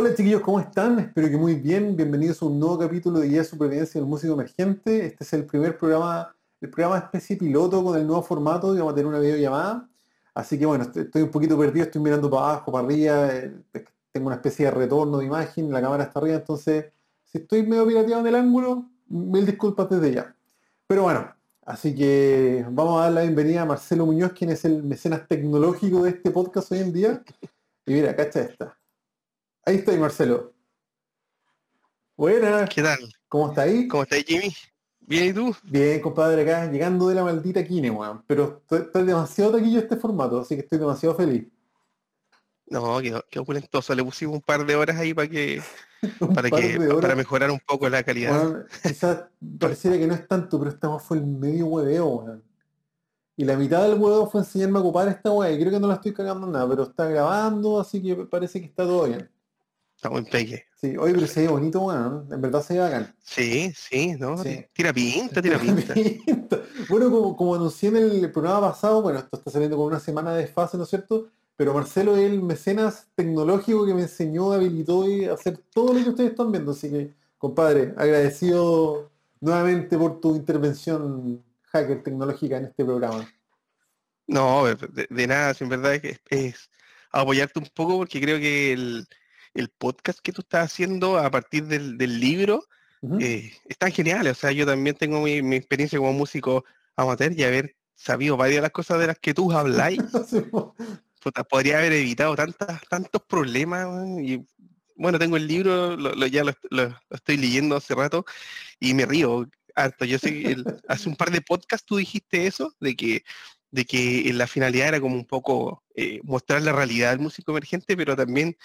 Hola chiquillos, ¿cómo están? Espero que muy bien. Bienvenidos a un nuevo capítulo de Guía de Supervivencia del Músico Emergente. Este es el primer programa, el programa especie piloto con el nuevo formato vamos a tener una videollamada. Así que bueno, estoy, estoy un poquito perdido, estoy mirando para abajo, para arriba, eh, tengo una especie de retorno de imagen, la cámara está arriba, entonces si estoy medio pirateado en el ángulo, mil disculpas desde ya. Pero bueno, así que vamos a dar la bienvenida a Marcelo Muñoz, quien es el mecenas tecnológico de este podcast hoy en día. Y mira, cacha esta. Ahí estoy, Marcelo. Buenas. ¿Qué tal? ¿Cómo está ahí? ¿Cómo estás, Jimmy? ¿Bien y tú? Bien, compadre, acá llegando de la maldita Kine, weón. Pero estoy, estoy demasiado taquillo este formato, así que estoy demasiado feliz. No, qué, qué opulentoso. Le pusimos un par de horas ahí para que para par que para mejorar un poco la calidad. Quizás pareciera que no es tanto, pero esta weá fue el medio hueveo, weón. Y la mitad del huevo fue enseñarme a ocupar esta weá, y creo que no la estoy cagando en nada, pero está grabando, así que parece que está todo bien. Estamos en pegue. Sí, oye, pero se ve bonito, weón. En verdad se ve bacán. Sí, sí, ¿no? Sí. Tira pinta, tira pinta. bueno, como, como anuncié en el programa pasado, bueno, esto está saliendo con una semana de desfase, ¿no es cierto? Pero Marcelo es el mecenas tecnológico que me enseñó, habilitó y hacer todo lo que ustedes están viendo. Así que, compadre, agradecido nuevamente por tu intervención hacker tecnológica en este programa. No, de, de nada, si en verdad es, es apoyarte un poco porque creo que el, el podcast que tú estás haciendo a partir del, del libro Ujú. eh, están geniales. O sea, yo también tengo mi, mi experiencia como músico amateur y haber sabido varias de las cosas de las que tú habláis. Puta, podría haber evitado tantas, tantos problemas. Y bueno, tengo el libro, lo, lo- ya lo, lo- lo estoy leyendo hace rato y me río harto. Yo sé que el- hace un par de podcasts tú dijiste eso, de que, de que la finalidad era como un poco eh, mostrar la realidad del músico emergente, pero también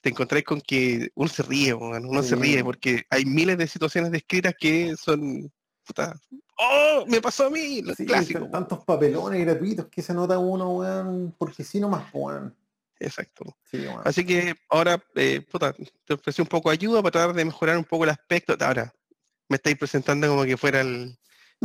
te encontráis con que uno se ríe, uno se Sí. ríe, porque hay miles de situaciones descritas que son, puta, ¡oh! Me pasó a mí, lo Sí, clásico. t- weón. tantos papelones gratuitos que se nota uno, weón, porque sí nomás, po, weón. Exacto. Sí. Así que ahora, eh, puta, te ofrecí un poco de ayuda para tratar de mejorar un poco el aspecto. Ahora, me estáis presentando como que fuera el,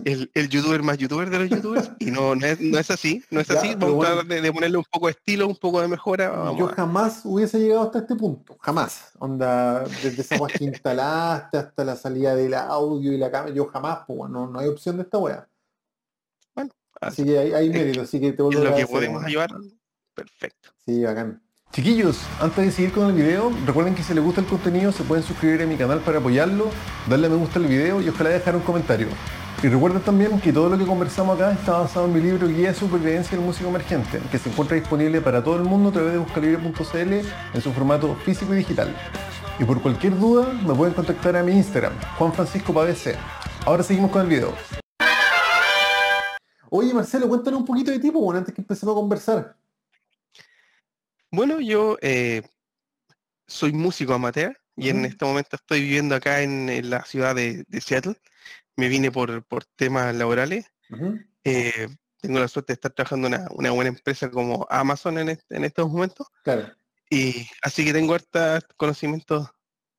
el, el youtuber más youtuber de los youtubers y no, no, es, no es así, no es Ya, así. a bueno. tratar de, de ponerle un poco de estilo, un poco de mejora. Vamos Yo a- jamás hubiese llegado hasta este punto, jamás. Onda, desde esa weá que instalaste hasta la salida del audio y la cámara, yo jamás, pues no, no hay opción de esta weá. Así que hay, hay mérito, así que te vuelvo a lo que podemos ayudar, perfecto. Sí, bacán. Chiquillos, antes de seguir con el video, recuerden que si les gusta el contenido se pueden suscribir a mi canal para apoyarlo, darle a me gusta al video y ojalá dejar un comentario. Y recuerden también que todo lo que conversamos acá está basado en mi libro Guía de Supervivencia del Músico Emergente, que se encuentra disponible para todo el mundo a través de buscalibre.cl en su formato físico y digital. Y por cualquier duda me pueden contactar a mi Instagram, Juan Francisco Pavese. Ahora seguimos con el video. Oye Marcelo, cuéntanos un poquito de ti, bueno, antes que empecemos a conversar. Bueno, yo eh, soy músico amateur y en Ujú. este momento estoy viviendo acá en, en la ciudad de, de Seattle. Me vine por, por temas laborales. Eh, tengo la suerte de estar trabajando en una, una buena empresa como Amazon en, est- en estos momentos. Claro. Y así que tengo hartos conocimientos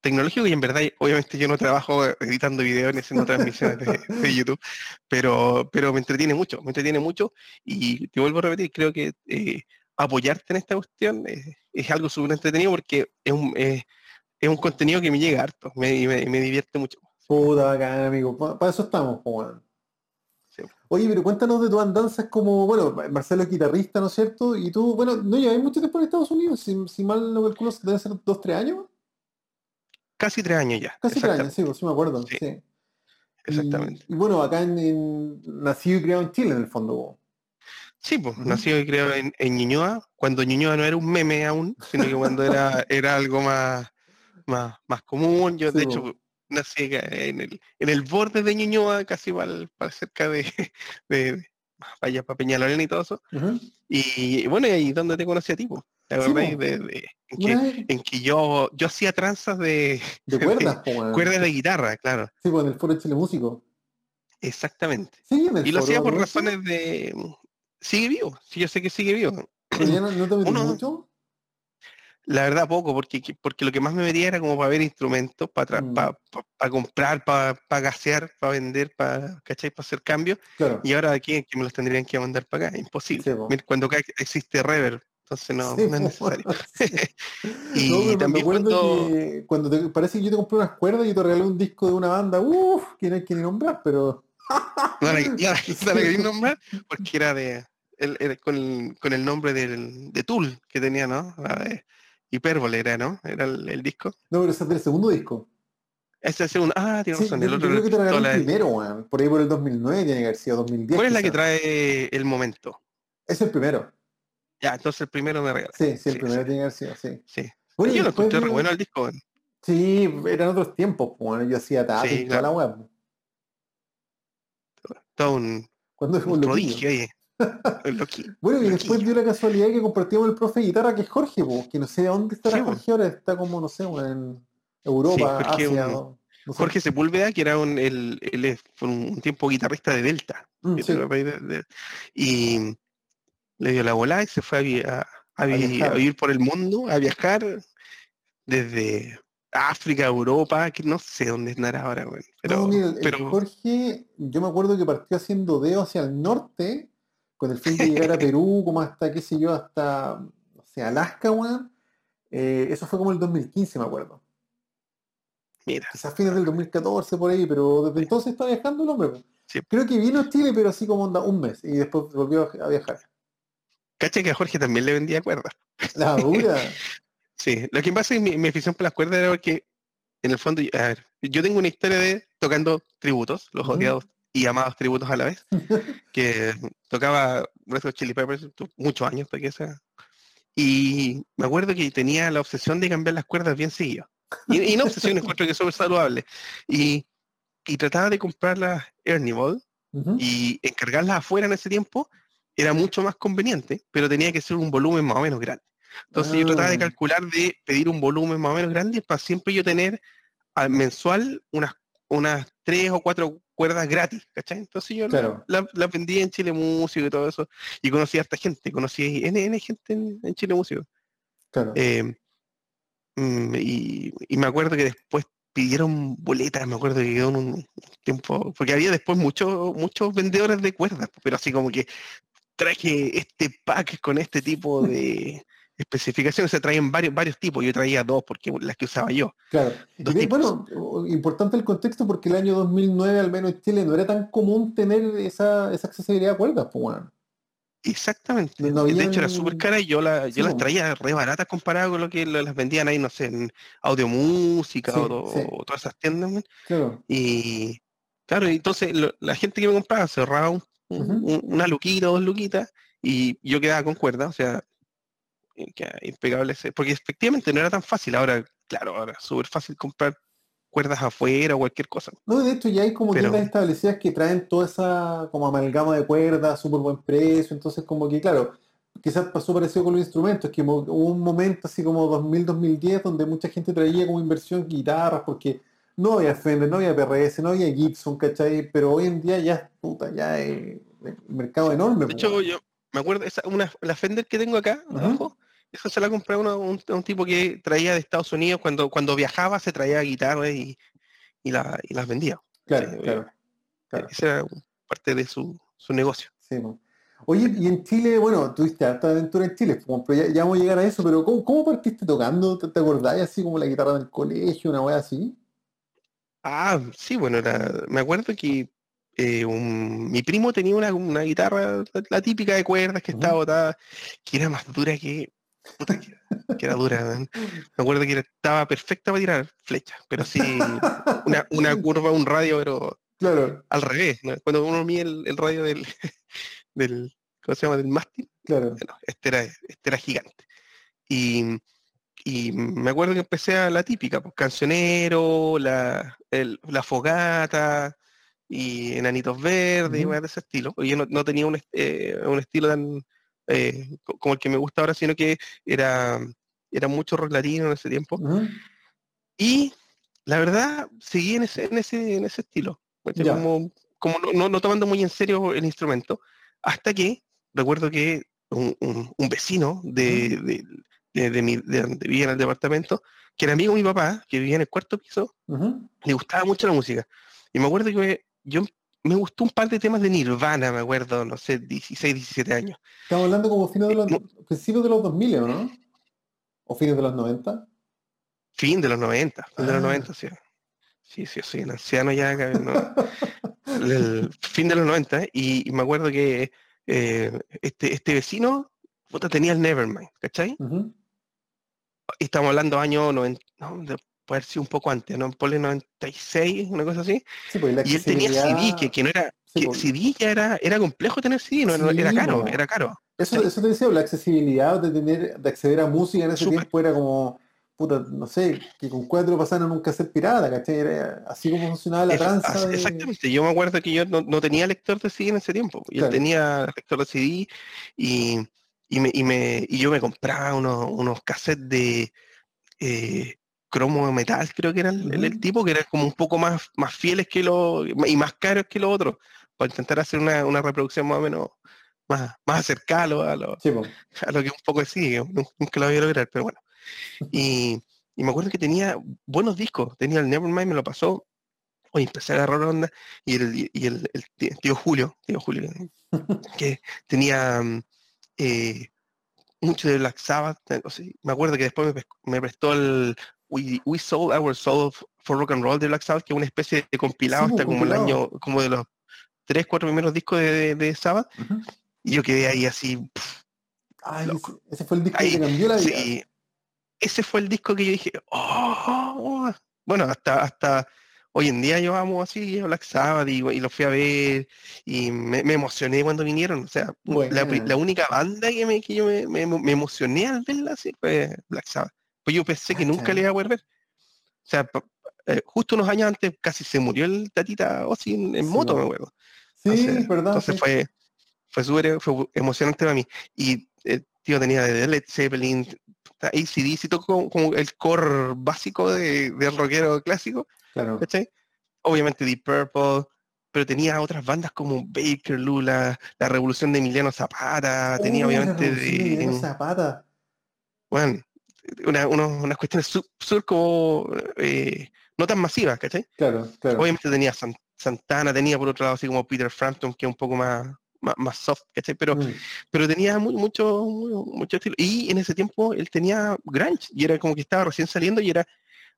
tecnológicos y en verdad, obviamente yo no trabajo editando videos ni haciendo transmisiones de, de YouTube, pero, pero me entretiene mucho, me entretiene mucho y te vuelvo a repetir, creo que eh, apoyarte en esta cuestión es algo súper entretenido porque es un, eh, es un contenido que me llega harto me, y me, me divierte mucho. Puta bacán, amigo. Para eso estamos. Sí. Oye, pero cuéntanos de tus andanzas como, bueno, Marcelo es guitarrista, ¿no es cierto? Y tú, bueno, no lleváis mucho tiempo en Estados Unidos, si, si mal no calculo, deben ser dos, tres años. Casi tres años ya. Casi tres años, sí, pues, sí me acuerdo. Sí, Exactamente. Y, bueno, acá en, en- nacido y criado en Chile, en el fondo. po. Sí, pues, nacido y creo en, en Ñuñoa, cuando Ñuñoa no era un meme aún, sino que cuando era, era algo más, más, más común. Yo, Sí, de hecho, nací acá en el, en el borde de Ñuñoa, casi para, para cerca de, de, de- para Peñalolén y todo eso. Y bueno, y ahí donde te conocí a ti. ¿Te Sí, de, de- en, Una que, vez en que yo, yo hacía tranzas de de cuerdas, cuerdas de guitarra, claro, Sí, en el foro Chile Músico. exactamente. Sí, Y lo hacía por razones de... Sigue vivo, sí, yo sé que sigue vivo. Pero ya no, no te metí Uno- mucho. La verdad poco, porque, que- porque lo que más me metía era como para ver instrumentos, para, Mm. para, comprar, para, para gasear, para vender, para, ¿cachai? Para hacer cambios. Claro. Y ahora aquí que me los tendrían que mandar para acá, imposible. Sí. Mira, Cuando acá existe Reverb entonces no, Sí, no es necesario. y No, también cuando... que cuando te, parece que yo te compré unas cuerdas y te regalé un disco de una banda, uff, que no hay que ni nombrar, pero No la, la- nombrar porque era de el- con, el, con el nombre del, de Tool que tenía, ¿no? La de Hyperbole era, ¿no? Era el, el disco. no, pero ese es del segundo disco. Ese es el segundo. Ah, tiene Sí, razón. yo, El yo otro creo que te el primero, weón. Por ahí por el 2009 tiene que haber sido 2010. ¿Cuál es la que trae el momento? Es el primero. Ya, entonces el primero me regala. Sí, sí, el Sí, primero sí. tiene que haber sido, sí. Sí. Bueno, Yo lo encontré re bueno el disco. weón. Sí, eran otros tiempos, pues, bueno, yo hacía Sí, y toda la web. Todo un, Cuando es un un loquillo. prodigio ahí. El loqui- Bueno, y después dio la casualidad que compartimos el profe de guitarra que es Jorge, pues, que no sé dónde estará Sí. Jorge ahora, está como, no sé, en Europa, Sí, Jorge Asia, un- no, no sé. Jorge Sepúlveda, que era un, el, fue un, tiempo guitarrista de Delta. Mm, sí. de- de- y le dio la bola y se fue a, a- vivir por el mundo, a viajar desde África, Europa, que no sé dónde estará ahora, weón, pero, No, mira, el- el pero Jorge, yo me acuerdo que partió haciendo dedo hacia el norte, con el fin de llegar a Perú, como hasta, qué sé yo, hasta, no sé, Alaska, weón. Eh, eso fue como el 2015, me acuerdo. mira, Quizás fines del 2014 por ahí, pero desde entonces está viajando el hombre. Sí. Creo que vino a Chile, pero así como onda un mes, y después volvió a viajar. cacha que a Jorge también le vendía cuerdas. La dura. Sí, lo que pasa es que mi, mi afición por las cuerdas era porque, en el fondo, a ver, yo tengo una historia de tocando tributos, los odiados y amados tributos a la vez, que tocaba Red Hot Chili Peppers muchos años, toqué esa. Y me acuerdo que tenía la obsesión de cambiar las cuerdas bien seguido. Y, y no obsesión, encuentro que es súper saludable. Y, y trataba de comprar las Ernie Ball Ujú. y encargarlas afuera en ese tiempo era mucho más conveniente, pero tenía que ser un volumen más o menos grande. Entonces yo trataba de Ah. calcular de pedir un volumen más o menos grande para siempre yo tener al mensual unas, unas tres o cuatro cuerdas gratis, ¿cachai? Entonces yo la- Claro. la, la vendí en Chile Músico y todo eso, y conocí a harta gente, conocí N, N gente en, en Chile Músico. Claro. Eh, mm, y, y me acuerdo que después pidieron boletas, me acuerdo que quedó un tiempo, porque había después muchos muchos vendedores de cuerdas, pero así como que traje este pack con este tipo de especificaciones, se traían varios, varios tipos, yo traía dos porque las que usaba yo. Claro. Dos bueno, o- importante el contexto porque el año 2009, al menos en Chile, no era tan común tener esa, esa accesibilidad a cuerdas, pues, bueno. Exactamente. No- de hecho era súper cara y yo, la, Sí, yo las traía re baratas comparado con lo que las vendían ahí, no sé, en audio música Sí, o, sí. o todas esas tiendas. man. Claro. Y claro, entonces lo- la gente que me compraba se ahorraba un- una luquita, dos luquitas, y yo quedaba con cuerda, o sea, quedaba impecable, ese- porque efectivamente no era tan fácil. Ahora, claro, ahora es súper fácil comprar cuerdas afuera o cualquier cosa. No, de hecho ya hay como Pero- tiendas establecidas que traen toda esa como amalgama de cuerdas, súper buen precio, entonces como que claro, quizás pasó parecido con los instrumentos, que hubo un momento así como 2000-2010 donde mucha gente traía como inversión guitarras porque no había Fender, no había PRS, no había Gibson, ¿cachai? Pero hoy en día ya, puta, ya es mercado enorme. De hecho, yo me acuerdo, esa, una, la Fender que tengo acá abajo, esa se la compré a un, tipo que traía de Estados Unidos, cuando, cuando viajaba se traía guitarras y, y, la- y las vendía. claro, sí, claro, claro. Esa era parte de su, su negocio. Sí. Oye, y en Chile, bueno, tuviste harta aventura en Chile, pero ya, ya vamos a llegar a eso, pero ¿cómo, cómo partiste tocando? ¿Te, te acordás así como la guitarra del colegio, una wea así? Ah, sí, bueno, era- me acuerdo que eh, un- mi primo tenía una, una guitarra, la, la típica de cuerdas que estaba Ujú. botada, que era más dura que... puta, que, era dura. man. Me acuerdo que estaba perfecta para tirar flechas, pero sí una, una curva, un radio, pero Claro, al revés. ¿no? Cuando uno mide el, el radio del, del, ¿cómo se llama? Del mástil, claro. bueno, este era, este era gigante. Y, y me acuerdo que empecé a la típica, pues cancionero, la, el- la fogata y enanitos verdes y de ese estilo. Yo no, no tenía un, eh, un estilo tan eh, co- como el que me gusta ahora, sino que era, era mucho rock latino en ese tiempo. Y la verdad, seguí en ese, en ese, en ese estilo. Como, como no, no- no tomando muy en serio el instrumento. Hasta que recuerdo que un, un- un vecino de, de, de- de mi- de donde vivía en el departamento, que era amigo de mi papá, que vivía en el cuarto piso, Ujú. le gustaba mucho la música. Y me acuerdo que yo me gustó un par de temas de Nirvana, me acuerdo, no sé, 16, 17 años. Estamos hablando como fines de los, principios de los 2000, ¿o no? ¿O fines de los 90? Fin de los 90, fin de los Ah. 90, sí. Sí, sí, soy un anciano ya. ¿no? el fin de los 90, y, y me acuerdo que eh, este, este vecino puta, tenía el Nevermind, ¿cachai? Ujú. Y estamos hablando año 90, no, de- puede haber sido un poco antes, ¿no? Ponle 96, una cosa así. Sí, pues Y él tenía CD, que, que no era, Sí, que pues. CD ya era, era complejo tener CD, no, Sí, era caro, pues. era caro. Eso, eso te decía, la accesibilidad de tener, de acceder a música en ese tiempo era como, puta, no sé, que con cuatro pasaran un cassette pirata, ¿cachai? Era así como funcionaba la tranza de- Exactamente, yo me acuerdo que yo no, no tenía lector de CD en ese tiempo, y Claro. él tenía lector de CD, y, y, me, y, me- y yo me compraba unos, unos cassettes de eh, cromo metal, creo que era el, el- el Ujú. tipo, que eran como un poco más, más fieles que los, y más caros que los otros, para intentar hacer una, una reproducción más o menos más, más acercada a lo, a lo- Sí, a lo que un poco nun- nunca lo voy a lograr, pero bueno. Y, y me acuerdo que tenía buenos discos, tenía el Nevermind, me lo pasó, oye, empecé a agarrar onda, y el, y el, el tí- tío Julio, tío Julio, que tenía eh, mucho de Black Sabbath, o sea, me acuerdo que después me, me prestó el We, We Sold Our Soul for Rock and Roll de Black Sabbath, que es una especie de compilado Sí, hasta como el año, como de los tres, cuatro primeros discos de, de, de Sabbath, y yo quedé ahí así, Ay, Loco. ese, fue el disco Ahí, que cambió la vida. Sí, ese fue el disco que yo dije, oh, bueno, hasta, hasta hoy en día yo amo así Black Sabbath y, y los fui a ver y me, me emocioné cuando vinieron. O sea, la, única banda que, me, que yo me, me- me emocioné al verla así fue Black Sabbath. Pues yo pensé que nunca le iba a poder ver. O sea, eh, justo unos años antes casi se murió el Tatita Ozzy en, en Sí, moto, me acuerdo. Sí, Entonces- verdad. Entonces sí. fue, fue súper fue emocionante para mí. Y el tío tenía de Led Zeppelin, ACDC, todo como, como el core básico de, del rockero clásico, Claro. ¿cachai? Obviamente Deep Purple, pero tenía otras bandas como Baker, Lula, La Revolución de Emiliano Zapata, tenía Oh, obviamente de Emiliano Zapata. bueno, una- unos- unas cuestiones su- súper como, eh, no tan masivas, ¿cachai? Claro, claro. Obviamente tenía San- Santana, tenía por otro lado así como Peter Frampton, que es un poco más, más, más soft, ¿cachai? Pero, Mm. pero tenía mu- mucho, mu- mucho estilo. Y en ese tiempo él tenía grunge, y era como que estaba recién saliendo y era,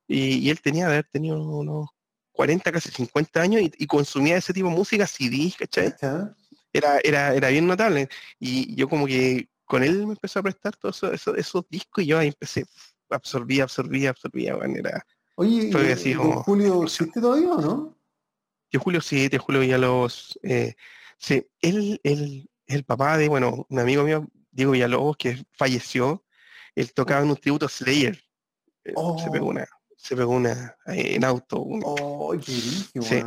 y, y él tenía de haber tenido unos 40, casi 50 años y, y consumía ese tipo de música, CDs, ¿cachai? ¿Cacha? Era, era, era bien notable. Y yo como que con él me empezó a prestar todos esos, discos y yo ahí empecé, absorbía, absorbía, absorbía, bueno, era... Oye, Fue ¿y así como- Julio existe todavía o no? Tío Julio sí, Julio Villalobos. eh, sí, él, él el papá de, bueno, un amigo mío, Diego Villalobos, que falleció. Él tocaba en un tributo a Slayer. Eh, Se pegó Oh. una, se pegó una eh, en auto. un- Oh, qué brillo, Sí.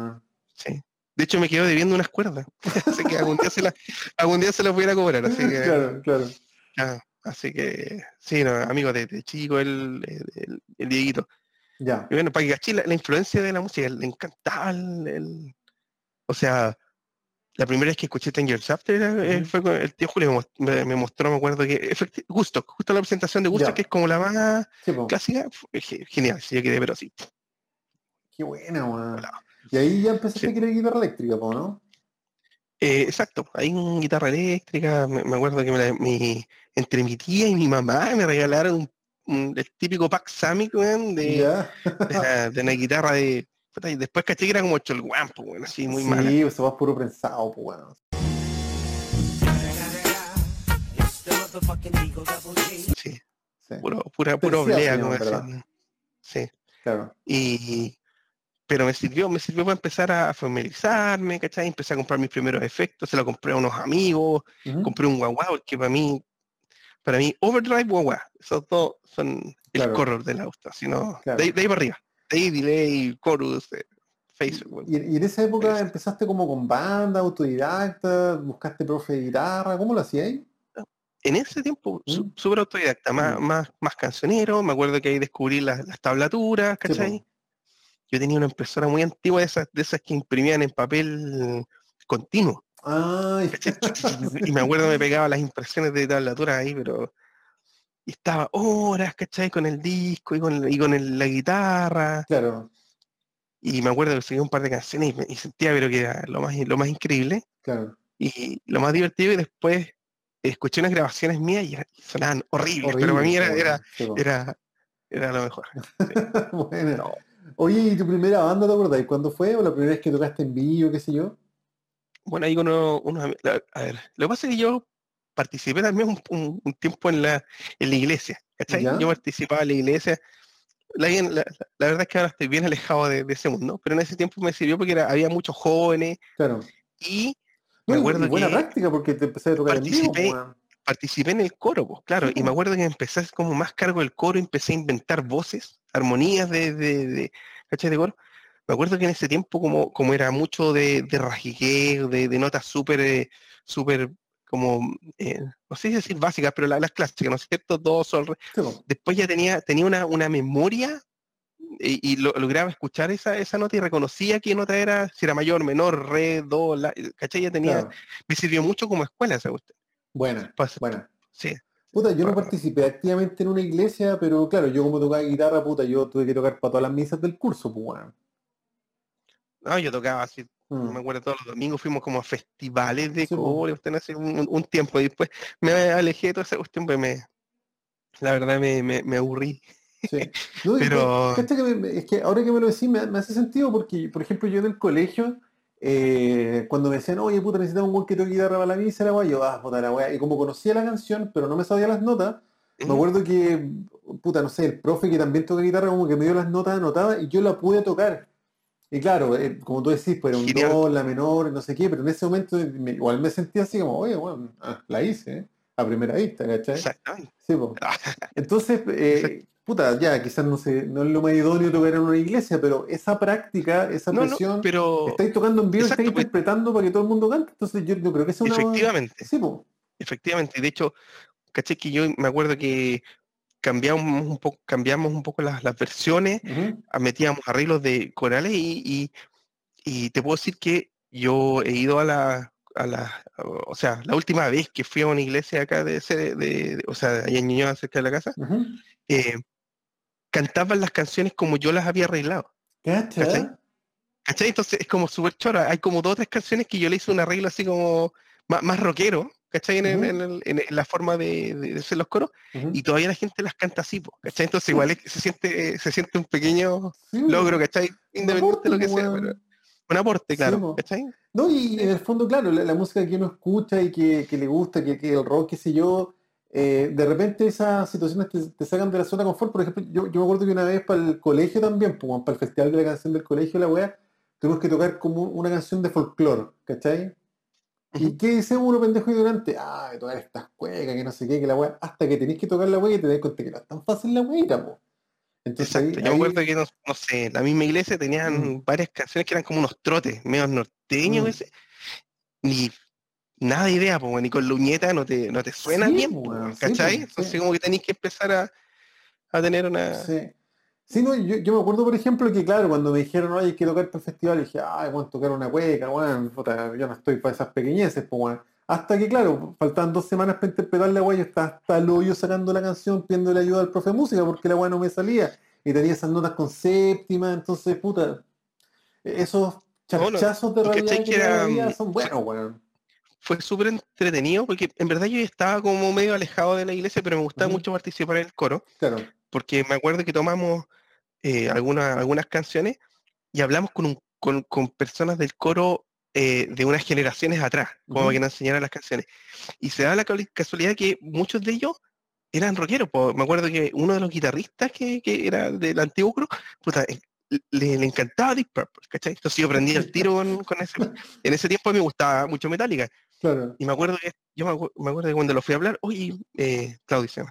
sí. De hecho, me quedo debiendo unas cuerdas. así que algún día se las, algún día se las voy a cobrar. Así que, Claro, claro. así que, sí, no, amigo de, de chico, el, el, el- el Dieguito. Ya. Y bueno, para que caché la, la influencia de la música, le encantaba el, O sea, la primera vez que escuché After era, eh, fue con el tío Julio me, mos- me- me mostró, me acuerdo que Gusto, justo la presentación de Gusto, que es como la más Sí, clásica, fue ge- genial, sí, yo quedé pero sí. Qué buena, weón. Y ahí ya empezaste Sí. a querer guitarra eléctrica, ¿no? Eh, exacto, hay una guitarra eléctrica, me, me acuerdo que me la- mi- entre mi tía y mi mamá me regalaron un, un- el típico pack Samick, weón, de, de, la- de una guitarra de... y después caché que era como Cholguán, pues, weón, así muy sí, mala. eso va puro prensado, pues, weón. Sí. Sí, puro, pura, puro oblea, como decían. Sí. claro. Y, pero me sirvió, me sirvió para empezar a familiarizarme, ¿cachai? Empecé a comprar mis primeros efectos, se lo compré a unos amigos, compré un guagua, porque para mí, para mí, overdrive guagua, esos dos son el correr del auto, sino Claro. de, ahí- de ahí para arriba. De ahí delay, chorus, eh, Facebook. Y, y en esa época empezaste como con banda, autodidacta, buscaste profe de guitarra, ¿cómo lo hacías ahí? En ese tiempo, su- Mm. súper autodidacta, más, Mm. más, más cancionero, me acuerdo que ahí descubrí las, las tablaturas, ¿cachai? Yo tenía una impresora muy antigua de esas, de esas que imprimían en papel continuo. Ay, ¿cachai? Y me acuerdo me pegaba las impresiones de tablatura ahí, pero y estaba horas, ¿cachai? Con el disco y con, y con el- la guitarra. claro. y me acuerdo que seguía un par de canciones y, sentía pero que era lo más, lo más increíble. Claro. Y lo más divertido y después escuché unas grabaciones mías y, sonaban horribles, pero para mí era, era, era, era, lo mejor. bueno. Oye, ¿y tu primera banda te acordás? ¿Cuándo fue? ¿O la primera vez que tocaste en vivo, qué sé yo? Bueno, ahí uno, uno, a ver, lo que pasa es que yo participé también un, tiempo en la, en la iglesia, ¿cachai? Yo participaba en la iglesia. La, verdad es que ahora estoy bien alejado de, ese mundo, pero en ese tiempo me sirvió porque había muchos jóvenes. Claro. Y me acuerdo buena práctica porque te empecé a tocar participé, en vivo, participé en el coro, pues, claro, y me acuerdo que empecé como más cargo del coro, empecé a inventar voces, armonías de, de, de, ¿cachai? de coro. Me acuerdo que en ese tiempo, como, como era mucho de, de rajiqueo, de, notas súper, eh, súper como, eh, no sé si decir básicas, pero las clásicas, ¿no es cierto? Dos, sol, Después ya tenía, tenía una, una memoria y, lograba escuchar esa, esa nota y reconocía qué nota era, si era mayor, menor, re, do, la, ¿cachai? Ya tenía, me sirvió mucho como escuela, ¿sabe usted? Buena, buena. Sí. Puta, yo no participé activamente en una iglesia, pero claro, yo como tocaba guitarra, puta, yo tuve que tocar para todas las misas del curso, pues bueno. No, yo tocaba así, mm. me acuerdo todos los domingos fuimos como a festivales de coro, usted hace un, tiempo y después me alejé de toda esa cuestión, pues me, la verdad me, me, aburrí. Sí. pero... Es que, ahora que me lo decís me, hace sentido porque, por ejemplo, yo en el colegio, eh, cuando me decían, oye puta, necesitamos un buen que toque guitarra para la misa, la yo, ah, puta la weá. Y como conocía la canción, pero no me sabía las notas, me acuerdo que, puta, no sé, el profe que también toca guitarra como que me dio las notas anotadas y yo la pude tocar. Y claro, eh, como tú decís, pues era un do, la menor, no sé qué, pero en ese momento igual me sentía así como, oye, bueno, ah, la hice, ¿eh? a primera vista, ¿cachai? Exactamente. Sí, pues. Entonces, eh, puta, ya, quizás no sé, no es lo más idóneo tocar en una iglesia, pero esa práctica, esa presión, pero... estáis tocando en vivo, estáis pues. interpretando para que todo el mundo cante, entonces yo, creo que es una... Efectivamente. Sí, pues. Efectivamente, de hecho, caché que yo me acuerdo que cambiamos un poco, cambiamos un poco las, versiones, metíamos arreglos de corales y, te puedo decir que yo he ido a la, a la, o sea, la última vez que fui a una iglesia acá de, ese, de, o sea, allá en Ñuñoa, cerca de la casa, eh, cantaban las canciones como yo las había arreglado. ¿Cachai? ¿Cachai? Entonces es como súper chora. Hay como dos o tres canciones que yo le hice un arreglo así como más, más rockero, ¿cachai? En, la forma de, hacer los coros, y todavía la gente las canta así, ¿cachai? Entonces igual se siente, se siente un pequeño logro, ¿cachai? Independiente de lo que sea, pero un aporte, claro, ¿cachai? No, y en el fondo, claro, la, música que uno escucha y que, le gusta, que, el rock, qué sé yo, eh, de repente esas situaciones te, sacan de la zona de confort. Por ejemplo, yo, yo me acuerdo que una vez para el colegio también, pues, para el festival de la canción del colegio, la weá, tuvimos que tocar como una canción de folclore, ¿cachai? ¿Y qué dice uno pendejo ignorante? Ah, tocar estas cuecas, que no sé qué, que la weá, hasta que tenéis que tocar la weá y te das cuenta que no es tan fácil la weá, po. Entonces, Exacto. Yo me acuerdo que, no, sé, la misma iglesia tenían mm. varias canciones que eran como unos trotes, medio norteños, mm. ese. Ni nada de idea, pues, ni con luñeta no te, no te suena bien, ¿cachai? Entonces como que tenéis que empezar a, a tener una... Sí, no, yo, yo, me acuerdo, por ejemplo, que claro, cuando me dijeron, oye, hay que tocar para el festival, dije, ay, bueno, tocar una cueca, bueno, yo no estoy para esas pequeñeces, pues, bueno. Hasta que, claro, faltaban dos semanas para interpretar la weá, yo estaba hasta el hoyo sacando la canción, pidiéndole ayuda al profe de música, porque la weá no me salía. Y tenía esas notas con séptima, entonces, puta, esos chachazos de realidad que, era, son buenos, weón. Fue súper entretenido, porque en verdad yo estaba como medio alejado de la iglesia, pero me gustaba mucho participar en el coro. Claro. Porque me acuerdo que tomamos eh, algunas, algunas canciones y hablamos con, con, con personas del coro eh, de unas generaciones atrás, como que nos enseñaran las canciones. Y se da la casualidad que muchos de ellos eran rockeros. me acuerdo que uno de los guitarristas que, que era del antiguo eh, le, le, encantaba Deep Purple, ¿cachai? Entonces yo aprendí el tiro con, con ese. En ese tiempo me gustaba mucho Metallica. Y me acuerdo que, yo me, acuerdo que cuando lo fui a hablar, oye, eh, Claudio,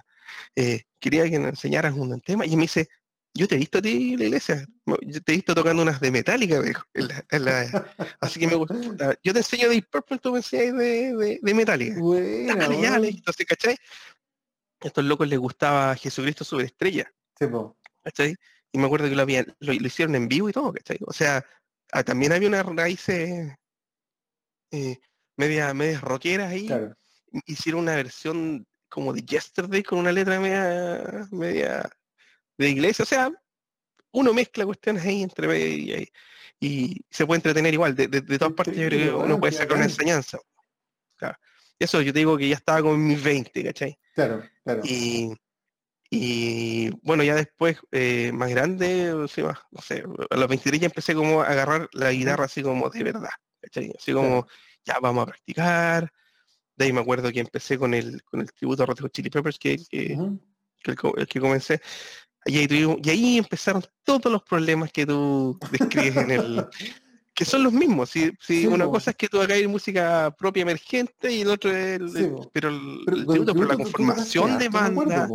eh, quería que me enseñaras un tema, y me dice, yo te he visto a ti en la iglesia, yo te he visto tocando unas de Metallica, así que me gusta. Yo te enseño de Purple, tú me enseñas de, de, de ya, entonces, ¿cachai? A estos locos les gustaba Jesucristo Superestrella. Sí, ¿Cachai? Y me acuerdo que lo, habían, lo, hicieron en vivo y todo, ¿cachai? O sea, ah, también había unas raíces eh, media, medias rockeras ahí. Hicieron una versión como de Yesterday con una letra media, media de iglesia, o sea, uno mezcla cuestiones ahí entre medio y, y se puede entretener igual. De, de, todas partes yo creo que uno puede sacar una enseñanza. Eso yo te digo que ya estaba con mis 20, ¿cachai? Claro, claro. Y, y bueno, ya después, eh, más grande, no sé, a los 23 ya empecé como a agarrar la guitarra así como de verdad, ¿cachai? Así como, ya vamos a practicar. De ahí me acuerdo que empecé con el, con el tributo a Red Chili Peppers que, que, el, que comencé. Y ahí, y ahí empezaron todos los problemas que tú describes en el, que son los mismos. Si, si una cosa es que tú hagas música propia emergente y el otro es el, pero, el, pero, la conformación de banda.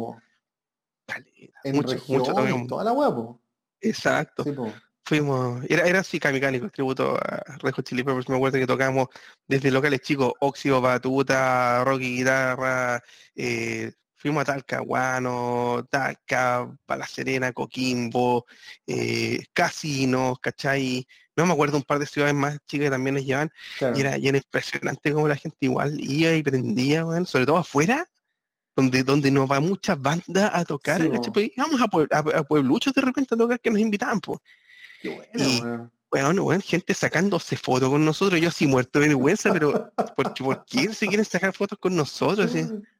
en mucho, mucho toda la huevo. Exacto. Fuimos, era, era así Kamikani, tributo a Red Hot Chili Peppers, me acuerdo que tocamos desde locales chicos, Óxido, Batuta, Rocky Guitarra, eh, fuimos a Talcahuano, Talca, Pala Serena, Coquimbo, eh, Casinos, ¿cachai? no me acuerdo un par de ciudades más chicas que también les llevan, y, era, impresionante como la gente igual iba y prendía, sobre todo afuera, donde, donde nos va muchas bandas a tocar, pues, vamos a, a, puebluchos de repente a tocar que nos invitaban, pues. Y, bueno, bueno, gente sacándose fotos con nosotros, yo así muerto de vergüenza, pero ¿por, ¿por qué se quieren sacar fotos con nosotros?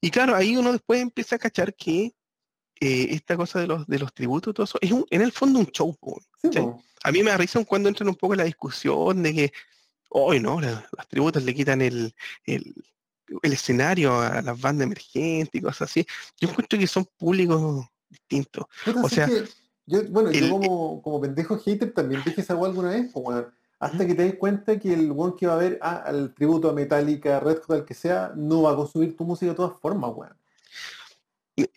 Y claro, ahí uno después empieza a cachar que eh, esta cosa de los, de los tributos, todo eso, es en el fondo un show. a mí me risa cuando entran un poco en la discusión de que, hoy no, las, tributos le quitan el, el, escenario a las bandas emergentes y cosas así. Yo encuentro que son públicos distintos. O sea, yo, bueno, yo como, como pendejo hater también dije esa alguna vez, hasta que te des cuenta que el one que va a ver al tributo a Metallica, Red Hot, al que sea, no va a consumir tu música de todas formas, weón.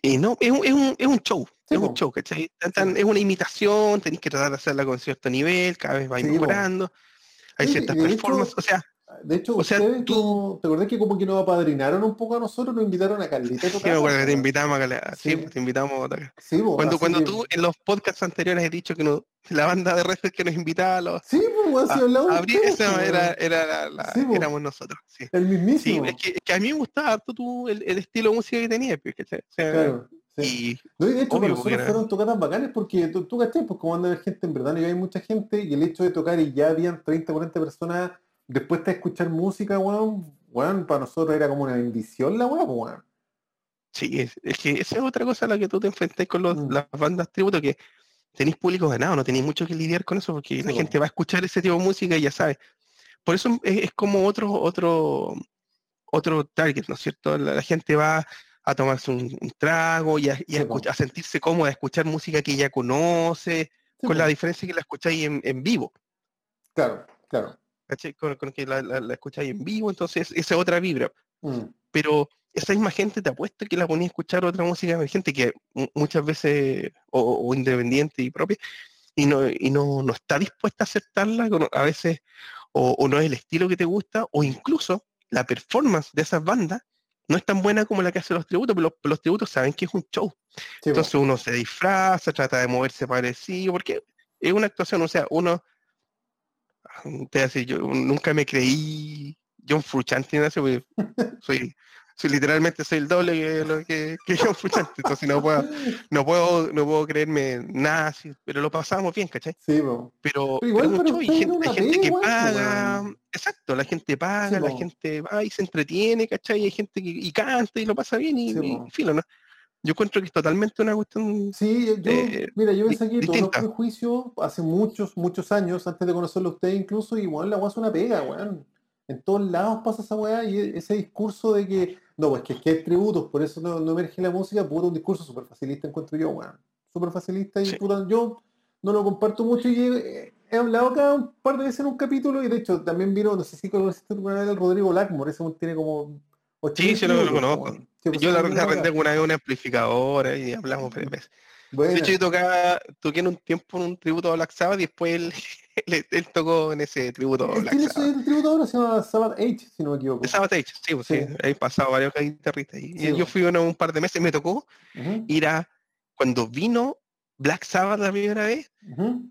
Y, no, es un, es un, es un show, es un show, ¿cachai? es una imitación, tenéis que tratar de hacerla con cierto nivel, cada vez va mejorando. Hay ciertas performances, o sea, de hecho, o sea, tú, ¿te acordás que como que nos apadrinaron un poco a nosotros? Nos invitaron a Carlita Sí, me acuerdo que te invitamos a Carlita. Sí, te invitamos a. Sí, cuando cuando tú en los podcasts anteriores has dicho que no, la banda de Red que nos invitaba a los... Sí, pues, a, a abrir esa era, era la, éramos nosotros. Sí. El mismísimo. Sí, es que, que, a mí me gustaba harto tú el, el, estilo de música que tenías. Pues, o sea, claro. Sí. Y, no, y de hecho, para nosotros fueron tocadas bacanas porque tú, tú pues como anda a gente en verdad, y hay mucha gente, y el hecho de tocar y ya habían 30, 40 personas después de escuchar música, weón, weón, para nosotros era como una bendición la weón, weón. Sí, es, que esa es otra cosa a la que tú te enfrentas con los, mm. las bandas tributo, que tenéis público ganado, no tenéis mucho que lidiar con eso, porque la gente va a escuchar ese tipo de música y ya sabe. Por eso es, como otro, otro, otro target, ¿no es cierto? La, gente va a tomarse un, trago y, a, a, sentirse cómoda, a escuchar música que ya conoce, con la diferencia que la escucháis en, en vivo. Claro, claro. Con, que la, la, escucháis en vivo, entonces esa es otra vibra. Mm. Pero esa misma gente te apuesto que la ponía a escuchar otra música emergente que muchas veces, o, independiente y propia, y no, y no, no está dispuesta a aceptarla, a veces, o, no es el estilo que te gusta, o incluso la performance de esas bandas no es tan buena como la que hace los tributos, pero los, tributos saben que es un show. Entonces uno se disfraza, trata de moverse parecido, porque es una actuación, o sea, uno te yo nunca me creí. John Frusciante, soy, soy, literalmente soy el doble que, lo que, John Frusciante, entonces no puedo, no puedo, no puedo creerme nada así, pero lo pasamos bien, ¿cachai? Sí, pero, igual mucho, hay gente, que paga, exacto, la gente paga, la gente va y se entretiene, ¿cachai? Hay gente que y canta y lo pasa bien y, filo, ¿no? Yo encuentro que es totalmente una cuestión. Sí, yo, mira, yo me saqué todos los prejuicios hace muchos, muchos años, antes de conocerlo a usted incluso, y bueno, la weá es una pega, weón. En todos lados pasa esa weá y e, ese discurso de que, no, pues que es que hay tributos, por eso no, emerge la música, puta, un discurso súper facilista encuentro yo, weón. Súper facilista y puta, yo no lo comparto mucho y he, hablado acá un par de veces en un capítulo y de hecho también vino, no sé si conociste alguna vez el Rodrigo Lackmore, ese tiene como Sí, sí, lo, conozco. Pues, yo la, arrendé una vez una amplificadora y hablamos tres veces. De hecho, yo tocaba, toqué en un tiempo un tributo a Black Sabbath y después él, él, tocó en ese tributo a Black Sabbath. El tributo ahora se llama Sabbath H, si no me equivoco. Sabbath H, sí, pues sí, Ahí pasado varios guitarristas. Y yo pues. fui uno un par de meses, me tocó ir a, cuando vino Black Sabbath la primera vez,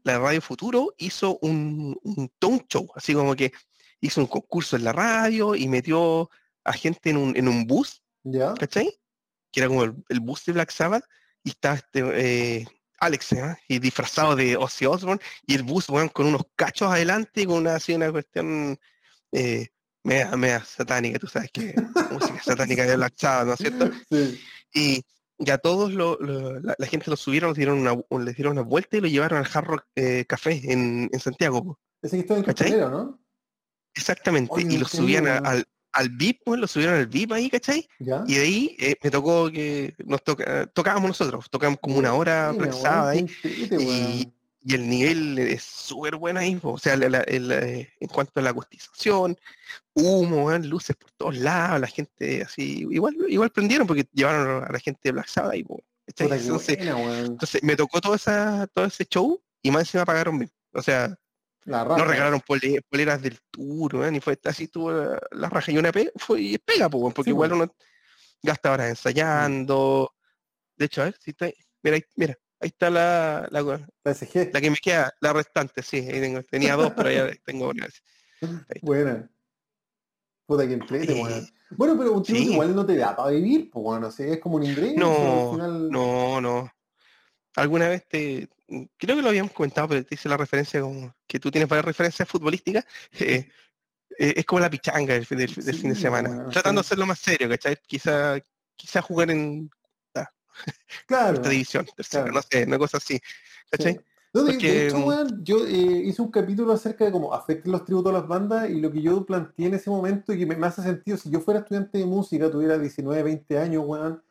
la Radio Futuro hizo un, un tone show, así como que hizo un concurso en la radio y metió a gente en un, en un bus, ¿cachai? Que era como el, bus de Black Sabbath, y estaba este, eh, Alex, ¿eh? y disfrazado de Ozzy Osbourne, y el bus, con unos cachos adelante, con una, así, una cuestión eh, media, satánica, tú sabes que música satánica de Black Sabbath, ¿no es cierto? Sí. Y, ya todos lo, la, gente lo subieron, les dieron una, les dieron una vuelta y lo llevaron al Jarro eh, Café en, en Santiago. Ese que está en Cachanero, ¿no? Exactamente, y lo subían al, al VIP, pues, lo subieron al VIP ahí, ¿cachai? Y de ahí eh, me tocó que nos toca, tocábamos nosotros, tocábamos como una hora pesada ahí. Y, y, el nivel es súper bueno ahí, o sea, eh, en cuanto a la acustización, humo, luces por todos lados, la gente así, igual, igual prendieron porque llevaron a la gente de Black Sabbath ahí, entonces, entonces, me tocó todo, esa, todo ese show y más encima pagaron bien. O sea, no regalaron poleras del tour, ni fue así tuvo la, raja y una pega, fue y pega, porque igual uno gasta horas ensayando. De hecho, a ver si está mira, ahí, mira, ahí está la, la, la, que me queda, la restante, sí, tenía dos, pero ya tengo una. Buena. Puta que entrete, bueno. bueno. pero un tributo igual no te da para vivir, pues bueno, es como un ingreso. No, no, no. Alguna vez te, creo que lo habíamos comentado, pero te hice la referencia como que tú tienes varias referencias futbolísticas. Eh, eh, es como la pichanga del, fin de semana. Tratando de hacerlo más serio, ¿cachai? Quizá, quizá jugar en ah, claro, división, no sé, una cosa así. ¿Cachai? de, hecho, mm, yo eh, hice un capítulo acerca de cómo afectan los tributos a las bandas y lo que yo planteé en ese momento y que me, me hace sentido, si yo fuera estudiante de música, tuviera 19, 20 años, weón,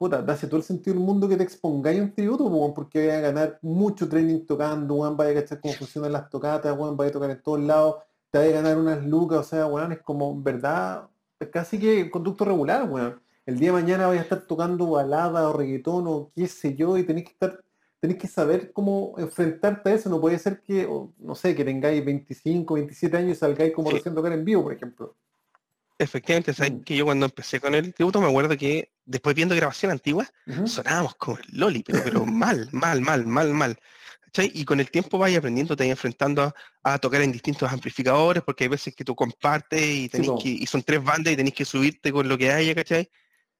puta, hace todo el sentido del mundo que te expongáis un tributo, porque vaya a ganar mucho training tocando, weón, vaya a cachar cómo funcionan las tocatas, weón, vaya a tocar en todos lados, te vaya a ganar unas lucas, o sea, weón, es como, verdad, es casi que conducto regular, weón. El día de mañana vaya a estar tocando balada o reggaetón o qué sé yo, y tenéis que estar, tenéis que saber cómo enfrentarte a eso. No puede ser que, no sé, que tengáis 25, 27 años y salgáis como recién tocar en vivo, por ejemplo. Efectivamente, sabes mm. que yo cuando empecé con el tributo me acuerdo que después viendo grabación antigua, sonábamos como el Loli, pero, pero mal, mal, mal, mal, mal. Y con el tiempo vas aprendiendo, te vas enfrentando a, tocar en distintos amplificadores, porque hay veces que tú compartes y tenés que, y son tres bandas y tenés que subirte con lo que haya, ¿cachai?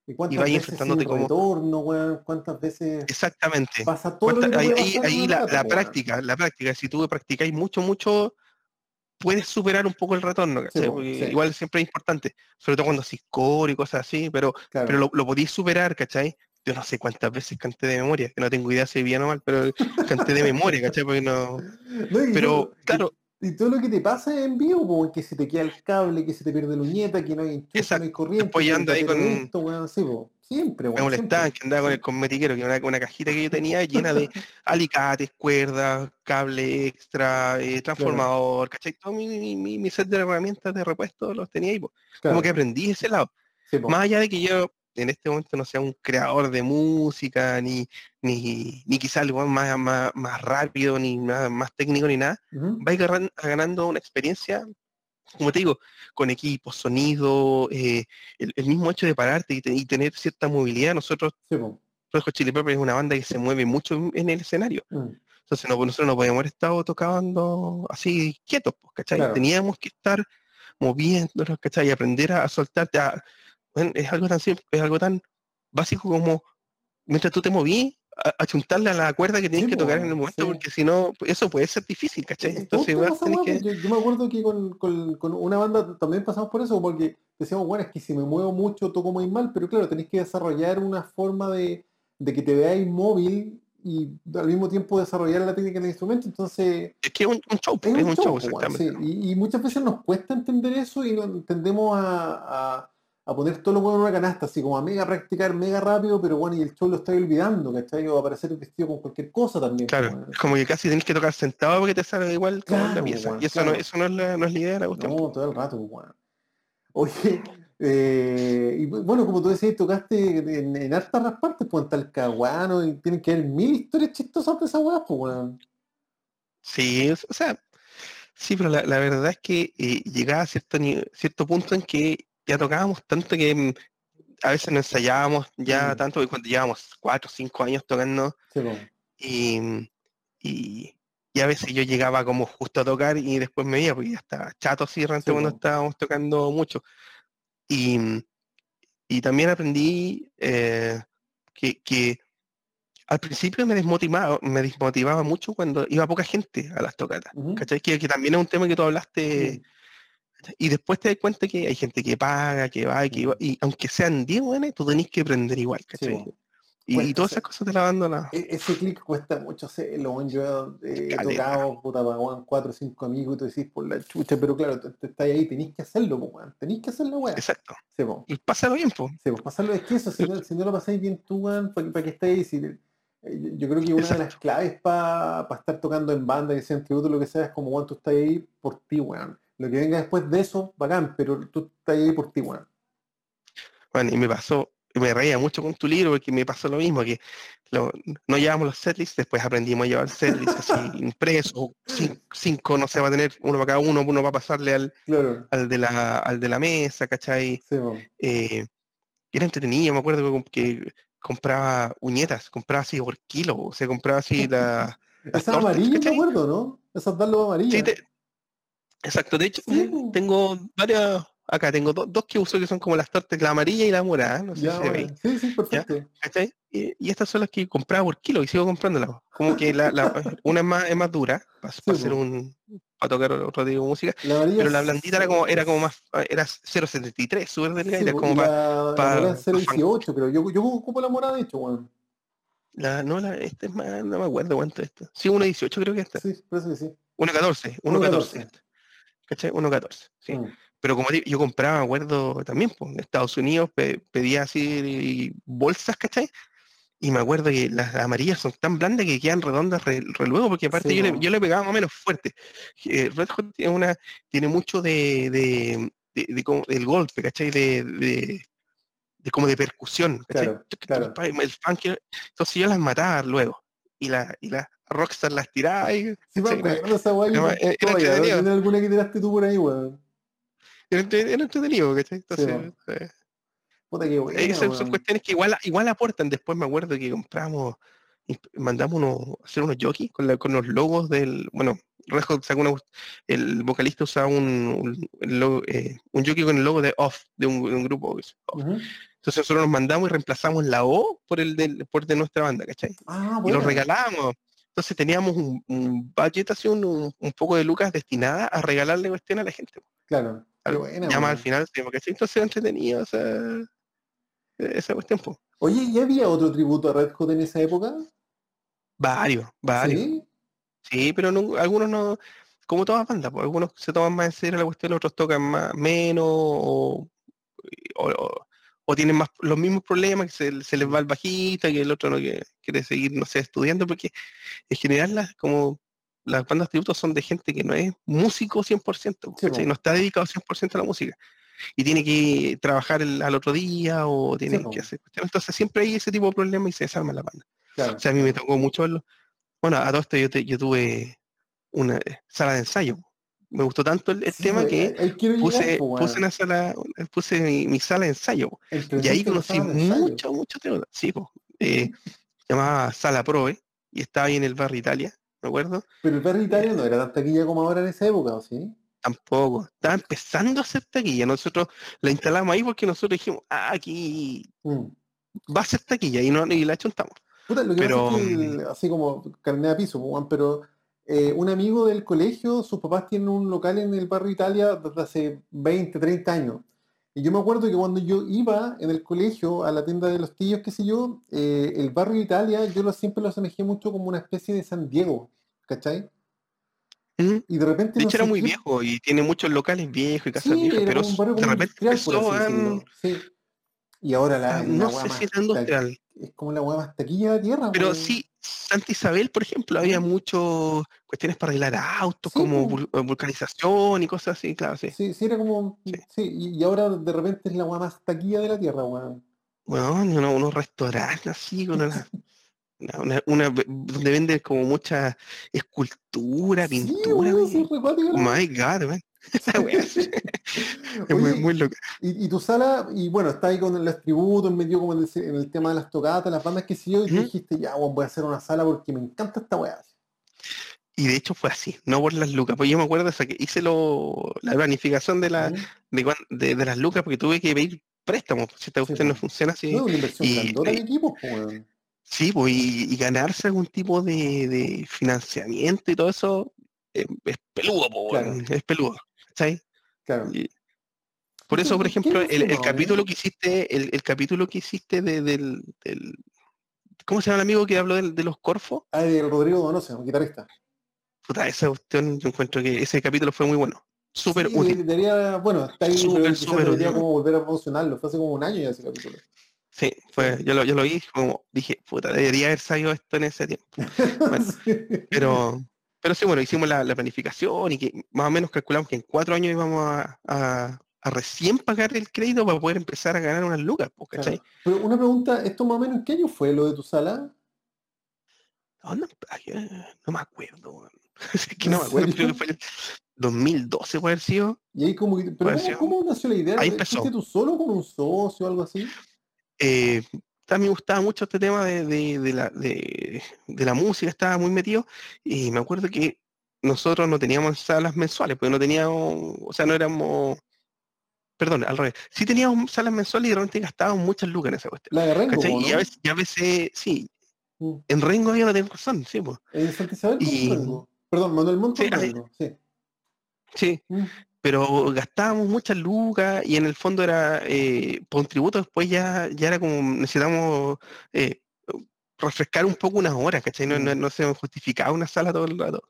Y, y vas enfrentándote como. Retorno, ¿Cuántas veces Exactamente. Pasa todo ahí, ahí, la, la práctica, la práctica. Si tú practicáis mucho, mucho, puedes superar un poco el retorno, igual siempre es importante, sobre todo cuando haces core y cosas así, pero, pero lo, lo podéis superar, ¿cachai? Yo no sé cuántas veces canté de memoria, que no tengo idea si bien o mal, pero canté de memoria, ¿cachai? Porque no... pero, claro... Y, todo lo que te pasa en vivo, como que se te queda el cable, que se te pierde la uñeta, que no hay enchufe, no hay corriente. Apoyando ahí con... Esto, Siempre, Me molestaban que andaba con el cosmetiquero, que era una, cajita que yo tenía llena de alicates, cuerdas, cable extra, eh, transformador, ¿cachai? Todo mi, mi, set de herramientas de repuesto los tenía ahí. Como que aprendí ese lado. Más allá de que yo en este momento no sea un creador de música, ni, ni, ni quizá algo más, más, más rápido, ni nada más técnico, ni nada, vais ganando una experiencia como te digo, con equipos, sonido, eh, el, mismo hecho de pararte y, tener cierta movilidad, nosotros, sí, Chili Pepper es una banda que se mueve mucho en, el escenario. Mm. Entonces nosotros no podíamos haber estado tocando así quietos, pues, ¿cachai? Teníamos que estar moviéndonos, ¿cachai? Y aprender a, soltarte. es algo tan simple, es algo tan básico como mientras tú te moví, achuntarle a la cuerda que tienes que tocar en el momento, porque si no, eso puede ser difícil, ¿cachai? Entonces, que... yo, me acuerdo que con, con, una banda también pasamos por eso, porque decíamos, bueno, es que si me muevo mucho toco muy mal, pero claro, tenéis que desarrollar una forma de, de que te veáis móvil y al mismo tiempo desarrollar la técnica del instrumento, entonces... Es que es un, show, es un, show, exactamente. y, muchas veces nos cuesta entender eso y no tendemos a a poner todo lo bueno en una canasta, así como a mega practicar mega rápido, pero bueno, y el show lo estoy olvidando, ¿cachai? O aparecer vestido con cualquier cosa también. Claro, es como que casi tenés que tocar sentado porque te sale igual claro, la pieza. y eso, no, eso no, es la, no es la idea de la cuestión. No, todo el rato, bueno. Oye, eh, y bueno, como tú decías, tocaste en, en hartas partes, pues en Talcahuano, y tienen que haber mil historias chistosas de esa weá, pues bueno. Sí, o sea, sí, pero la, la verdad es que eh, llegaba a cierto, cierto punto en que ya tocábamos tanto que mm, a veces no ensayábamos ya mm. tanto, cuando llevábamos cuatro o cinco años tocando, y, y, a veces yo llegaba como justo a tocar y después me veía, porque ya estaba chato así realmente cuando estábamos tocando mucho. Y, y también aprendí eh, que, que al principio me desmotivaba, me desmotivaba mucho cuando iba poca gente a las tocatas. ¿Cachai? Que, que también es un tema que tú hablaste. Y después te das cuenta que hay gente que paga, que va, que va, y aunque sean 10 buenas, tú tenés que aprender igual, ¿cachai? po. y, Cuesta y todas esas cosas te las abandonas. E- Ese clic cuesta mucho hacerlo. Yo eh, he Caleta. tocado, puta, para weón, cuatro o cinco amigos y tú decís por la chucha, pero claro, tú, tú estás ahí, tenés que hacerlo, po, weón. Tenés que hacerlo, weón. Exacto. Sí, po. Y pásalo bien, pues. Sí, pues pasarlo es que eso, si no, si no lo pasáis bien tú, weón, para que estéis, si, eh, yo- creo que una de las claves para estar tocando en banda, que sea en tributo, lo que sea, es como, weón, tú estás ahí por ti, weón. Lo que venga después de eso, bacán, pero tú estás ahí por ti, weón. Bueno, y me pasó, me reía mucho con tu libro porque me pasó lo mismo, que lo- no llevamos los setlists, después aprendimos a llevar setlists así impresos, cin- cinco, no se va a tener uno para cada uno, uno va a pasarle al, Claro, al, de, la, al de la mesa, ¿cachai? sí. Eh, era entretenido, me acuerdo que, comp- que compraba uñetas, compraba así por kilo, o sea, compraba así la, las Esa tortas, amarilla, me acuerdo, ¿no? Esas darlo amarillas. Sí, te- exacto, de hecho, Sí, po. tengo varias, acá tengo do- dos que uso que son como las tortas, la amarilla y la morada, no sé Ya, si se ve. weón. Sí, sí, perfecto. Y, y estas son las que compraba por kilo y sigo comprándolas. Como que la, la- una es más, es más dura para, Sí, hacer un para tocar otro tipo de música, La pero la blandita era como era como más era 0.73, súper delgada, era como para la, pa- la morada es pa 018, pero yo, yo ocupo la morada, de hecho, weón. la no la este es más, no me acuerdo cuánto es esto. Sí, 1.18 creo que está. Sí, por eso que sí. 1.14, 1.14. ¿Cachai? 1.14. Sí. Mm. Pero como yo compraba, me acuerdo también, pues, en Estados Unidos pe- pedía así bolsas, ¿cachai? Y me acuerdo que las amarillas son tan blandas que quedan redondas re, re luego, porque aparte Sí, yo, le, yo le pegaba más o menos fuerte. Eh, Red Hot tiene, una, tiene mucho de, de, de- de como del golpe, ¿cachai? De, de, como de percusión. Claro, claro. El funk, entonces yo las mataba luego. Y la, y la Rockstar las tiraba y Sí, me esa weá. yo era- era todavía, ¿no? entretenido. ¿Tienes alguna que tiraste tú por ahí, weón? era entre- era entretenido, ¿cachai? Entonces, eh, Puta que buena, Esas son cuestiones que igual, igual aportan. Después me acuerdo que compramos, mandamos unos, hacer unos jockeys con, la- con los logos del, bueno, Red Hot sacó una, el vocalista usaba un, un, logo, eh, un jockey con el logo de Off, de un, de un grupo. Off. Ujú. Entonces nosotros nos mandamos y reemplazamos la O por el del, por de nuestra banda, ¿cachai? Ah, Y bueno. los regalábamos. Entonces teníamos un, un budget así, un, poco de lucas destinada a regalarle cuestión a la gente. Claro. Al- buena, ya más al final, sí, porque entonces era entretenido esa, esa cuestión. Oye, ¿y había otro tributo a Red Hot en esa época? Varios, varios. Sí. Sí, pero no- algunos no, como todas bandas, pues, algunos se toman más en serio la cuestión, otros tocan más, menos, o, o- o- o tienen más los mismos problemas, que se, se les va el bajista, que el otro no quiere, quiere seguir, no sé, estudiando, porque en general las, como las bandas tributos son de gente que no es músico 100%, Sí, no está dedicado 100% a la música. Y tiene que trabajar el- al otro día o tiene que hacer cuestiones. Entonces siempre hay ese tipo de problemas y se desarma la banda. Claro. O sea, a mí me tocó mucho verlo. Bueno, a todo esto yo, te- yo tuve una eh, sala de ensayo. Me gustó tanto el, el Sí, tema pues, que llegar, puse, weón. puse una sala, puse mi, mi sala de ensayo. Y ahí conocí mucho, mucho tema. Sí, po. Eh, se llamaba Sala Proe y estaba ahí en el barrio Italia, me acuerdo. Pero el barrio Italia no era tan taquilla como ahora en esa época, ¿o sí? Tampoco. Estaba empezando a hacer taquilla. Nosotros la instalamos ahí porque nosotros dijimos, ah, aquí Mm. va a ser taquilla y, no, y la chuntamos. Puta, lo que Pero, pasa es que, el- así como carne a piso, pues, pero eh, un amigo del colegio, sus papás tienen un local en el barrio Italia desde hace 20, 30 años. Y yo me acuerdo que cuando yo iba en el colegio a la tienda de los tíos, qué sé yo, eh, el barrio Italia yo lo, siempre lo asemejé mucho como una especie de San Diego, ¿cachai? Y de repente De no hecho era sé muy qué- viejo y tiene muchos locales viejos y casas Sí, viejas, era pero de repente empezó. Sí. Y ahora la, Ah, la no sé más si era industrial, es como la weá más taquilla de tierra, pero weón. sí, Santa Isabel, por ejemplo, había muchas cuestiones para arreglar autos, Sí, como vul- eh, vulcanización y cosas así, claro, sí. Sí, sí, era como. Sí. Sí, y, ahora de repente es la weá más taquilla de la tierra, weón. Bueno, uno- unos restaurantes así, con una, donde venden como mucha escultura, pintura, weá. My God, man. Esa wea sí. es muy, Oye, muy loca. y, y tu sala, y bueno, está ahí con los tributos, metido como en el, en el tema de las tocatas, las bandas que sí yo, y tú Ujú. dijiste, ya, voy a hacer una sala porque me encanta esta weá. Y de hecho fue así, no por las lucas. Pues yo me acuerdo o sea, que hice lo, la planificación de, la, de, cuan- de, de las lucas porque tuve que pedir préstamos. pues, Si esta Sí, cuestión no funciona así. No, una inversión y- en equipos. Sí, pues, y, y ganarse algún tipo de, de financiamiento y todo eso eh, es peludo, po, Claro. weón, es peludo. Por eso, por ¿Qué- qué ejemplo, el, el o capítulo que hiciste, el, el capítulo que hiciste de- del, del- ¿cómo se llama el amigo que habló de, los Corfos? Ah, de Rodrigo Donoso, un guitarrista. Puta, esa cuestión, yo encuentro que ese capítulo fue muy bueno. Súper Sí, útil. Debería, bueno, está ahí, Súper, súper debería útil. como volver a promocionarlo. Fue hace como un año ya ese capítulo. Sí, fue, yo lo, yo lo vi, como dije, puta, debería haber salido esto en ese tiempo. Bueno, Sí. Pero, pero sí, bueno, hicimos la, la planificación y que más o menos calculamos que en cuatro años íbamos a, a- a recién pagar el crédito para poder empezar a ganar unas lucas, ¿cachai? Claro. Pero una pregunta, ¿esto más o menos en qué año fue lo de tu sala? No, no, ay, no me acuerdo. Es que no me acuerdo, creo que fue el 2012 puede haber sido. Y ahí como, que- pero ¿cómo, nació la idea? Ahí ¿Fuiste empezó. tú solo con un socio o algo así? Eh, también me gustaba mucho este tema de, de- de la, de, la música, estaba muy metido y me acuerdo que nosotros no teníamos salas mensuales, porque no teníamos, o sea, no éramos, perdón, al revés, sí teníamos salas mensuales y realmente gastábamos muchas lucas en esa cuestión. La de Rengo. Y a veces, y a veces, sí, Mm. en Rengo había no tengo razón, sí, pues, con Y-. Perdón, Manuel Rengo, sí. sí, Mm. Pero gastábamos muchas lucas y en el fondo era eh, por un tributo después ya, ya era como necesitamos eh, refrescar un poco unas horas, ¿cachai? No, no, Mm. no se justificaba una sala todo el rato.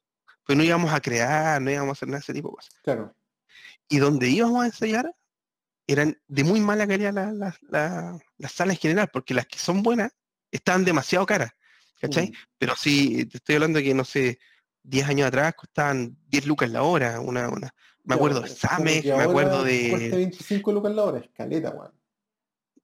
Pero no íbamos a crear, no íbamos a hacer nada de ese tipo de cosas. Claro. Y donde íbamos a ensayar eran de muy mala calidad la- la- la- las salas en general, porque las que son buenas estaban demasiado caras, ¿cachai? Mm. Pero sí, te estoy hablando de que, no sé, 10 años atrás costaban 10 lucas la hora, una, una, me acuerdo de es como Same, que me acuerdo Cuesta de... 25 lucas la hora, escaleta, weón.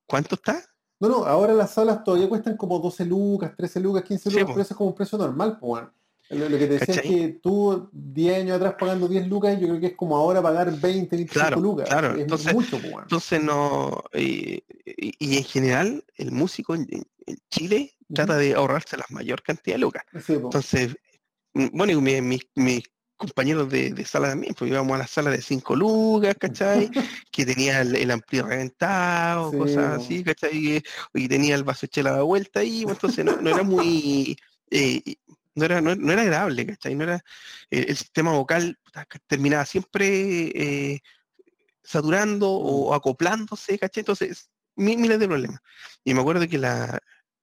¿Cuánto está? No, no, ahora las salas todavía cuestan como 12 lucas, 13 lucas, 15 Sí, lucas, po. pero eso es como un precio normal, pues, weón. Lo, lo que te decía es ¿Cachai? que tú 10 años atrás pagando 10 lucas, yo creo que es como ahora pagar 20, 25 Claro, lucas. claro, Es entonces- mucho, pues. Entonces no... y, y en general, el músico en, en- Chile trata Ujú. de ahorrarse la mayor cantidad de lucas. Sí. Entonces, mm, bueno, y mi- mis, mis compañeros de, de sala también, pues íbamos a la sala de 5 lucas, ¿cachai? que tenía el, el ampli reventado, Sí, cosas así, ¿cachai? Y, tenía el vaso chela de vuelta ahí, pues, entonces no, no era muy... eh, no era, no, no era agradable, ¿cachai? No era, eh, el sistema vocal terminaba siempre eh, saturando o acoplándose, ¿cachai? Entonces, mi- miles de problemas. Y me acuerdo que la,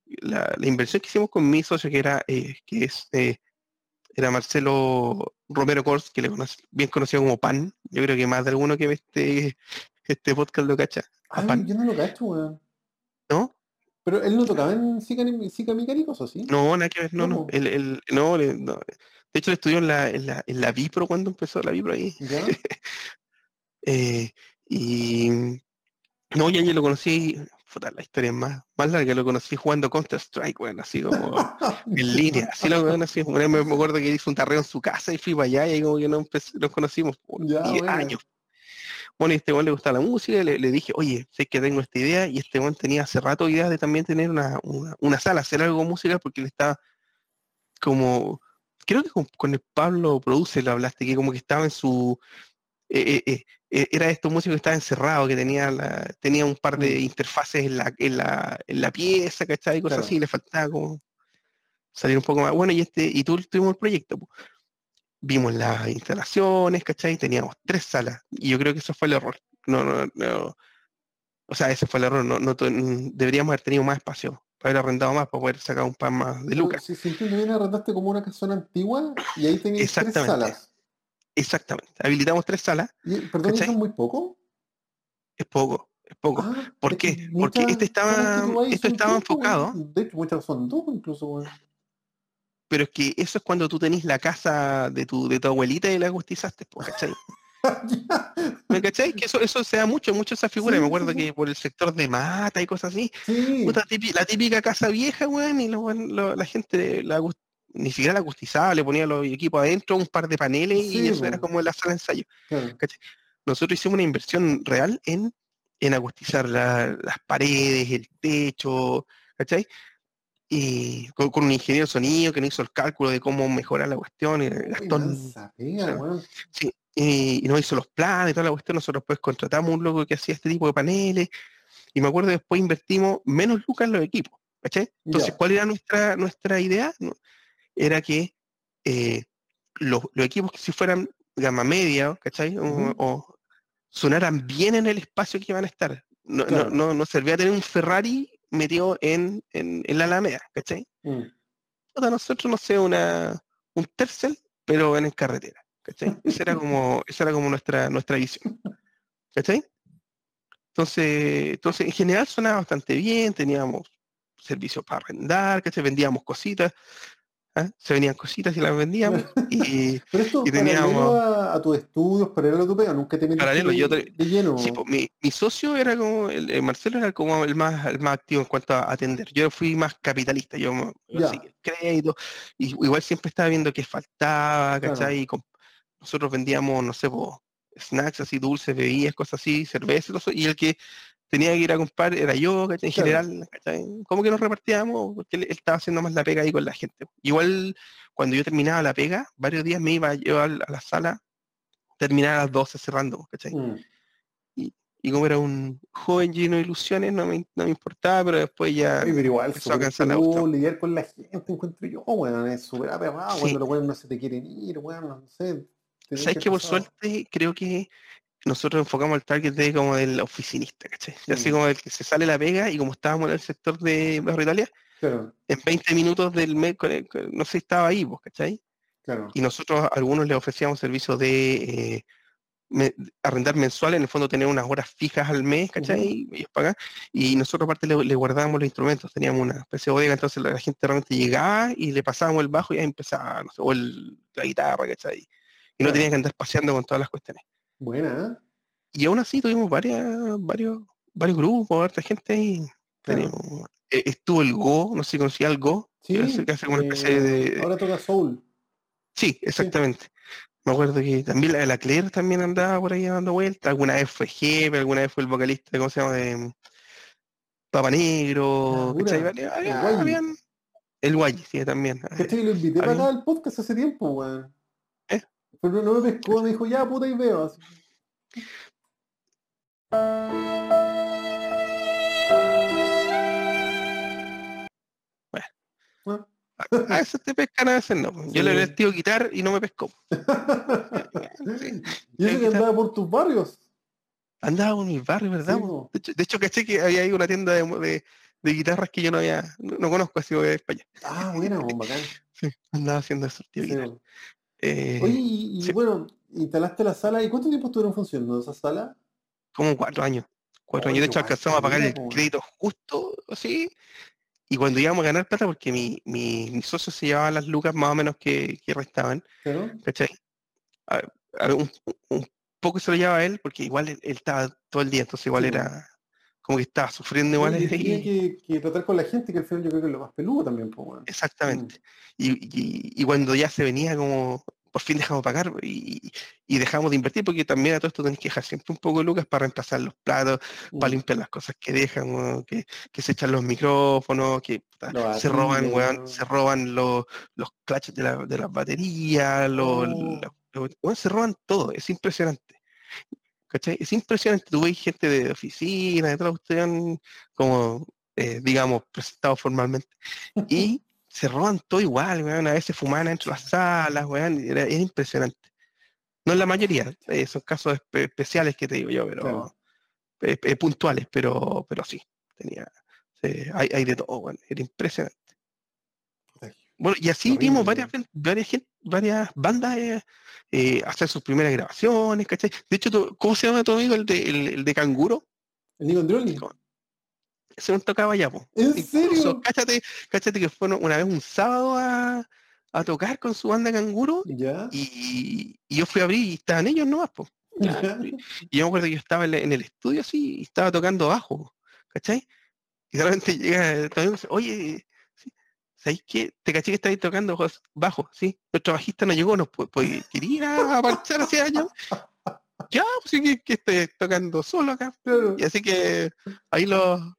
la, la inversión que hicimos con mi socio, que era, eh, que es, eh, era Marcelo Romero Cors, que le conoce, bien conocido como Pan. Yo creo que más de alguno que ve este, este podcast lo cacha. Ay, Pan, yo no lo cacho, weón. ¿no? Pero él no tocaba en Sica Micaricos, ¿o sí? No, nada que ver, no, No. El, el- no, no. De hecho, estudió en la, en la, en la Vipro cuando empezó la Vipro ahí. ¿Ya? Eh, y no, ya yo lo conocí, puta, la historia es más, más larga, lo conocí jugando Counter Strike, bueno, así como en línea, así lo conocí, vez me me acuerdo que hizo un tarreo en su casa y fui para allá y ahí como que nos, empecé- nos conocimos por Ya, 10 buena. años. Bueno, y este weón le gustaba la música, y le, le dije, oye, sé que tengo esta idea, y este weón tenía hace rato ideas de también tener una, una, una sala, hacer algo musical, porque él estaba como, creo que con, con el Pablo Produce lo hablaste, que como que estaba en su, eh, eh, eh, era de estos músicos que estaba encerrado, que tenía la, tenía un par de Mm. interfaces en la, en la, en la pieza, ¿cachai? Y cosas Claro. así, y le faltaba como salir un poco más. Bueno, y este, y tú tuvimos el proyecto, po. vimos las instalaciones, ¿cachai? Teníamos tres salas, y yo creo que eso fue el error. No, no, no. O sea, ese fue el error. No, no, deberíamos haber tenido más espacio, para haber arrendado más, para poder sacar un par más de lucas. Si, si entiendo bien, arrendaste como una casona antigua y ahí tenías tres salas. Exactamente. Habilitamos tres salas, Y, perdón, ¿eso ¿Cachai? es muy poco? es poco, es poco. Ah, ¿Por es qué? Porque este estaba- vas esto estaba enfocado. De hecho, muchas son dos incluso. Pero es que eso es cuando tú tenés la casa de tu, de tu abuelita y la agustizaste, po, ¿cachai? ¿Me cachai? Que eso, eso se da mucho, mucho esa figura. Sí, Me acuerdo sí. que por el sector de mata y cosas así, Sí. puta, típi- la típica casa vieja, weón, y lo- weón, lo- la gente la ni siquiera la acustizaba, le ponía los equipos adentro, un par de paneles Sí, y eso era como la sala de ensayo. Claro. Nosotros hicimos una inversión real en, en acustizar la- las paredes, el techo, ¿cachai? Y con, con un ingeniero de sonido que nos hizo el cálculo de cómo mejorar la cuestión, y Uy, Gastón claro. weón. Sí, y, y nos hizo los planes y toda la cuestión. Nosotros pues contratamos un loco que hacía este tipo de paneles. Y me acuerdo después invertimos menos lucas en los equipos. ¿cachai? Entonces. ¿cuál era nuestra, nuestra idea? Era que eh, los, los equipos que si fueran gama media, ¿cachai? O- Ujú. o sonaran bien en el espacio que iban a estar. No, Claro. no, no servía tener un Ferrari metido en, en, en la Alameda, ¿cachai? Mm. Puta, nosotros, no sé, una, un Tercel, pero en carretera, ¿cachai? Esa era como, esa era como nuestra, nuestra visión, ¿cachai? Entonces, entonces, en general sonaba bastante bien, teníamos servicios para arrendar, ¿cachai? Vendíamos cositas, ¿ah? se venían cositas y las vendíamos, y Pero esto Y paralelo teníamos- a, a tus estudios, paralelo a tu pega, nunca te metiste Paralelo, de, yo te- de lleno. sí, pues, mi, mi socio era como, el, el Marcelo era como el más, el más activo en cuanto a atender. Yo fui más capitalista, yo, me- yo Ya. sí, el crédito, y igual siempre estaba viendo qué faltaba, Claro. ¿cachai? Y nosotros vendíamos, no sé, po, snacks así, dulces, bebidas, cosas así, cerveza, y todo eso, y el que tenía que ir a comprar era yo, ¿cachai? En Claro. general, ¿cachai? Como que nos repartíamos, porque él, él estaba haciendo más la pega ahí con la gente. Igual, cuando yo terminaba la pega, varios días me iba yo al- a la sala, terminar a las 12 cerrando, ¿cachai? Mm. Y como era un joven lleno de ilusiones, no me, no me importaba, pero después ya... Oye, pero igual, empezó a cansar la lidiar con la gente, encuentro yo, weón, es súper aperrado Sí. cuando los weones no se te quieren ir, weón, no sé. ¿Sabes que por pasado. suerte creo que nosotros enfocamos el target de como del oficinista, ¿cachai? Así Mm. como el que se sale la pega y como estábamos en el sector de Barrio Italia, Claro, en 20 minutos del mes, no sé, estaba ahí, vos, ¿cachai? claro. Y nosotros a algunos les ofrecíamos servicios de eh, me- arrendar mensual, en el fondo tener unas horas fijas al mes, ¿cachai? Y ellos pagan. Y nosotros aparte le, le guardábamos los instrumentos, teníamos una especie de bodega, entonces la, la gente realmente llegaba y le pasábamos el bajo y ahí empezaba, no sé, o el- la guitarra, ¿cachai? Y no Claro. tenía que andar paseando con todas las cuestiones. Buena. Y aún así tuvimos varias, varios, varios grupos, harta gente ahí. Claro. Teníamos- eh, estuvo el Go, no sé si conocía el Go, Sí, que hace- una especie eh, de, ahora toca Soul. Sí, exactamente. Me acuerdo que también la, la Claire también andaba por ahí dando vueltas. Alguna vez fue jefe, alguna vez fue el vocalista, ¿cómo se llama? De mm, Papa Negro, Ah, El Guay, sí, también. ¿Cachai? Lo invité para acá al podcast hace tiempo, weón. Pero no me pescó, me dijo, ya puta y veo. así. Bueno. A veces te pescan, a veces no. Yo le Sí. le tío quitar y no me pescó. Sí. y eso que Quitar. andaba por tus barrios. Andaba por mis barrios, ¿verdad? Sí, po. de, hecho, de hecho, caché que había ahí una tienda de, de- de guitarras que yo no había, no, no conozco, así voy a España. Ah, buena, weón, bacán. Sí, andaba haciendo eso, tío guitarra. Eh, Oye, y, sí. bueno, instalaste la sala. ¿Y cuánto tiempo estuvieron funcionando esa sala? como cuatro años. Cuatro años. De hecho, alcanzamos a pagar el crédito justo así. Y cuando íbamos a ganar plata, porque mi, mi, mi socio se llevaba las lucas más o menos que, que restaban, ¿Claro? ¿cachai? A- a- un, un poco se lo llevaba él, porque igual él, él estaba todo el día, entonces igual Sí, era como que estaba sufriendo igual. y tenía ahí. que, que tratar con la gente, que al final yo creo que es lo más peludo también, pues. Exactamente. Y, y- y cuando ya se venía como, por fin dejamos de pagar y, y dejamos de invertir, porque también a todo esto tenés que dejar siempre un poco de lucas para reemplazar los platos, para Mm. limpiar las cosas que dejan, weón, que, que se echan los micrófonos, que se roban, weón, se roban los, los clutches de, la- de las baterías, los, Oh. la- los- weón, se roban todo, es impresionante. ¿Cachai? Es impresionante, tú ves gente de oficina, de cuestión, como, eh, digamos, presentado formalmente, y se roban todo igual, weón, a veces fuman dentro de las salas, weón, era, era impresionante. No en la mayoría, eh, son casos espe- especiales que te digo yo, pero Claro. eh, eh, puntuales, pero, pero sí, tenía, hay, hay de todo, weón, era impresionante. Bueno, y así Horrible, vimos varias, varias, bandas eh, eh, hacer sus primeras grabaciones, ¿cachai? De hecho, ¿cómo se llama tu amigo el de, el, el de Canguro? ¿El Nico Androli? Ese no tocaba ya, po. ¿En Incluso, serio? cáchate, cáchate que fueron una vez un sábado a, a tocar con su banda Canguro ¿Ya? y, y yo fui a abrir y estaban ellos nomás, po. ¿Ya? Y yo me acuerdo que yo estaba en, el estudio así y estaba tocando bajo, ¿cachai? Y de repente llega tu amigo y dice, oye. ¿Sabéis qué? Te caché que estáis tocando bajo, ¿sí? Nuestro bajista no llegó, ¿nos pu- puede querer ir a marchar hacia allá? Ya, pues sí que, que estoy tocando solo acá. Y así que ahí lo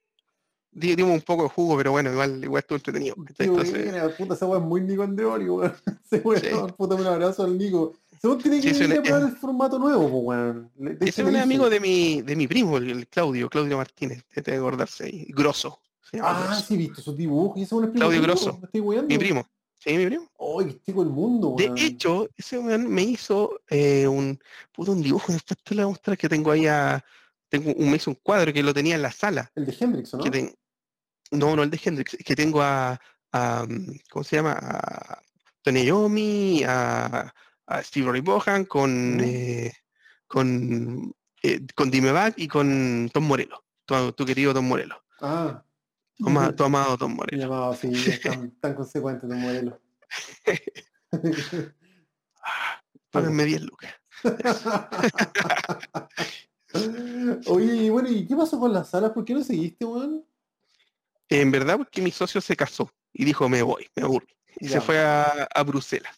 di- dimos un poco de jugo, pero bueno, igual, igual estuvo entretenido. Qué Entonces, buena, puta, esa weá es muy Nico Andreoli, weón. Weón, Sí. puta, un abrazo al Nico. Weón tiene Sí, que venir un- a probar el formato nuevo, po, weón. Es un amigo de mi, de mi primo, el, el Claudio, Claudio Martínez, te acordarse ahí, grosso. Ah, sí, viste esos dibujos. Y ese es Claudio Grosso. Mi primo. Sí, mi primo. ¡Ay, qué chico el mundo, De weón! hecho, ese weón me hizo eh, un, puto, un dibujo, después te lo voy a mostrar que tengo ahí a, tengo un, me hizo un cuadro que lo tenía en la sala. El de Hendrix, ¿o ¿no? que ten- no, no el de Hendrix, que tengo a, a, mm, ¿cómo se llama? A Tony Iommi, a, a Steve Ray Bohan, con, Ujú. eh, con, eh, con Dimebag y con Tom Morello, tu, tu querido Tom Morello, Ah. Tu, ama- tu amado Tom Morello. Llamado así, es tan, tan consecuente modelo. Ah, Páganme 10 lucas. Oye, y bueno, ¿y qué pasó con las salas? ¿Por qué no seguiste, weón? En verdad, porque mi socio se casó y dijo, me voy, me aburro. Y Ya. se fue a, a Bruselas,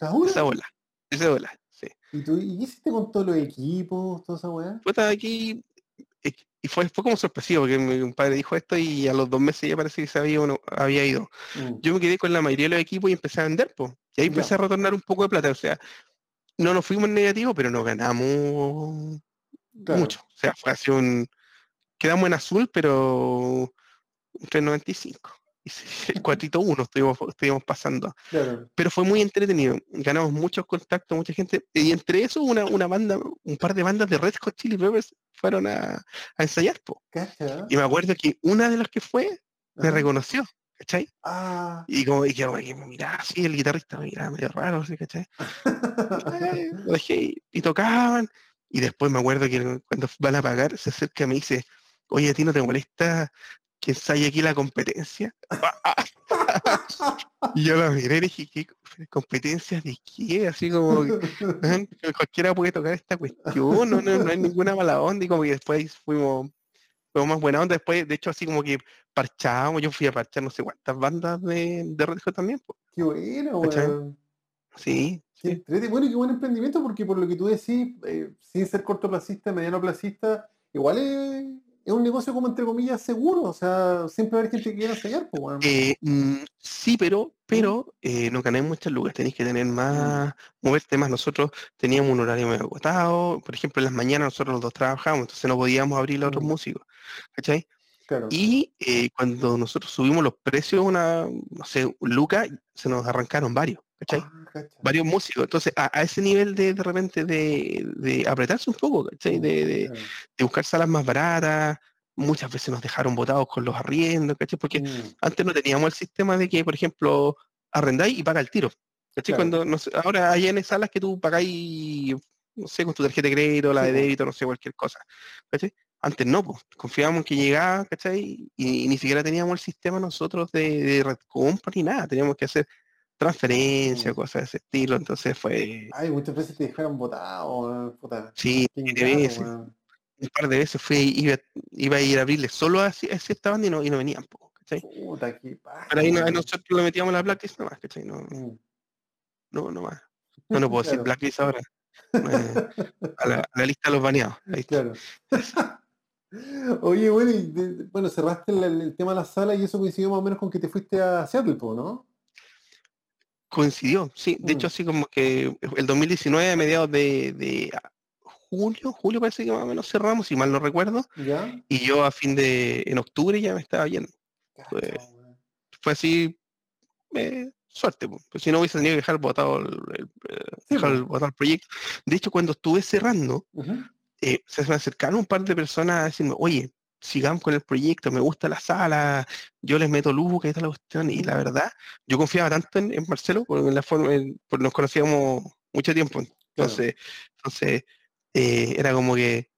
¿Ahora? esa ola, esa ola, sí. ¿Y tú y qué hiciste con todos los equipos, toda esa weá? Puta, aquí y fue, fue como sorpresivo porque mi compadre dijo esto y a los dos meses ya parece que se había, uno- había ido. Mm, Yo me quedé con la mayoría de los equipos y empecé a vender, pues. Y ahí empecé a retornar un poco de plata. O sea, no nos fuimos negativos, pero no ganamos Claro. mucho. O sea, fue así un... Quedamos en azul, pero un 3.95. Sí, el cuatrito uno estuvimos, estuvimos pasando. Claro. Pero fue muy entretenido. Ganamos muchos contactos, mucha gente. Y entre eso, una, una banda, un par de bandas de Red Hot Chili Peppers fueron a, a ensayar. Y me acuerdo que una de las que fue me reconoció, ¿cachai? Ah. Y como y yo me miraba así, el guitarrista me miraba medio raro, así, ¿cachai? Eh, lo dejé y, y tocaban. Y después me acuerdo que cuando van a pagar, se acerca y me dice, oye, ¿a ti no te molesta que ensaye aquí la competencia? y yo la miré y dije, ¿qué competencias de qué? Así como, "Weón, cualquiera puede tocar esta cuestión, no, no, no hay ninguna mala onda. Y como que después fuimos, fuimos más buena onda. Después, de hecho, así como que parchábamos, yo fui a parchar no sé cuántas bandas de, de Red Hot también. po. Qué bueno, weón. Sí, sí. Bueno, y qué buen emprendimiento, porque por lo que tú decís, eh, sin ser cortoplacista, mediano placista, igual es, es un negocio como entre comillas seguro. O sea, siempre va a haber gente que quiera enseñar, pues. Eh, mm, sí, pero, pero eh, no ganáis muchas lucas, tenéis que tener más, moverte más. Nosotros teníamos un horario medio agotado, por ejemplo, en las mañanas nosotros los dos trabajábamos, entonces no podíamos abrir a otros músicos, ¿cachai? Claro. Y eh, cuando nosotros subimos los precios, una, no sé, lucas, se nos arrancaron varios, ¿cachai? Ah. Varios músicos. Entonces, a, a ese nivel de de repente de, de apretarse un poco, ¿cachai? De, de- buscar salas más baratas, muchas veces nos dejaron botados con los arriendos, ¿cachai? Porque Mm, antes no teníamos el sistema de que, por ejemplo, arrendáis y paga el tiro. ¿cachai? Claro. Cuando, no sé, ahora hay en salas que tú pagáis, no sé, con tu tarjeta de crédito, la de débito, no sé, cualquier cosa. ¿cachai? Antes no, pues, confiábamos en que llegaba, ¿cachai? Y, y ni siquiera teníamos el sistema nosotros de, de red compra ni nada, teníamos que hacer transferencia, Mm. cosas de ese estilo, entonces fue, Ay, muchas veces te dejaron botado, puta. sí, veces, un par de veces fue, iba, iba a ir a abrirle solo a, a cierta banda y no, y no venían, po, ¿cachai? Puta, qué paja, Pero ahí, no- nosotros le metíamos la blacklist nomás, ¿cachai? No, Mm. no, no más. No, no puedo decir Claro. blacklist ahora. Eh, a, la, a la lista de los baneados. Ahí. Claro. Oye, bueno, y de- de- bueno, cerraste el, el tema de la sala y eso coincidió más o menos con que te fuiste a Seattle, po, ¿no? Coincidió, sí. De hecho, Mm. así como que el 2019, a mediados de, de julio, julio parece que más o menos cerramos, si mal no recuerdo. ¿Ya? Y yo a fin de, en octubre ya me estaba yendo. Pues, weón. Fue así, eh, suerte, pues. Pues si no hubiese tenido que dejar botado el, el, eh, Sí, dejar pues. el- botado el proyecto. De hecho, cuando estuve cerrando, eh, se me acercaron un par de personas a decirme, oye, sigamos con el proyecto, me gusta la sala, yo les meto luz, que está la cuestión, y la verdad, yo confiaba tanto en, en Marcelo, porque en la forma, en- porque nos conocíamos mucho tiempo, entonces, entonces eh, era como que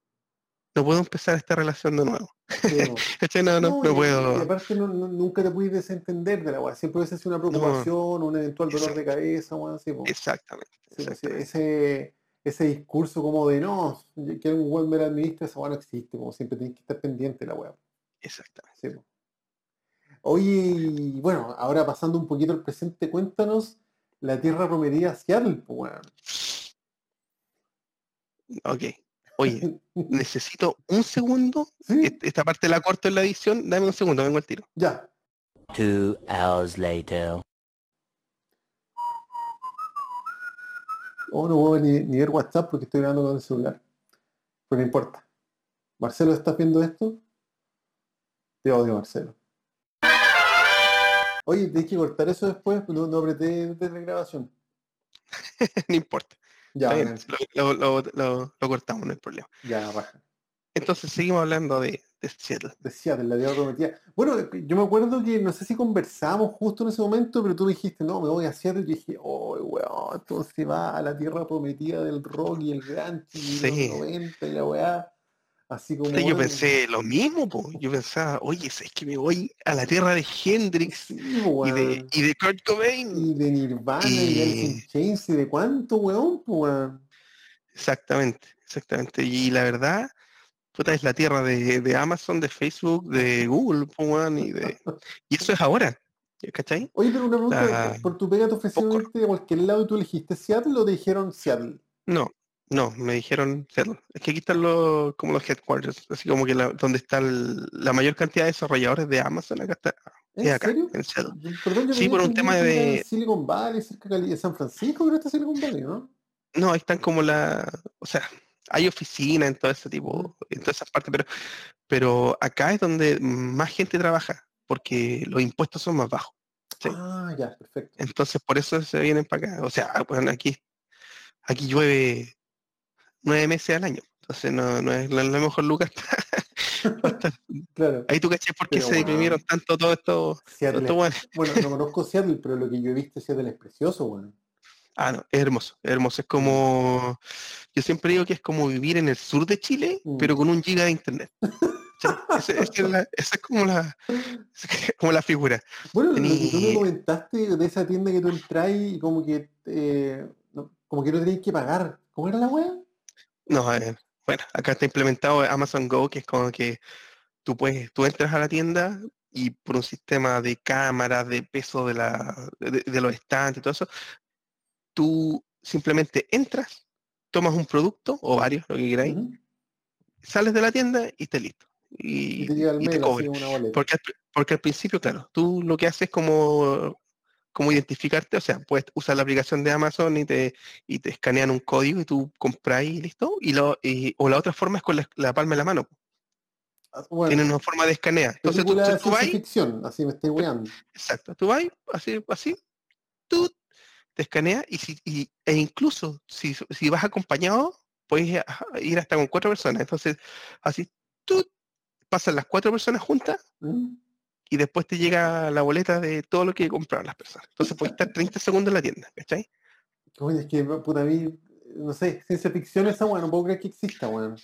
no puedo empezar esta relación de nuevo. No, no, No, no y- puedo. Y aparte no- no- nunca te puedes desentender de la weá. Siempre hubiese sido una preocupación, un eventual dolor de cabeza, weón, sí, po. Exactamente. Sí, exactamente. ese, ese discurso como de no, que un buen me la administra, esa weá no existe, como siempre tienes que estar pendiente de la weá. exactamente. Sí. Oye, bueno, ahora pasando un poquito al presente, cuéntanos la tierra romería Seattle, weón. Ok. Oye, necesito un segundo. Sí, Est- Esta parte la corto en la edición. Dame un segundo, vengo al tiro. ya. Two hours later. Oh, no puedo ni, ni ver WhatsApp porque estoy grabando con el celular. Pero no importa. Marcelo, ¿estás viendo esto? Te odio, Marcelo. Oye, tienes que cortar eso después, no, no apreté desde la grabación. no importa. Ya, bien, lo- lo- lo- lo cortamos, no hay problema. ya, baja. Entonces seguimos hablando de, de Seattle. De Seattle, la tierra prometida. Bueno, yo me acuerdo que no sé si conversamos justo en ese momento, pero tú me dijiste, no, me voy a Seattle. Y yo dije, oh, weón, entonces va a la tierra prometida del rock y el grunge y Sí. los 90 y la weá. Así como. Yo bueno, pensé lo mismo, po. yo pensaba, oye, es que me voy a la tierra de Hendrix Sí, y de, y de Kurt Cobain. Y de Nirvana y, de in Chains y de cuánto, weón, po, weón. Exactamente, exactamente. Y la verdad, puta, es la tierra de, de Amazon, de Facebook, de Google, y, de, y eso es ahora, ¿cachai? Oye, pero una pregunta, La- por tu pega te ofrecieron irte de cualquier lado y tú elegiste Seattle o te dijeron Seattle? No, no, me dijeron Seattle. Es que aquí están los, como los headquarters, así como que la- donde está el- la mayor cantidad de desarrolladores de Amazon, acá está, ¿En es acá, serio? en Seattle. Perdón, yo Sí, por un tema de- Silicon Valley, cerca de San Francisco, creo que está Silicon Valley, ¿no? No, ahí están como la, o sea, hay oficinas en todo ese tipo, en todas esas partes, pero, pero acá es donde más gente trabaja, porque los impuestos son más bajos. Sí. Ah, ya, perfecto. Entonces por eso se vienen para acá. O sea, bueno, aquí, aquí llueve nueve meses al año. Entonces no, no es la, la mejor estar. Claro. Ahí tú caché por qué Pero se deprimieron bueno. tanto todo esto. todo esto bueno. Bueno, no conozco Seattle, pero lo que yo he visto Seattle es precioso, weón. Ah, no, es hermoso, es hermoso. Es como, yo siempre digo que es como vivir en el sur de Chile, Mm. pero con un giga de internet. Esa es, como la, es como la figura. Bueno, lo que tú me comentaste de esa tienda que tú entras y como que eh, como que no tenías que pagar. ¿Cómo era la weá? No, eh, bueno, acá está implementado Amazon Go, que es como que tú puedes, tú entras a la tienda y por un sistema de cámaras, de peso de, la, de, de los estantes y todo eso, tú simplemente entras, tomas un producto o varios, lo que queráis, sales de la tienda y estás listo. Y Y, te llega el y te cobran. Porque al, porque al principio, claro, tú lo que haces es como, como identificarte, o sea, puedes usar la aplicación de Amazon y te, y te escanean un código y tú compras y listo. Y lo, y- o la otra forma es con la, la palma de la mano. Ah, Bueno, Tienen una forma de escanear. Entonces tú, tú vas, ficción, así me estoy weando. exacto, tú vas, así, así, tú te escaneas y, si, y- e incluso si, si vas acompañado, puedes ir a- ir hasta con cuatro personas. Entonces, así, tú pasan las cuatro personas juntas ¿Mm? y después te llega la boleta de todo lo que compraron las personas. Entonces puedes estar 30 segundos en la tienda, ¿cachai? Coño, es que puta a mí, no sé, ciencia ficción esa weá, no puedo creer que exista, weón.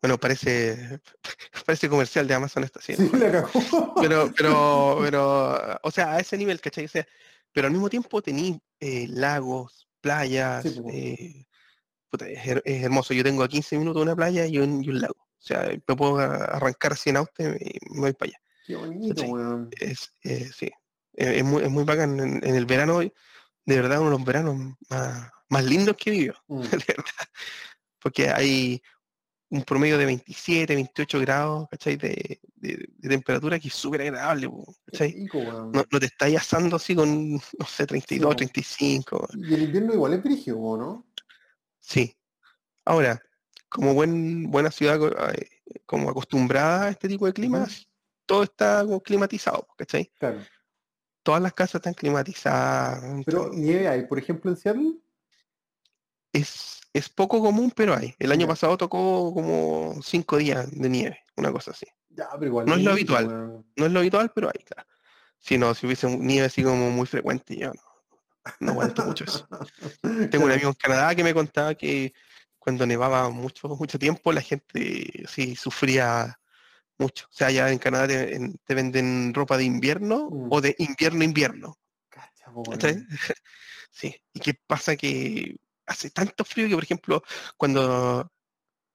Bueno, parece, parece comercial de Amazon esta sí. Sí, la cagó. Pero, pero, pero, o sea, a ese nivel, ¿cachai? O sea, pero al mismo tiempo tení eh, lagos, playas, Sí, eh, puta, es, her- es hermoso. Yo tengo a 15 minutos una playa y un, y un lago. O sea, me puedo arrancar así en auto y me voy para allá. Qué bonito. Es, eh, sí, es muy, es muy bacán. En, en el verano, de verdad, uno de los veranos más, más lindos que vivió, Mm. de verdad. Porque hay un promedio de 27, 28 grados, ¿cachai? De, de- de temperatura que es súper agradable. No, no te estás asando así con, no sé, 32, po. 35. Y el invierno igual es brígido, ¿o ¿no? Sí. Ahora, como buen, buena ciudad eh, como acostumbrada a este tipo de climas, todo está como climatizado, ¿cachai? Claro. Todas las casas están climatizadas. Pero todo. nieve hay, por ejemplo, en Seattle. es, es poco común, pero hay. El año pasado tocó como cinco días de nieve, una cosa así. Ya, pero igual. No es lo habitual. No es lo habitual, pero hay, claro. Si no, si hubiese un nieve así como muy frecuente, yo no, no aguanto mucho eso. Tengo un amigo en Canadá que me contaba que cuando nevaba mucho, mucho tiempo, la gente sí sufría mucho. O sea, allá en Canadá te, en- te venden ropa de invierno Mm. o de invierno-invierno. Sí. ¿Y qué pasa? Que hace tanto frío que, por ejemplo, cuando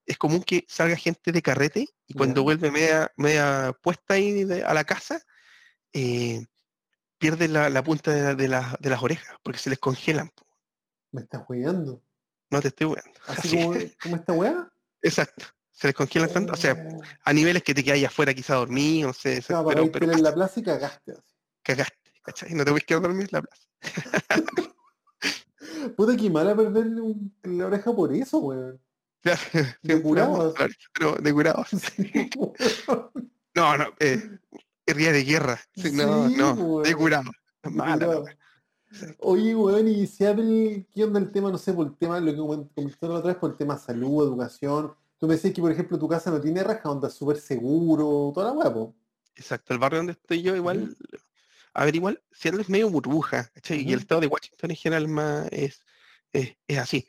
es común que salga gente de carrete y cuando vuelve media, media puesta ahí de- a la casa, eh, pierde la, la punta de, de la- de las orejas porque se les congelan. po. Me estás weando. No te estoy weando. Así Así, como, como esta weá. Exacto. Se les congelan tanto, o sea, Oh. a niveles que te quedas afuera quizá dormir, no sé, Claro, pero, pero en la plaza y cagaste cagaste, ¿cachai? No te puedes quedar dormir en la plaza. Puta que mala perderle un- la oreja por eso, weón. Claro, De curados. pero de curados. Sí. No, no, eh, de guerra. Sí, no, Sí, no, de curado. De Mala. Oye, weón, y si Apple, ¿qué onda el tema? No sé, por el tema, lo que comentaron la otra vez, por el tema salud, educación. Tú me decías que, por ejemplo, tu casa no tiene raja, onda súper seguro, toda la po. Exacto, el barrio donde estoy yo igual, a ver, igual, Seattle es medio burbuja. Y el estado de Washington en general más es, es, es así.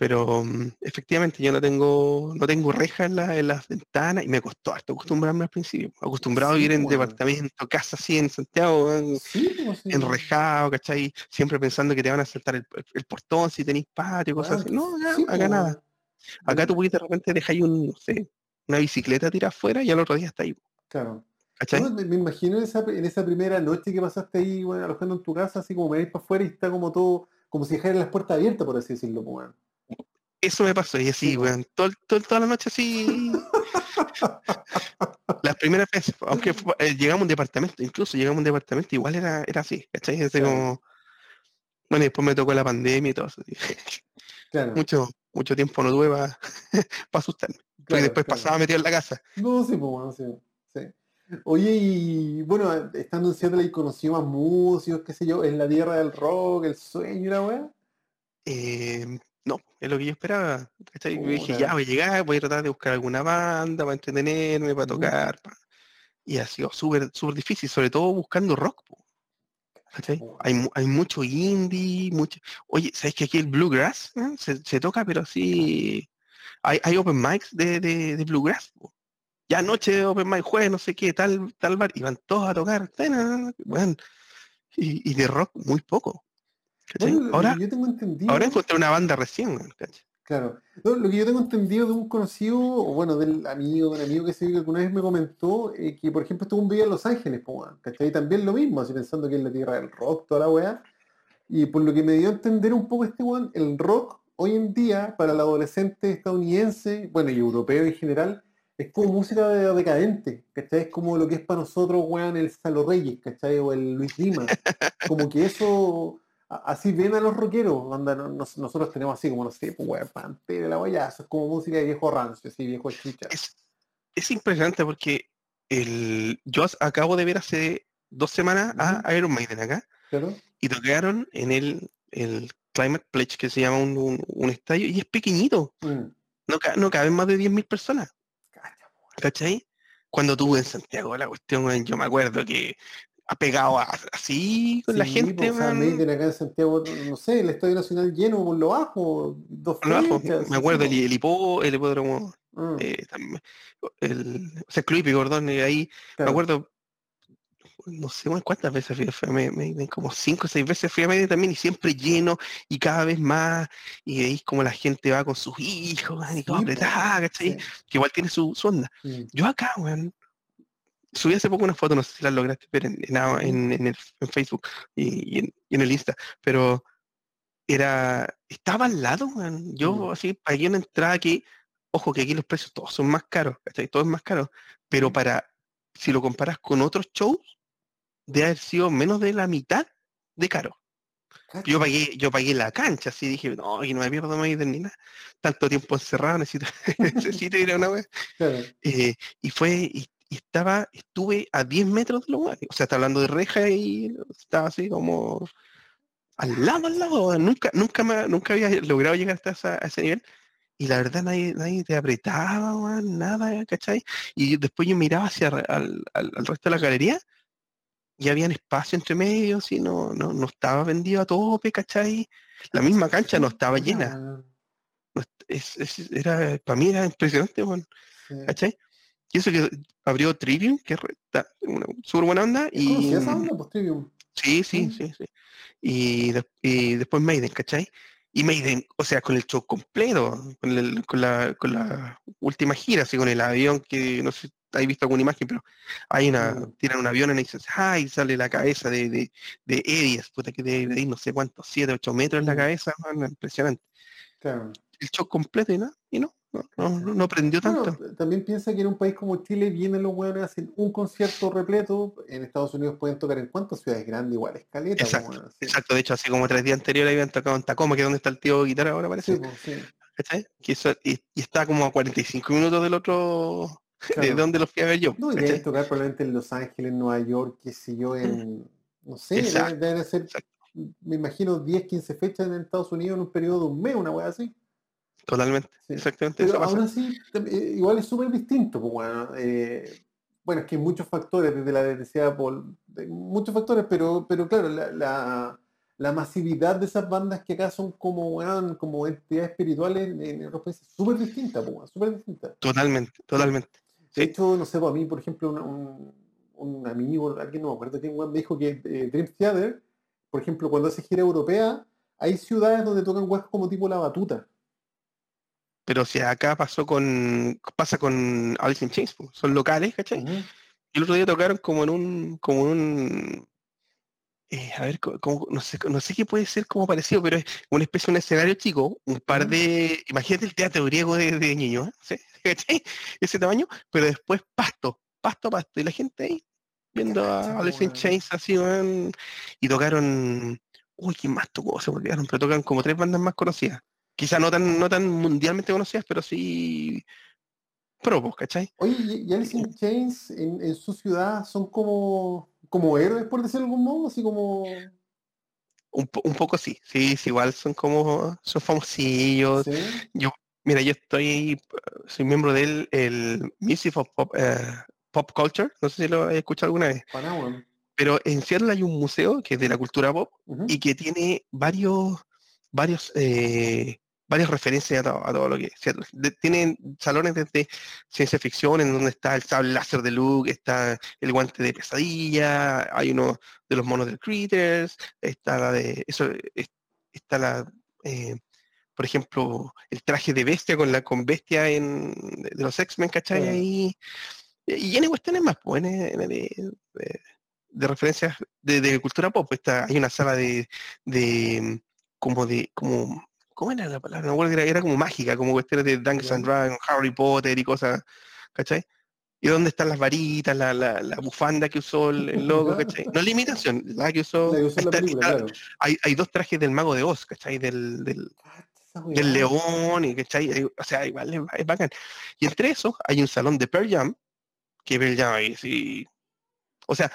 Pero mm, efectivamente yo no tengo, no tengo rejas en, la- en las ventanas y me costó harto acostumbrarme al principio. Acostumbrado a vivir en bueno. departamento, casa así en Santiago, weón, Sí, pues, sí. enrejado, ¿cachai? Siempre pensando que te van a saltar el, el portón si tenéis patio, cosas así. No, acá, sí, acá pues, nada. weón. Acá tú puedes de repente dejar un, no sé, una bicicleta tirada afuera y al otro día está ahí, Claro. me, me imagino en esa, en esa primera noche que pasaste ahí, bueno, alojando en tu casa, así como me para afuera y está como todo, como si dejaran las puertas abiertas, por así decirlo, pues, weón. Eso me pasó, y así, weón, todo, todo- toda la noche así. Las primeras veces, aunque eh, llegamos a un departamento, incluso llegamos a un departamento, igual era, era así, ¿cachai? Así Claro. como- Bueno, y después me tocó la pandemia y todo eso. Claro. Mucho, mucho tiempo no tuve para asustarme. Porque claro, después claro. pasaba metido en la casa. No, sí, pues, bueno, sí, sí. Oye, y bueno, estando en Seattle y conocí más músicos, qué sé yo, en la tierra del rock, el sueño y la weá. Eh, no, es lo que yo esperaba. ¿cachai? Yo dije, ya voy a llegar, voy a tratar de buscar alguna banda para entretenerme, para tocar. pa- Y ha sido súper, súper difícil, sobre todo buscando rock. ¿cachai? Hay, hay mucho indie, mucho... Oye, ¿sabes que aquí el bluegrass eh? se, se toca, pero sí... Hay, hay open mics de, de, de bluegrass. po. Ya anoche open mic, jueves, no sé qué, tal, tal bar, y van todos a tocar. bueno, y, y de rock muy poco. Bueno, ahora, yo tengo entendido, ahora encontré una banda recién, ¿cachai? claro, no, lo que yo tengo entendido de un conocido, o bueno, del amigo, de un amigo que sé que alguna vez me comentó, eh, que por ejemplo estuvo un video en Los Ángeles, ¿cachai? También lo mismo, así pensando que es la tierra del rock, toda la weá. Y por lo que me dio a entender un poco este weón, el rock hoy en día, para el adolescente estadounidense, bueno, y europeo en general, es como música de- decadente, ¿cachai? Es como lo que es para nosotros, weón, el Salo Reyes, ¿cachai? O el Luis Lima. Como que eso, así ven a los rockeros, anda, no- nos- nosotros tenemos así como, no sé, pues, weón, Pantera, la weá, eso es como música de viejo rancio, así, viejo chicha. Es, es impresionante porque el, yo acabo de ver hace dos semanas a Iron Maiden acá ¿Claro? y tocaron en el, el Climate Pledge que se llama un, un- un estadio y es pequeñito, Mm. no, ca- no caben más de 10.000 personas, Cacha. ¿cachai? Cuando tuve en Santiago la cuestión, yo me acuerdo que ha pegado a- así con la gente, pues, Maiden acá en Santiago, no sé, el Estadio Nacional lleno por lo bajo, dos fechas, me acuerdo el, el, hipo- el hipódromo. Mm, eh, el, o sea, Club Gordón, eh, ahí claro. Me acuerdo, no sé cuántas veces fui, a Med- Maiden, como cinco o seis veces fui a Maiden también y siempre lleno y cada vez más y veis como la gente va con sus hijos man, y todo Sí, po, apretada, ¿cachai? sí. Que igual tiene su, su onda. Mm. Yo acá, weón, subí hace poco una foto, no sé si la lograste ver en, en, en- en el- en Facebook y, y en, y en el Insta, pero era, estaba al lado. Yo Mm. así pagué una entrada que, ojo que aquí los precios todos son más caros, ¿cachai? Todo es más caro, pero Mm. para, si lo comparas con otros shows, de haber sido menos de la mitad de caro. Yo pagué, yo pagué la cancha, así dije, no, y no me pierdo más ni nada. Tanto tiempo encerrado, necesito, necesito ir a una. Claro. Eh, y fue, y, y estaba, estuve a 10 metros de lugar. O sea, está hablando de reja y estaba así como al lado, al lado. Nunca, nunca, me- nunca había logrado llegar hasta esa- a ese nivel. Y la verdad nadie, nadie te apretaba, nada, ¿cachai? Y después yo miraba hacia al, al- al resto de la galería y habían espacio entre medios y no, no, no estaba vendido a tope, ¿cachai? La misma cancha no estaba llena. weón. No est- es- es- era, para mí era impresionante. Sí. ¿Cachai? Y eso que abrió Trivium, que es una súper buena onda. ¿Es Y, conocida esa onda, pues, Trivium? sí, sí, Mm. sí, sí. Y, de- y después Maiden, ¿cachai? Y Maiden, o sea, con el show completo, con, el- con la, con la última gira, así con el avión, que no sé si habéis visto alguna imagen, pero hay una, Mm. tiran un avión y dices, ¡ay! sale la cabeza de, de, de Eddie, puta que debe de ir no sé cuántos, 7, 8 metros en la Mm. cabeza, man, impresionante. Claro. El show completo y nada, y no, no, no, no, no prendió tanto. Bueno, también piensa que en un país como Chile vienen los hueones, hacen un concierto repleto. En Estados Unidos pueden tocar en cuántas ciudades grandes, igual, escaleta. Exacto, sí. Exacto, de hecho, así como tres días anteriores habían tocado en Tacoma, que es donde está el tío guitarra ahora Sí, parece. pues, sí. ¿cachai? Que eso- y, y está como a 45 minutos del otro de Claro. dónde los fui a ver yo. No, y deben tocar probablemente en Los Ángeles, en Nueva York, qué sé yo, en, no sé, deben- Exacto, deben ser, exacto. me imagino, 10, 15 fechas en Estados Unidos en un periodo de un mes, una wea así. Totalmente, exactamente Pero eso pasa. aún así, eh, igual es súper distinto, pues bueno, eh, bueno, es que hay muchos factores, desde la necesidad por de muchos factores, pero, pero claro, la, la- la masividad de esas bandas que acá son como, weón, como entidades espirituales en, otros países, súper distinta, pues, súper distinta. Totalmente, totalmente. De hecho, no sé, pues a mí, por ejemplo, una- un, un amigo, alguien no me acuerdo quién me dijo que eh, Dream Theater, por ejemplo, cuando hace gira europea, hay ciudades donde tocan weas como tipo la batuta. Pero si acá pasó con, pasa con Alice in Chains, son locales, ¿cachai? Ujú. Y el otro día tocaron como en un, como en un, eh, a ver, como- no sé, no sé qué puede ser como parecido, pero es una especie de un escenario chico, un par de, imagínate el teatro griego de, de niño, ¿eh? ¿Sí? ¿Cachai? Ese tamaño, pero después pasto, pasto, pasto, y la gente ahí viendo a Alice in. Chains así, weón, y tocaron, uy, ¿quién más tocó? Se me olvidaron, pero tocan como tres bandas más conocidas. Quizá no tan, no tan mundialmente conocidas, pero sí propos, ¿cachai? Oye, y, Alice in Chains en, en su ciudad son como, como héroes, por decirlo de algún modo, así como... Un, po- un poco sí, sí, sí, igual son como, son famosillos. ¿sí? Yo, mira, yo estoy, soy miembro del el Music of Pop, eh, Pop Culture, no sé si lo he escuchado alguna vez, weón. pero en Seattle hay un museo que es de la cultura pop y que tiene varios, varios, eh, varias referencias a todo, a todo lo que. De- tienen salones desde ciencia ficción, en donde está el sable láser de Luke, está el guante de pesadilla, hay uno de los monos del Critters, está la de, eso, es- está la, eh, por ejemplo, el traje de bestia con la con bestia en, de, de los X-Men, ¿cachai? Claro. Ahí, y tiene cuestiones más, pues, de, referencias de, de cultura pop. Está, hay una sala de, de como de, como, ¿cómo era la palabra? No, me acuerdo que era, era como mágica, como cuestiones de Dungeons and. Dragons, Harry Potter y cosas, ¿cachai? ¿Y dónde están las varitas, la, la, la bufanda que usó el, el loco, Ya. ¿cachai? No es la que usó. La que usó está- película, está- claro. hay, hay dos trajes del mago de Oz, ¿cachai? Del, león, y, ¿cachai? O sea, igual es, es bacán. Y entre esos hay un salón de Pearl Jam, que Pearl Jam ahí sí. O sea,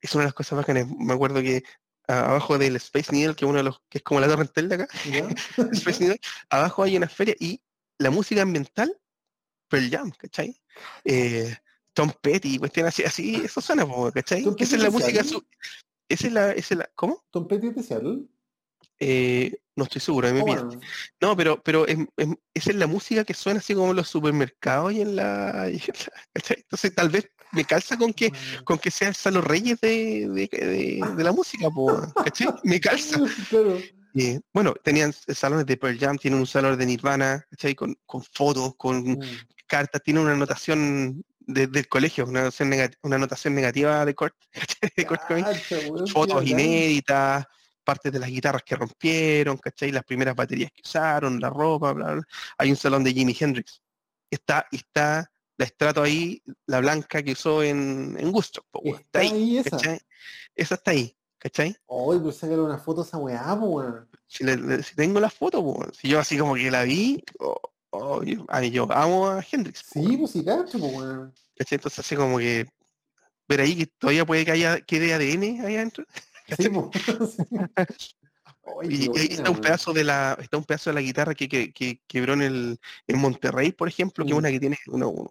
es una de las cosas bacanas. Me acuerdo que abajo del Space Needle, que es uno de los, que es como la torre de acá, ¿Ya? Space Needle, abajo hay una feria y la música ambiental, Pearl Jam, ¿cachai? Eh, Tom Petty, cuestiones así, así, eso suena, ¿cachai? Esa es la música, su- esa es la, esa es la, ¿cómo? Tom Petty es de Seattle. Eh, no estoy seguro, me Oh, bueno. No, pero, pero em- esa es la música que suena así como en los supermercados y en la, y en la-. Entonces tal vez me calza con que, Bueno. con que sea el Salo Reyes de, de, de- de la música, po. Me calza. Claro. Eh, bueno, tenían salones de Pearl Jam, tienen un salón de Nirvana, ¿cachai? Con, con fotos, con Mm. cartas, tiene una anotación de- del colegio, una anotación, negati- una anotación negativa de Kurt. De Kurt Cobain fotos inéditas, partes de las guitarras que rompieron, ¿cachai? Las primeras baterías que usaron, la ropa, bla, bla. Hay un salón de Jimi Hendrix. Está, está la estrato ahí, la blanca que usó en, en Gusto. Está ahí esa. ¿cachai? Esa está ahí, ¿cachai? Ay, pues sácale una foto a esa weá, weón. Si, le- le- si tengo la foto, po, si yo así como que la vi, oh, oh, yo, ay, yo amo a Hendrix. po, Sí, pues sí, cacho, weón. ¿cachai? Entonces así como que ver ahí que todavía puede que haya quede ADN ahí adentro. Sí, Y, buena, está un pedazo de la, está un pedazo de la guitarra que, que, que quebró en el en Monterrey, por ejemplo, que es Mm. una que tiene una, una-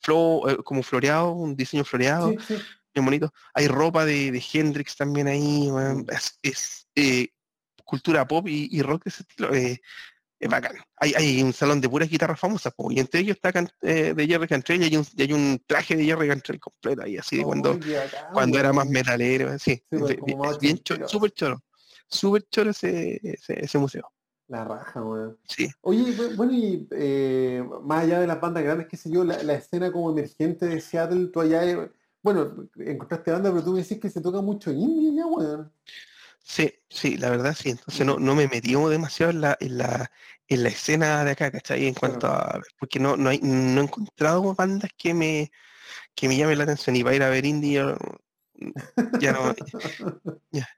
flor, eh, como floreado, un diseño floreado, Sí, sí. bien bonito. Hay ropa de, de Hendrix también ahí. Mm. es, es, eh, cultura pop y, y rock de ese estilo. eh, es bacán. Hay, hay un salón de puras guitarras famosas, po, y entre ellos está Can- eh, de Jerry Cantrell y hay un, y hay un traje de Jerry Cantrell completo ahí, así de cuando, qué bacán, cuando era más metalero, sí, pues, es- como más es bien ochentero, choro, así. súper choro, súper choro ese, ese, ese museo, La raja, weón. sí. Oye, bu- bueno, y eh, más allá de las bandas grandes, qué sé yo, la, la escena como emergente de Seattle, tú allá, eh, bueno, encontraste banda, pero tú me decís que se toca mucho indie ya, weón. Sí, sí, la verdad sí. Entonces no, no me metí como demasiado en la, en la, en la escena de acá, ¿cachai? En cuanto a, porque no, no hay, no he encontrado bandas que me, que me llamen la atención y para ir a ver indie yo, ya no, ya,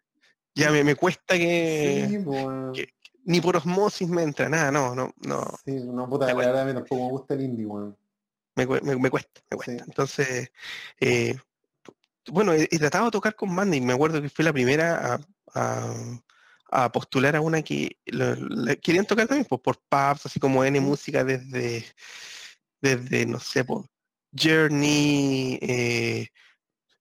ya me, me cuesta que, Sí, po, weón. que- ni por osmosis me entra, nada, no, no, no, Sí, no, puta, la bueno. verdad mí tampoco me gusta el indie, weón. me, me- me cuesta, me cuesta. Sí. Entonces, eh, bueno, he, he tratado de tocar con banda y me acuerdo que fui la primera a, a- a postular a una que lo- la querían tocar también pues, por pubs, así como N música desde, desde no sé, por Journey, eh,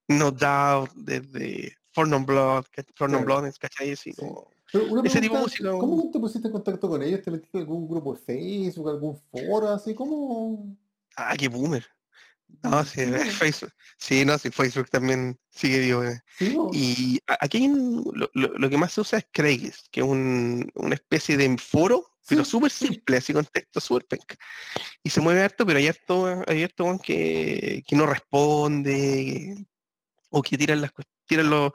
No Doubt, desde For Non Blood, ca- For Non Claro. Blood, ¿cachai? Así Sí. como- Pero una Ese tipo de pregunta, música, ¿cómo te pusiste en contacto con ellos? ¿Te metiste en algún grupo de Facebook, algún foro, así? ¿Cómo? Ah, qué boomer. No, sí, Facebook. Sí, no, sí, Facebook también sigue vivo. eh. Y aquí lo, lo- lo que más se usa es Craigslist, que es un- una especie de foro, pero súper simple, así con texto súper penca. Y se mueve harto, pero hay harto, hay harto que, que no responde, o que tiran las tiran los,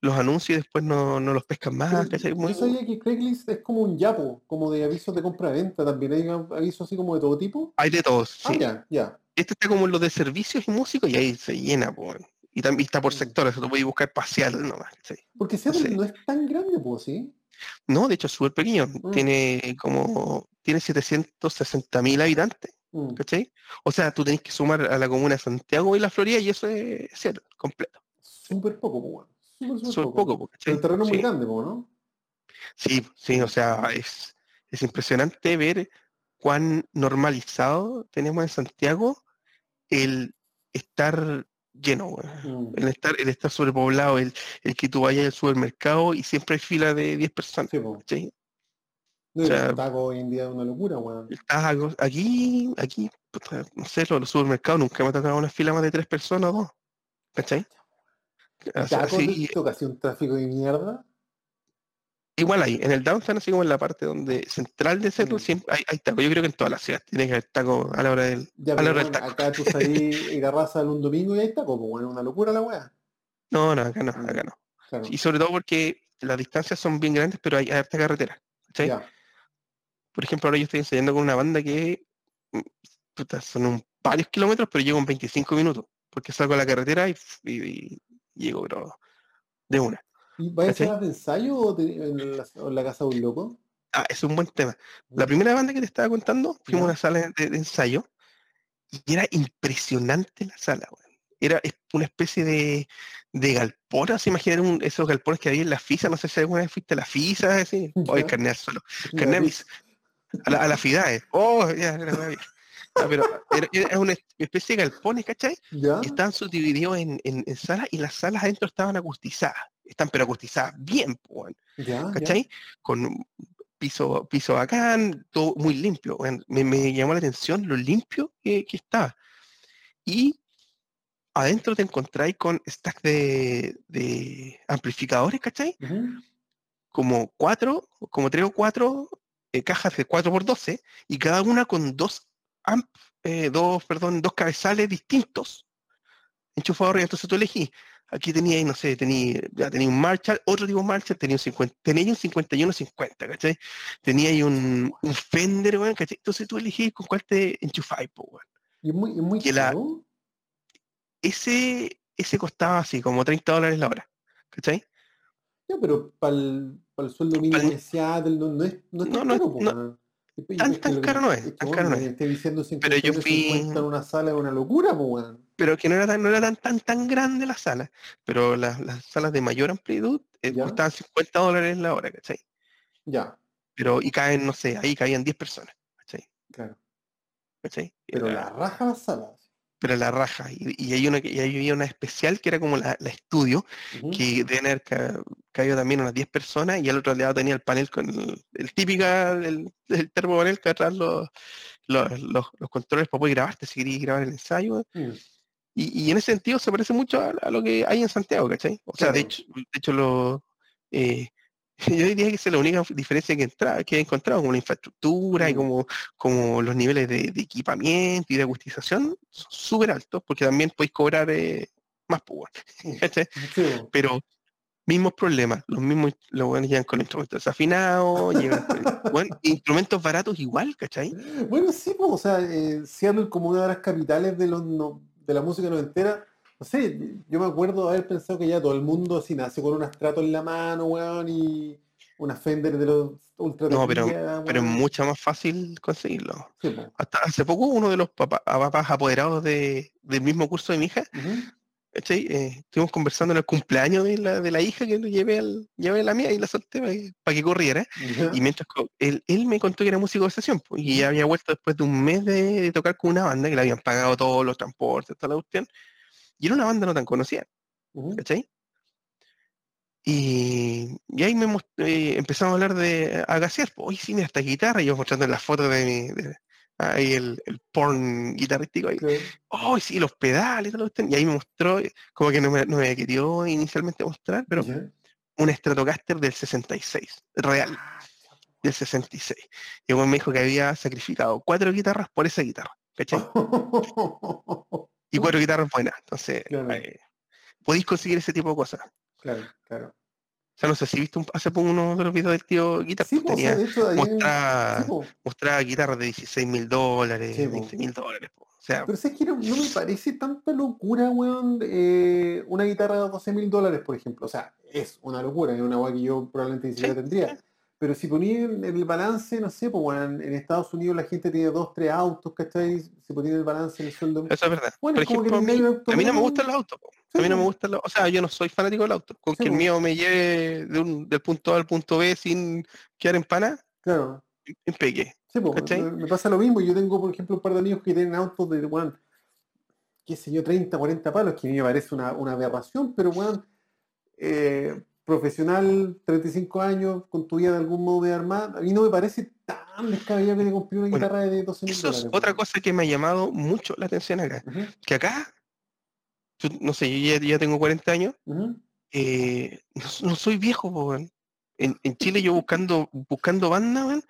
los anuncios y después no, no los pescan Pero más, yo Muy- sabía que Craigslist es como un Yapo, como de avisos de compra-venta también. ¿Hay avisos así como de todo tipo? hay de todos, Ah, sí. ya, ya. Este está como en los de servicios y músicos y ahí se llena, po. Y también está por sectores, tú puedes buscar parcial nomás, ¿cachai? Porque Seattle Sí. no es tan grande, pues, ¿sí? No, de hecho es súper pequeño. Mm. Tiene como, tiene 760 mil habitantes, Mm. ¿cachai? O sea, tú tenés que sumar a la comuna de Santiago y la Florida y eso es Seattle, completo. Súper poco, pues. Súper, súper poco. poco, po, el terreno es muy Sí, grande, pues, ¿no? sí, sí, o sea, es, es impresionante ver cuán normalizado tenemos en Santiago el estar lleno. Mm. El estar, el estar sobrepoblado, el, el que tú vayas al supermercado y siempre hay fila de 10 personas, Sí. ¿cachai? No, O sea, el taco hoy en día es una locura, weón. Aquí, aquí, no sé, los, los supermercados nunca me ha tocado una fila más de tres personas o dos. ¿Cachai? Taco sí, toca así un tráfico de mierda. Igual hay, en el downtown, así como en la parte donde central de Seattle, Mm. siempre hay, hay taco. Yo creo que en todas las ciudades tiene que haber taco a la hora del, Ya, a la hora del bueno, taco. acá tú salís y garraza un domingo y hay taco, pues, bueno, una locura la weá. No, no, acá no, Mm. acá no. Claro. Y sobre todo porque las distancias son bien grandes, pero hay harta carretera. Por ejemplo, ahora yo estoy ensayando con una banda que mm, puta, son un varios kilómetros, pero llego en 25 minutos, porque salgo a la carretera y, y- y llego pero de una. ¿Y vais a de ensayo o te- en la, o en la casa de un loco? Ah, es un buen tema. La primera banda que te estaba contando, fuimos a una sala de, de ensayo y era impresionante la sala, weón. Era una especie de, de galpón, así imaginar esos galpones que había en la FISA, no sé si alguna vez fuiste a la FISA, así, o el carnet Una carnet a vez. mis- a la, a la FIDAE. Oh, ya, era. Ah, pero era, era una especie de galpones, ¿cachai? ¿Ya? Y estaban subdivididos en, en, en salas y las salas adentro estaban acustizadas. Están pero acustizadas bien, pues. ¿cachai? Con piso, piso bacán, todo muy limpio. Me, me llamó la atención lo limpio que, que estaba. Y adentro te encontráis con stacks de, de amplificadores, ¿cachai? Como cuatro, como tres o cuatro eh, cajas de 4x12 y cada una con dos amp, eh, dos, perdón, dos cabezales distintos enchufados arriba. Entonces tú elegís. Aquí tenía, no sé, tenía, ya tenía un Marshall, otro tipo Marshall, tenía un 50, tenía un 51-50, ¿cachai? Tenía ahí un, un Fender, weón, ¿cachai? Entonces tú elegís con cuál te enchufáis, po, weón. Y es muy, es muy Que la- caro. Ese, ese costaba así, como 30 dólares la hora, ¿cachai? Ya, pero para el, sueldo mínimo de Seattle no, no es, no es No, tan no caro, po, no- tan- tan caro no es, tan weón, caro no es. diciendo Pero yo 50, fui- 50 en una sala es una locura, weón. Pero que no era tan, no era tan, tan, tan grande la sala. Pero las, las salas de mayor amplitud eh, costaban 50 dólares la hora, ¿cachai? Ya, Pero, y caen, no sé, ahí caían 10 personas, ¿cachai? claro. ¿cachai? Pero Era- la raja las salas. Pero la raja. Y, y hay una y había una especial que era como la, la estudio, Ujú. que deben haber ca- caído también unas 10 personas, y al otro lado tenía el panel con el, el típica, el, el termopanel que atrás los, los, los- los controles para poder grabarte si querías grabar el ensayo. Mm. Y, y en ese sentido se parece mucho a, a lo que hay en Santiago, ¿cachai? O sea, de hecho, de hecho lo, eh, yo diría que esa es la única diferencia que, entra, que he encontrado, como la infraestructura y Mm. como, como los niveles de, de equipamiento y de acustización son súper altos, porque también podéis cobrar eh, más, pues, Mm. ¿cachai? Sí, po. Pero mismos problemas, los mismos, los buenos llegan con instrumentos desafinados, llegan con weón, instrumentos baratos igual, ¿cachai? Bueno, sí, po, o sea, eh, Seattle como una de las capitales de, los no- de la música noventera, no sé, yo me acuerdo haber pensado que ya todo el mundo así nace con un estrato en la mano, weón, y una Fender de los ultra No, pero, pero es mucho más fácil conseguirlo. Sí. Hasta hace poco uno de los papás apoderados de, del mismo curso de mi hija. Eh, estuvimos conversando en el cumpleaños de la, de la hija que lo llevé, al, llevé a la mía y la solté para que, para que corriera. Y mientras él, él me contó que era músico de sesión po, y había vuelto después de un mes de, de tocar con una banda que le habían pagado todos los transportes, toda la cuestión. Y era una banda no tan conocida. ¿cachai? Y, y ahí me eh, empezamos a hablar de pues, oye, sí, mira esta guitarra, y yo mostrando las fotos de mi, de- ahí el, el porn guitarrístico ahí, Claro. oh, sí, los pedales, la cuestión", y ahí me mostró, como que no me, no me quería inicialmente mostrar, pero un Stratocaster del 66, real, del 66. Y luego me dijo que había sacrificado cuatro guitarras por esa guitarra, ¿cachai? Y cuatro guitarras buenas, entonces, Claro. eh, podéis conseguir ese tipo de cosas. Claro, claro. O sea, no sé si viste un- hace poco uno de los videos del tío Guitar, Sí, pues, po, o sea, tenía, mostraba, sí, mostraba guitarras de 16 mil dólares, Sí, po. 20 mil dólares. po. O sea, Pero es que no, no me parece tanta locura, weón, eh, una guitarra de 12 mil dólares, por ejemplo. O sea, es una locura, es una weá que yo probablemente ni siquiera tendría. Pero si ponía en el balance, no sé, pues bueno, en, Estados Unidos la gente tiene dos, tres autos, ¿cachai? Si ponía el balance en el sueldo. eso es verdad. Bueno, Por como que a mí, a mí no me gustan los autos. Sí, A mí no me gustan los O sea, yo no soy fanático del auto. Con Sí, que el mío me lleve de un- del punto A al punto B sin quedar en pana, Claro. impeque. Sí, pues, me pasa lo mismo. Yo tengo, por ejemplo, un par de amigos que tienen autos de, bueno, qué sé yo, 30, 40 palos, que a mí me parece una, una aberración, pero bueno, eh, profesional, 35 años, con tu vida de algún modo de armar, a mí no me parece tan descabellado que te compré una Bueno, guitarra de 12 mil Eso es otra cosa que me ha llamado mucho la atención acá. Ujú, Que acá, yo no sé, yo ya, ya tengo 40 años, ujú, eh, no, no soy viejo. En, en Chile yo buscando, buscando banda,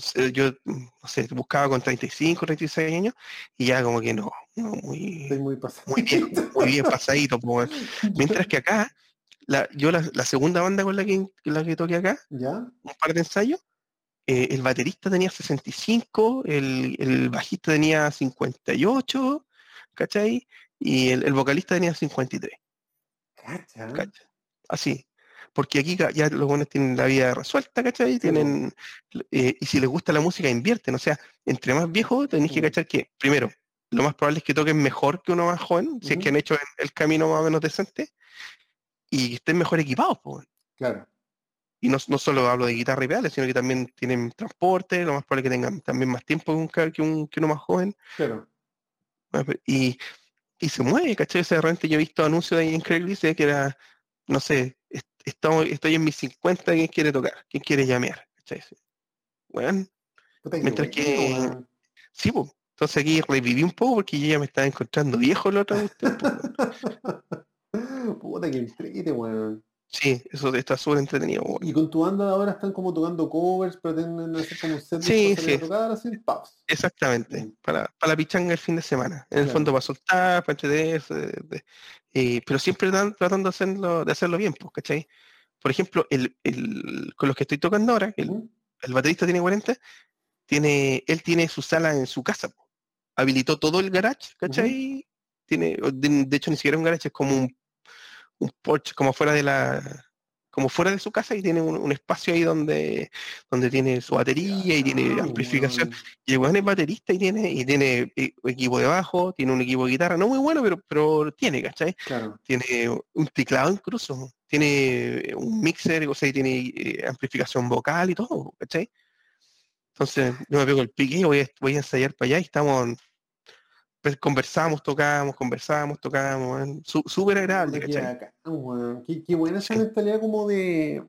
sé, yo, no sé, buscaba con 35, 36 años y ya como que no, no, muy, Estoy muy pasado. muy viejo, muy bien pasadito. weón. Mientras que acá, la, yo la, la segunda banda con la que, la que toqué acá, ¿Ya? un par de ensayos, eh, el baterista tenía 65, el, el bajista tenía 58, ¿cachai? Y el, el vocalista tenía 53, Cacha. ¿cachai? Así. Porque aquí ya los buenos tienen la vida resuelta, ¿cachai? Tienen, eh, y si les gusta la música, invierten. O sea, entre más viejos tenéis que cachar que, primero, lo más probable es que toquen mejor que uno más joven, si es que han hecho el, el camino más o menos decente, y que estén mejor equipados, weón. Claro. Y no, no solo hablo de guitarra y pedales, sino que también tienen transporte, lo más probable que tengan también más tiempo que, un, que, un- que uno más joven. Claro. Ah, Y, y se mueve, ¿cachai? O sea, de repente yo he visto anuncios ahí en Craigslist que era, no sé, est- estoy en mis 50, ¿quién quiere tocar? ¿Quién quiere llamear? ¿Cachai? Bueno, Mientras que- sí, pues. Entonces aquí reviví un poco porque yo ya me estaba encontrando viejo la otra weón. Puta que entrete, weón. Sí, eso está súper entretenido. weón. Y con tu banda de ahora están como tocando covers, pretenden hacer como un set Sí, sí. tocar así, paus. Exactamente, Mm. para, para la pichanga el fin de semana. En el Claro. fondo para soltar, para entretenerse, de- de- eh, pero siempre dan- tratando de hacerlo, de hacerlo bien, pues, ¿cachai? Por ejemplo, el, el- con los que estoy tocando ahora, el, Ujú. el baterista tiene 40, tiene, él tiene su sala en su casa, po. habilitó todo el garage, ¿cachai? Tiene, de, de hecho ni siquiera un garage, es como un, un porche, como fuera de la como fuera de su casa y tiene un, un espacio ahí donde, donde tiene su batería y tiene Ah, amplificación. Y el weón es baterista y tiene, y tiene eh, equipo de bajo, tiene un equipo de guitarra, no muy bueno, pero, pero tiene, ¿cachai? Claro. Tiene un teclado incluso, tiene un mixer, o sea, y tiene eh, amplificación vocal y todo, ¿cachai? Entonces yo me pego el pique y voy a, voy a ensayar para allá y estamos, conversamos, tocamos, conversamos, tocamos, weón. Sú- súper agradable, Puta, qué ¿cachai? bacán, weón. Qué, qué buena esa Sí. mentalidad como de,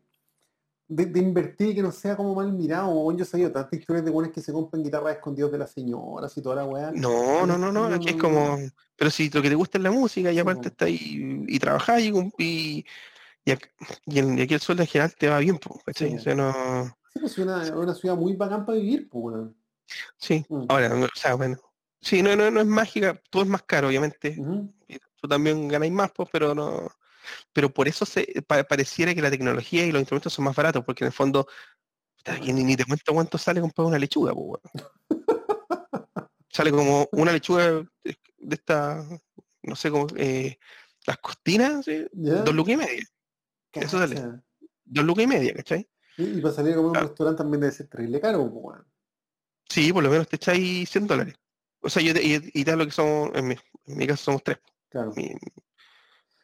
de, de invertir y que no sea como mal mirado. Yo he sabido tantas historias de buenos que se compran guitarras escondidas de las señoras y toda la weá. No, no, no, no, No, aquí es como, pero si lo que te gusta es la música y aparte está ahí y trabajas y, y, aquí el sueldo en general te va bien, po. Sí. O sea, no, Sí, pues es una, una ciudad muy bacán para vivir, pues, sí, Mm. ahora, o sea, bueno, sí, no, no, no es mágica, todo es más caro, obviamente, tú también ganáis más, pues, pero no, pero por eso se, pa- pareciera que la tecnología y los instrumentos son más baratos, porque en el fondo, ni, ni te cuento cuánto sale comprar una lechuga, pues. Sale como una lechuga de, esta, no sé cómo, eh, las costinas, dos lucas y media, Eso sale. Dos lucas y media, ¿cachai? Y, y para salir a comer a un Claro. restaurante también debe ser terrible caro, pues. Sí, por lo menos te echáis 100 dólares. O sea, yo y, hablo que somos, en mi, en mi caso somos tres. Claro. Mi-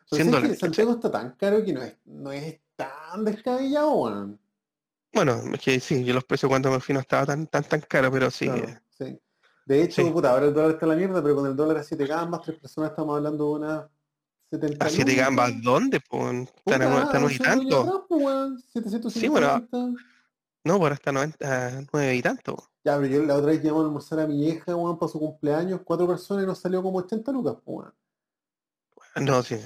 100 ¿sabes que. Santiago está tan caro que no es, no es tan descabellado, weón. Bueno, es que sí, yo los precios cuando me fui no estaba tan, tan, tan caro, pero sí. Claro, eh, sí. De hecho, Sí. puta, ahora el dólar está en la mierda, pero con el dólar a 7 gambas, tres personas estamos hablando de unas 70 ¿A siete lucas. gambas dónde? Pues, están están tanto. atrás, pues, weón, 750. Sí, bueno, No, por hasta 90, 9 y tanto. Ya, pero yo la otra vez llamamos a almorzar a mi vieja, weón, para su cumpleaños, cuatro personas y nos salió como 80 lucas, pues, weón. No, sí.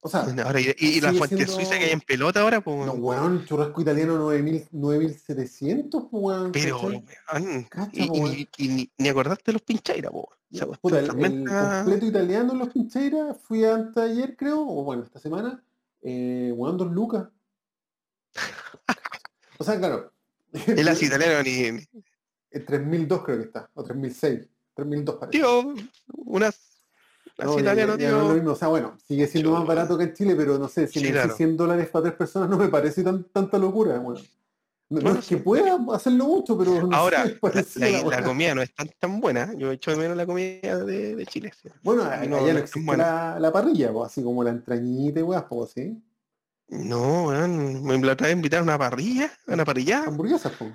O sea, Ahora, y, y la fuente siendo- suiza que hay en pelota ahora, pues. no, weón, churrasco italiano 9000 9700, pues, weón. pero, weón, Cacha, y, y- weón. y ni, acordarte de los pinchairas, po. Esa Puta, cuestión el, completo italiano en los pincheiras, fui antes ayer, creo, o bueno, esta semana, eh, weón, dos lucas. O sea, claro. El así italiano ni, En 3002 creo que está, o 3006. 3002 parece. Tío, unas. No, ya- no es lo mismo. O sea, bueno, sigue siendo más barato que en Chile, pero no sé, si Sí, claro. 100 dólares para tres personas no me parece tan, tanta locura, bueno. No, es que pueda hacerlo mucho, pero no Ahora, sé, la, comida no es tan tan buena. Yo echo de menos la comida de, de Chile. sí. Bueno, allá no- no, es existe la parrilla, pues, así como la entrañita y weas, pues, ¿sí? No, weón. Me la otra vez invitaron a una parrilla, a una parrilla, Hamburguesas, pues.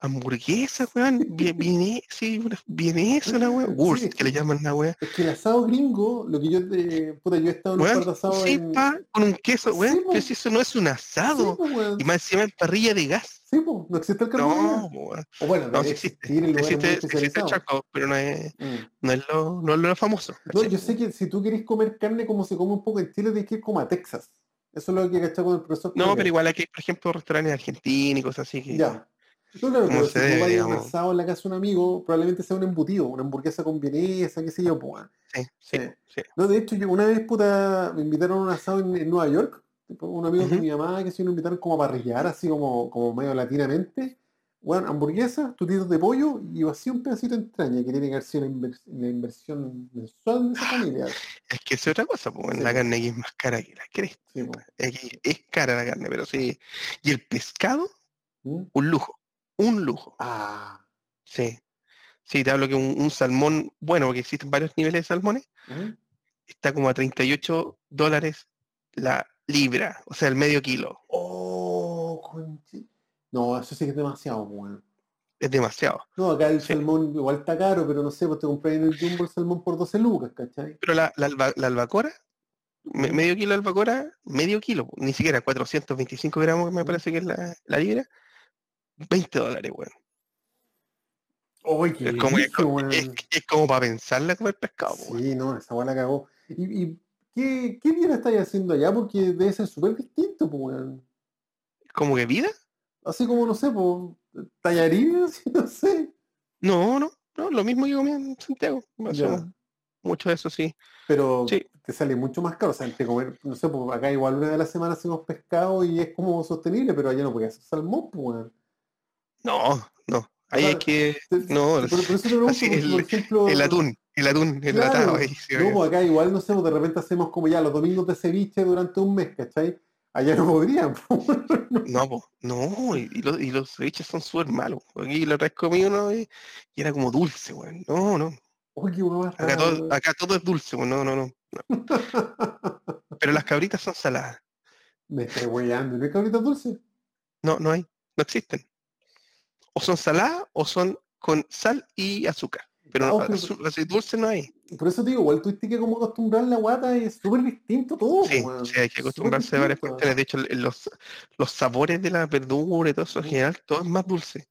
hamburguesa, weón. Bien, bien, sí, bien eso, la weón. Sí, Wurst, que le llaman la weón. Es que el asado gringo, lo que yo te... Puta, yo he estado en un par de en... con un queso, Sí, weón. po. Pero si eso no es un Sí, asado. Y más encima en parrilla de gas. Sí, pues, no existe el carbón. No, weón. O bueno, No, sí existe. muy Existe, existe el charcoal, pero no es, Mm. no es lo, no es lo famoso. No, yo sé que si tú querés comer carne como se come un poco en Chile, tienes que ir como a Texas. Eso es lo que cachado con el profesor. No, pero igual aquí, por ejemplo, restaurantes argentinos y cosas así que. Ya. No, claro, ¿Cómo pero se si debe, un asado en la casa de un amigo, probablemente sea un embutido, una hamburguesa con vienesa, qué sé yo, pues. Sí, sí. No, de hecho, yo una vez, puta, me invitaron a un asado en, en Nueva York, un amigo de Ujú. mi mamá, que sí, nos invitaron como a parrillar, así como, como medio latinamente. Bueno, hamburguesa, tutitos de pollo y vacío un pedacito de entraña, que tiene que haber sido la, invers- la inversión mensual de esa familia. Es que es otra cosa, pues, Sí, la carne aquí es más cara que la cresta. Sí, pues. Aquí es cara la carne, pero sí. Y el pescado, ¿Mm? un lujo. Un lujo. Ah. Sí. Sí, te hablo que un, un salmón, bueno, porque existen varios niveles de salmones, ¿Mm? está como a 38 dólares la libra, o sea, el medio kilo. Oh, conche. No, eso sí que es demasiado, weón. Es demasiado. No, acá el Sí. salmón igual está caro, pero no sé, pues te compré en el Jumbo el salmón por 12 lucas, ¿cachai? Pero la, la, alba- la albacora, me- medio kilo de albacora, medio kilo, ni siquiera 425 gramos me parece que es la, la libra, 20 dólares, weón. ¡Uy, qué Es como, es, brillo, co- weón! es- es como para pensarla comer pescado. Sí, no, esa la cagó. ¿Y, y qué, qué dieta estáis haciendo allá? Porque debe ser súper distinto, pues, weón. ¿Como que vida? Así como, no sé, pues, tallarines, no sé. No, no, no, lo mismo que comí en Santiago. Mucho de eso sí. Pero Sí. te sale mucho más caro. O sea, entre comer, no sé, pues acá igual una de las semanas hacemos pescado y es como sostenible, pero allá no podía hacer salmón, pues. No, no. Ahí sea, hay que. Te- No, por, eso así el- por ejemplo, el atún, el atún, el Claro, ahí. sí, No, acá igual, no sé, de repente hacemos como ya los domingos de ceviche durante un mes, ¿cachai? Allá no podrían. No, po, no, y, y los, y los ceviches son súper malos. Aquí la otra vez comí uno y, y era como dulce, weón. No, no. Uy, qué hueá más Acá rara, todo, weón. acá todo es dulce, weón. No, no, no. no. Pero las cabritas son saladas. Me estoy weyando, ¿no hay cabritas dulces? No, no hay. No existen. O son saladas o son con sal y azúcar. Pero no, así dulce no hay. Por eso te digo, igual tuviste que como acostumbrar la guata es súper distinto todo, Sí, hay que acostumbrarse a varias cuestiones. De hecho, los, los sabores de la verdura y todo eso en general, todo es más dulce.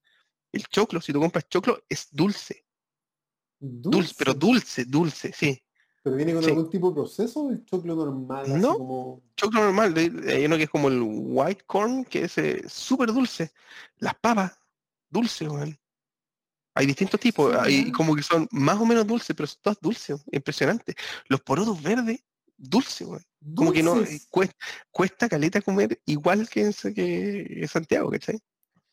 El choclo, si tú compras choclo, es dulce. Dulce, pero dulce, dulce, sí. ¿Pero viene con sí. algún tipo de proceso el choclo normal? No. como... Choclo normal, hay uno que es como el white corn, que es eh, súper dulce. Las papas, dulce. Hay distintos tipos, hay como que son más o menos dulces, pero son todas dulces, impresionante. Los porotos verdes, dulce, weón. Como que no, eh, Dulces. cuesta, cuesta caleta comer igual que en, que Santiago, ¿cachai?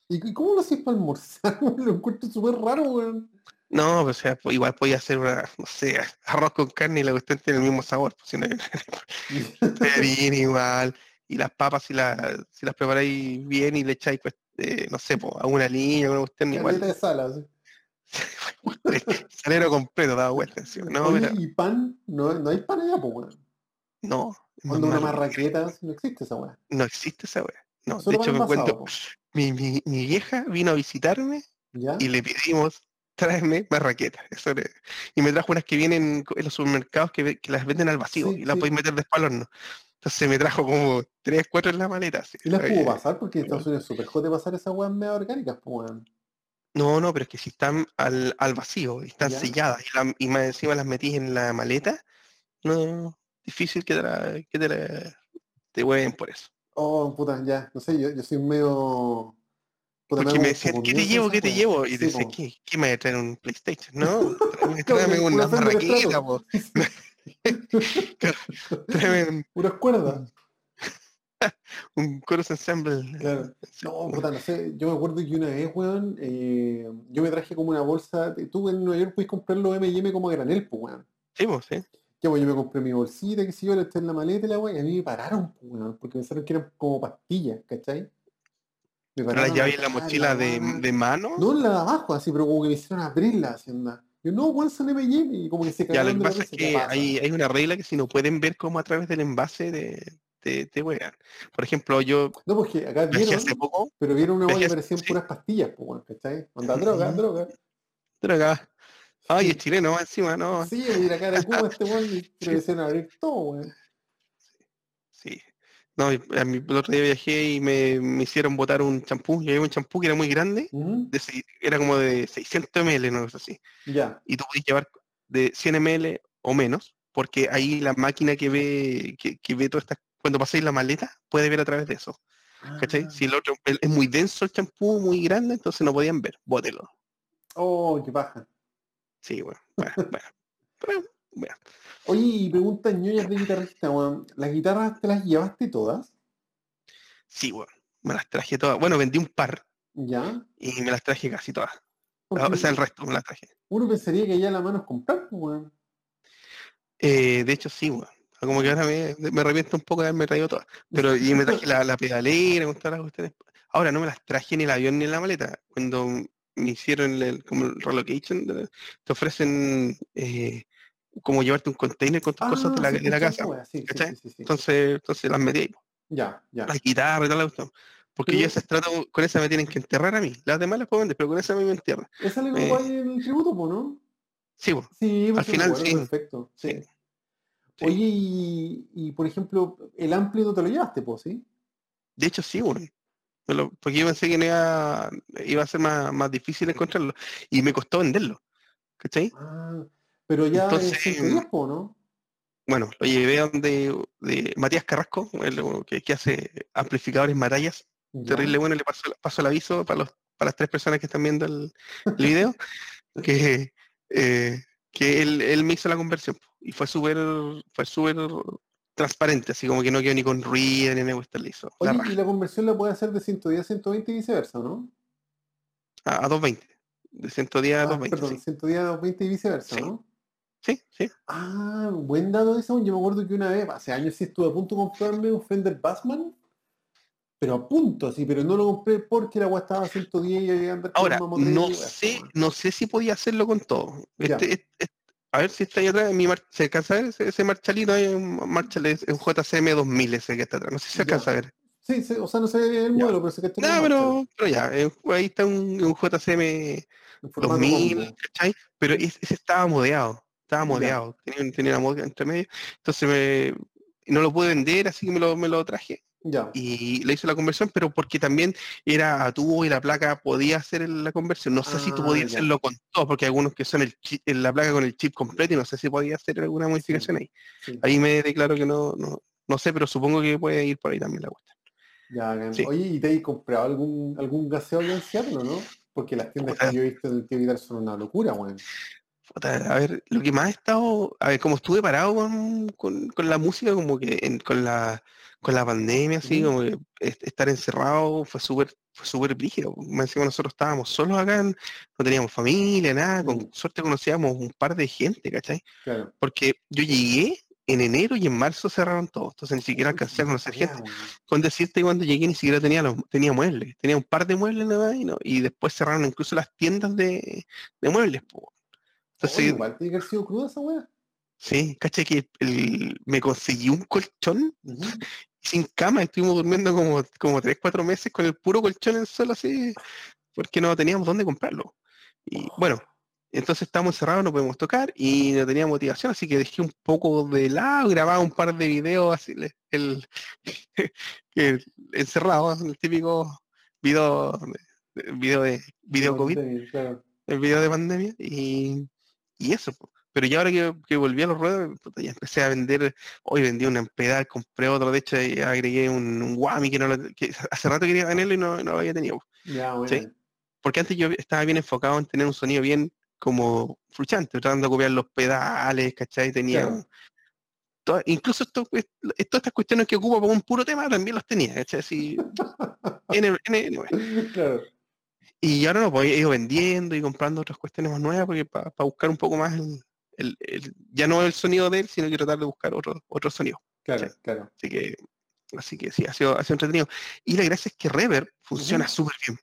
¿Y cómo lo haces para almorzar? Lo encuentro súper raro, weón. No, o sea, igual podía hacer una, no sé, arroz con carne y la cuestión tiene el mismo sabor, pues, igual. Y las papas, si, las si las preparáis bien y le echáis pues, de, no sé, po, a una línea, a una cuestión igual. de sal, así. El salero completo daba vuelta encima. No, Oye, pero- y pan, no, no hay pan allá, pues, weón. no, Cuando una marraqueta, no existe esa weá. No existe esa wea. No, de Solo hecho me envasado, cuento, po. mi, mi, mi vieja vino a visitarme ¿Ya? y le pedimos traerme marraquetas. Eso le- y me trajo unas que vienen en los supermercados que, las venden al vacío Sí, y las sí. podéis meter después al horno. Entonces me trajo como tres, cuatro en la maleta. así. ¿Y las pudo pasar? Porque en Estados Unidos es súper jote pasar esas weas medio orgánicas, pues, weón. No, no, pero es que si están al, al vacío están Ya. selladas y, la- y más encima las metís en la maleta, no, difícil que te la, que te la- te hueven por eso. Oh, puta, ya. No sé, yo, yo soy medio... puta, Porque me decían, ¿qué te llevo? ¿Qué te llevo? Y Sí, decía, po. ¿qué? ¿Qué me va a traer un PlayStation? No, tráeme, una marraqueta, po. Tráeme un, Puras cuerdas. un chorus ensemble. Claro. No, puta, no sé. Yo me acuerdo que una vez, weón, eh, yo me traje como una bolsa. Tú en Nueva York puedes comprar los M&M como a granel, pues, weón. Sí, po, sí. Ya, pues yo me compré mi bolsita, que sé yo, la eché en la maleta la weá, y a mí me pararon, pues, weón, porque pensaron que eran como pastillas, ¿cachai? Me Pero la pararon llave en la mochila de, de mano. No en la de abajo, así, pero como que me hicieron abrirla, así anda. Yo, no, weón, son M&M, y como que se Ya, lo cagaron que pasa es risa, ¿qué que hay, hay una regla que si no pueden ver como a través del envase de, de, te huean. Por ejemplo, yo No, porque acá vieron, hace poco, pero vieron una weá que parecían sí. puras pastillas, pues, ¿cachai? Onda, droga, droga. droga. Ay, Sí. es chileno encima, no. Sí, y la cara de Cuba este weón, y lo hicieron abrir todo, weón. Sí. No, a mí, el otro día viajé y me, me hicieron botar un champú. Yo llevé un champú que era muy grande, Ujú, de seis- era como de 600 ml, no es así. Ya. Y tú podías llevar de 100 ml o menos, porque ahí la máquina que ve, que, que ve todas estas, cuando pasáis la maleta, puede ver a través de eso. ¿Cachai? Ah. Si el otro el- es muy denso el champú, muy grande, entonces no podían ver. Bótelo. Oh, qué paja. Sí, bueno, bueno, bueno. Pero, bueno. Oye, y preguntas ñoñas de guitarrista, weón. ¿Las guitarras te las llevaste todas? Sí, bueno. Me las traje todas. Bueno, vendí un par ¿Ya? y me las traje casi todas. O sea, el resto me las traje. uno pensaría que ya la mano es comprar, pues, weón. Eh, de hecho, sí, bueno. Como que ahora me, me arrepiento un poco de haberme traído todas. Pero y me traje la, la pedalera, con todas las cuestiones. Ahora no me las traje ni en el avión ni en la maleta. Cuando me hicieron el, como el relocation, te ofrecen eh, como llevarte un container con tus cosas de la, sí, de la casa. Entonces, entonces las metí ahí. Ya, ya. las guitarras y toda la cuestión. Porque yo esas trato, con esa me tienen que enterrar a mí. Las demás las puedo vender, pero con esa a mí me entierran. Esa le eh, el tributo, pues, ¿no? Sí, Sí, al final sí. Perfecto. Sí. Sí. Oye, y, y, por ejemplo, el amplio no te lo llevaste, pues, ¿sí? De hecho, sí, bueno. Porque yo pensé que iba, iba a ser más, más difícil encontrarlo. Y me costó venderlo. ¿Cachai? Ah, pero ya Entonces, ¿no? Bueno, lo llevé a donde de Matías Carrasco, el que, que hace amplificadores marallas. Ya. Terrible bueno, le paso, paso el aviso para, los, para las tres personas que están viendo el, el video, que, eh, que él, él me hizo la conversión. Y fue súper fue súper transparente, así como que no quedó ni con ruido ni me gusta, le hizo Oye, y la conversión la puede hacer de 110 a 120 y viceversa, ¿no? a, a 220. De 110 a Ah, 220. perdón, sí. 110 a 220 y viceversa, Sí. ¿no? sí, sí. Ah, buen dato ese, yo me acuerdo que una vez, hace años sí estuve a punto de comprarme un Fender Bassman, pero a punto, sí, pero no lo compré porque la agua estaba a 110 y había Ahora, no sé, no sé si podía hacerlo con todo. Este- este- a ver si está ahí atrás, mi mar- ¿se alcanza a ver ese, ese marchalito? Hay un marchal, es un JCM 2000 ese que está atrás, no sé si se Ya. alcanza a ver. Sí, sí, o sea, no sé el Ya. modelo, pero sé que está No, pero, pero ya, eh, ahí está un, un JCM 2000, ¿cachai? Pero ese, estaba modeado, estaba modeado, tenía, tenía una moda entre medio, entonces me, no lo pude vender, así que me lo, me lo traje Ya. y le hice la conversión, pero porque también era a tubo y la placa podía hacer la conversión. No sé si tú Ah, podías ya. hacerlo con todo, porque hay algunos que son el chi- en la placa con el chip completo y no sé si podía hacer alguna modificación ahí. sí. Ahí me declaro que no, no, no sé, pero supongo que puede ir por ahí también la cuestión. Ya, bacán. Sí. Oye, ¿y te has comprado algún, algún gaseo en Seattle, no? Porque las tiendas Puta. que yo he visto del tío Vidal son una locura, weón. A ver, lo que más he estado, a ver, como estuve parado con, con- con la música, como que en- con la con la pandemia, así, como est- estar encerrado fue súper fue súper brígido. Más encima nosotros estábamos solos acá, no teníamos familia, nada, con Mm. suerte conocíamos un par de gente, ¿cachai? Claro. Porque yo llegué en enero y en marzo cerraron todo. Entonces ni siquiera alcancé a conocer gente. Con decirte cuando llegué ni siquiera tenía los, tenía muebles. Tenía un par de muebles nada más y, no- y después cerraron incluso las tiendas de, de muebles. po. Entonces, Oye, que haber sido cruda esa weá. sí, caché que el- me conseguí un colchón. Sin cama. Estuvimos durmiendo como, como 3, 4 meses con el puro colchón en el suelo así, porque no teníamos dónde comprarlo. Y bueno, entonces estábamos encerrados, no podemos tocar y no tenía motivación, así que dejé un poco de lado, grababa un par de videos así, el, el- encerrado, el típico video, de- video de video COVID, el video de pandemia y, y eso. po. Pero ya ahora que, que volví a los ruedos, puta, ya empecé a vender, hoy vendí un pedal, compré otro, de hecho agregué un, un Wami que, no lo- que hace rato quería tenerlo y no, no lo había tenido. Ya, bueno. Sí. Porque antes yo estaba bien enfocado en tener un sonido bien como fruchante, tratando de copiar los pedales, ¿cachai? Tenía Claro. toda- incluso esto, es- todas estas cuestiones que ocupo para un puro tema también los tenía, ¿cachai? Así, Claro. y ahora no, pues he ido vendiendo y comprando otras cuestiones más nuevas porque para buscar un poco más el, el- el- ya no el sonido de él, sino que tratar de buscar otro, otro sonido. Claro, Sí. claro. Así que, así que sí, ha sido, ha sido entretenido. Y la gracia es que Reverb funciona súper bien.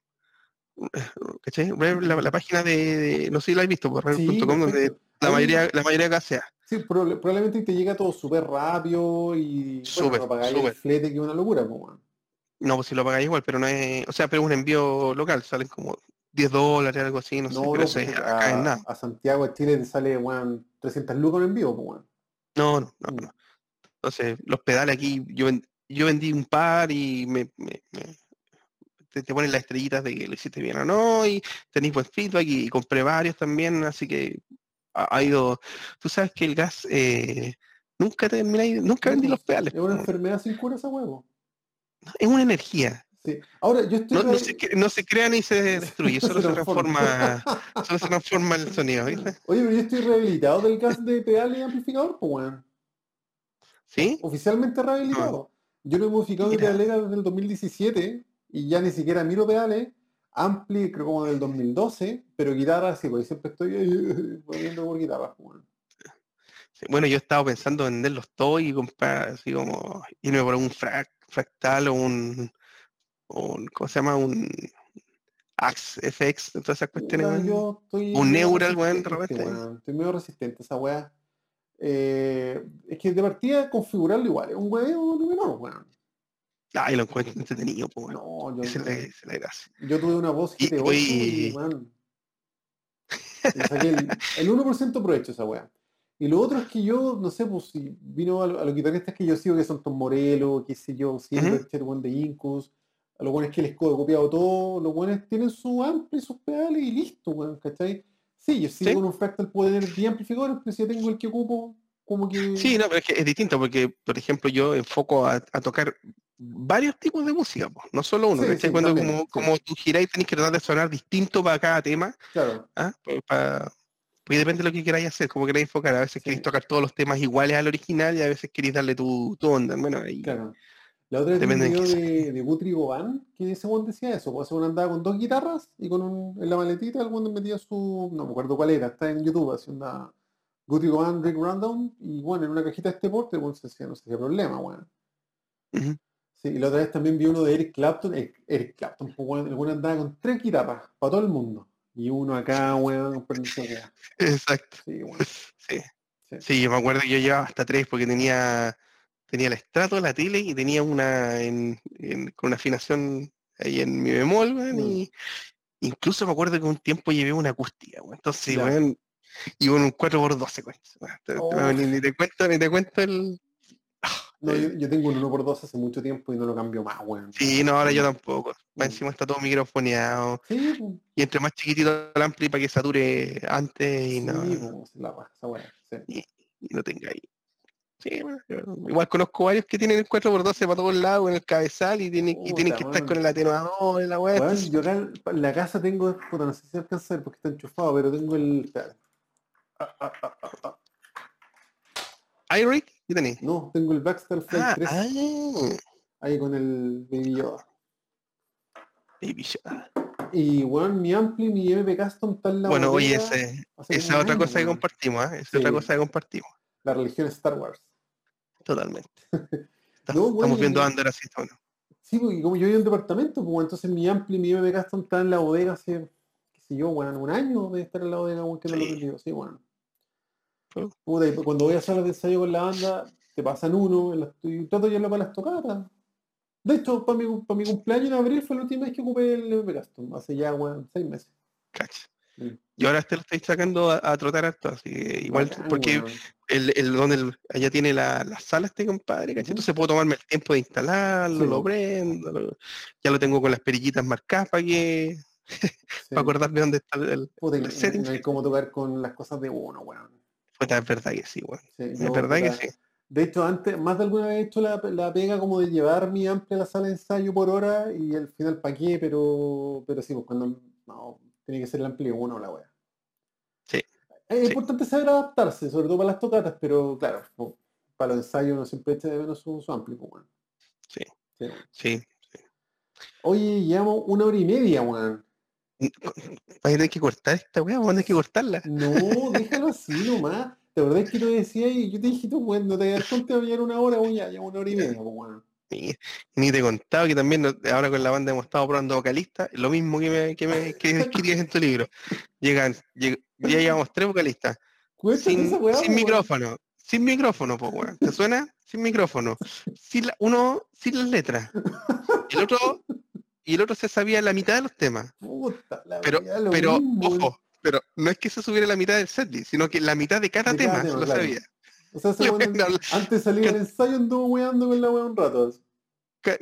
¿Cachai? Reverb, la, la página de, de- no sé si la has visto, por Sí, reverb.com, donde la mayoría, la mayoría acá sea. Sí, proba- probablemente te llega todo súper rápido y bueno, Súper, no pagáis el flete que es una locura, pues. No, pues si lo pagáis igual, pero no es, o sea, pero es un envío local, salen como 10 dólares, algo así, no, sé, pero pues, acá es a, nada. a Santiago de Chile te sale, weón, 300 lucas en vivo, pues, weón. No, no, no, Mm. no. Entonces, los pedales aquí, yo, yo vendí un par y me, me- me- te, te ponen las estrellitas de que lo hiciste bien o no, y tenéis buen feedback y, y compré varios también, así que ha, ha ido. Tú sabes que el gas eh, nunca termináis, nunca vendí los pedales. Es una enfermedad sin cura esa huevo. Es una energía. Sí. Ahora, yo estoy... No, se, cre- no se crea ni se destruye, solo se transforma. transforma, solo se transforma el sonido, ¿viste? Oye, pero yo estoy rehabilitado del gas de pedal y amplificador, pues, weón. ¿Sí? Oficialmente rehabilitado. Yo lo he modificado mi Mira. pedalera desde el 2017 y ya ni siquiera miro pedales. Ampli, creo como del 2012, pero guitarra sí, porque siempre estoy moviendo por guitarra. pues, weón. Sí, Bueno, yo he estado pensando en venderlos todos y comprar así como irme por un frac- fractal o un, un- ¿cómo se llama? Un Axe FX, todas esas cuestiones. Yo estoy Un Neural, weón, de repente. weón. Estoy medio resistente a esa weá. Eh, es que de partida configurarlo igual, es un huevo no menor, weón. Ay, lo encuentro entretenido, pues. No, yo, Esa es la, esa es la gracia. yo tuve una voz Y, GT8 y, oye, weón, el, el 1% provecho esa weá. Y lo otro es que yo, no sé, pues si vino a, a los guitarristas que yo sigo, que son Tom Morello, qué sé yo, Silverchair, weón de Incus, a los buenos que les he copiado todo, los buenos tienen su ampli, sus pedales y listo, weón, ¿cachai? Sí, yo sigo Sí. con un fractal puedo tener 10 amplificadores, pero si yo tengo el que ocupo, como que... Sí, no, pero es que es distinto porque, por ejemplo, yo enfoco a, a tocar varios tipos de música, po, no solo uno. Sí, Cuando también, como, sí. como tú giráis tenéis que tratar de sonar distinto para cada tema, Claro, ¿ah? Pa- pa- porque depende de lo que queráis hacer, como queráis enfocar. A veces queréis tocar todos los temas iguales al original y a veces queréis darle tu, tu onda. Bueno, ahí claro. La otra vez video de, de Guthrie Govan, que ese weón decía eso, pues ese andaba con dos guitarras y con un, en la maletita el weón metía su, no me acuerdo cuál era, está en YouTube, una Guthrie Govan Rick Rundown, y bueno, en una cajita de este porte, el weón se hacía, no qué problema, weón. Ujú. Sí, y la otra vez también vi uno de Eric Clapton, Eric, Eric Clapton, pues, weón, el weón andaba con tres guitarras, para todo el mundo. Y uno acá, weón, weón. Exacto. Sí, weón. Sí. Sí. Sí, yo me acuerdo que yo llevaba hasta tres porque tenía, tenía el estrato, la tele y tenía una en, en- con una afinación ahí en mi bemol, Mm. y incluso me acuerdo que un tiempo llevé una acústica, weón. Entonces, weón, iba en un 4x12, weón. Weón, te- te- Oh. ni, ni te cuento, ni te cuento el. No, yo, yo tengo un 1x2 hace mucho tiempo y no lo cambio más, weón. Sí, no, ahora yo tampoco. Mm. Más encima está todo microfoneado. Sí, Y entre más chiquitito el ampli para que sature antes y no, sí, la sí. y no tenga ahí. Sí, bueno, igual conozco varios que tienen el 4x12 para todos lados en el cabezal y tienen, y tienen que estar con el atenuador en la web. Weón, yo acá en la casa tengo, puta, no sé si alcanza a ver porque está enchufado, pero tengo el. Ah, ah, ah, ah, ah. iRig, ¿qué tenés? No, tengo el Baxter Flight Ah, 3 ah, ahí con el Baby Yoda. Baby Yoda. Y weón, mi Ampli, mi MP Custom está en la Bueno, oye, esa es otra cosa que compartimos, ¿eh? Esa es otra cosa que compartimos. La religión Star Wars. Totalmente. No, bueno, Estamos viendo y- Andor así, bueno. Sí, porque como yo vivo en un departamento, pues entonces mi ampli y mi MB Custom está en la bodega hace, qué sé yo, bueno, un año de estar en la bodega, weón, que no lo Sí. vendido. Sí, bueno. Fue- Puta, y cuando voy a salas de ensayo con la banda, te pasan uno, en las- y trato de llevarlo para las. De hecho, para mi, para mi cumpleaños en abril fue la última vez que ocupé el Custom, hace ya, weón, seis meses. Cacha. Mm. Y ahora te lo estoy sacando a, a trotar harto, así que igual, Bacán, porque. El, el donde el- allá tiene la, la sala este compadre, ¿cachai? Entonces puedo tomarme el tiempo de instalarlo, Sí, lo prendo, lo- ya lo tengo con las perillitas marcadas para que, Sí. para acordarme dónde está el, Puta, setting. no hay cómo tocar con las cosas de uno, weón. Puta, es verdad que sí, weón. Sí, Es verdad que sí. De hecho, antes, más de alguna vez he hecho la, la pega como de llevar mi amplia la sala de ensayo por hora y al final pa' qué, pero, pero sí, pues cuando no, tiene que ser el amplio uno la wea. Es sí. importante saber adaptarse, sobre todo para las tocatas, pero claro, para los ensayos uno siempre echa de menos su, su ampli, pues, weón. Sí. Sí. Sí. Oye, llevamos una hora y media, weón. Vas a tener que cortar esta weá, vamos a tener que cortarla. No, déjalo así nomás. ¿Te acordás que te decía y yo te dije, tú, weón, no te das cuenta de una hora, weón, ya, lleva una hora y media, weón. Ni, ni te he contado que también ahora con la banda hemos estado probando vocalistas, lo mismo que me, que me que escribías en tu libro. Llegan, lleg- ya llevamos tres vocalistas, sin, esa weá, sin weón. micrófono, sin micrófono, pues weón. ¿Te suena? Sin micrófono. Sin la- uno sin las letras. El otro, y el otro se sabía la mitad de los temas. Puta, la Pero, lo pero, mismo, ojo, pero no es que se subiera la mitad del setlist, sino que la mitad de cada De cada tema, tema, lo claro. sabía. O sea, antes de salir al ensayo anduvo weando con la weá un rato.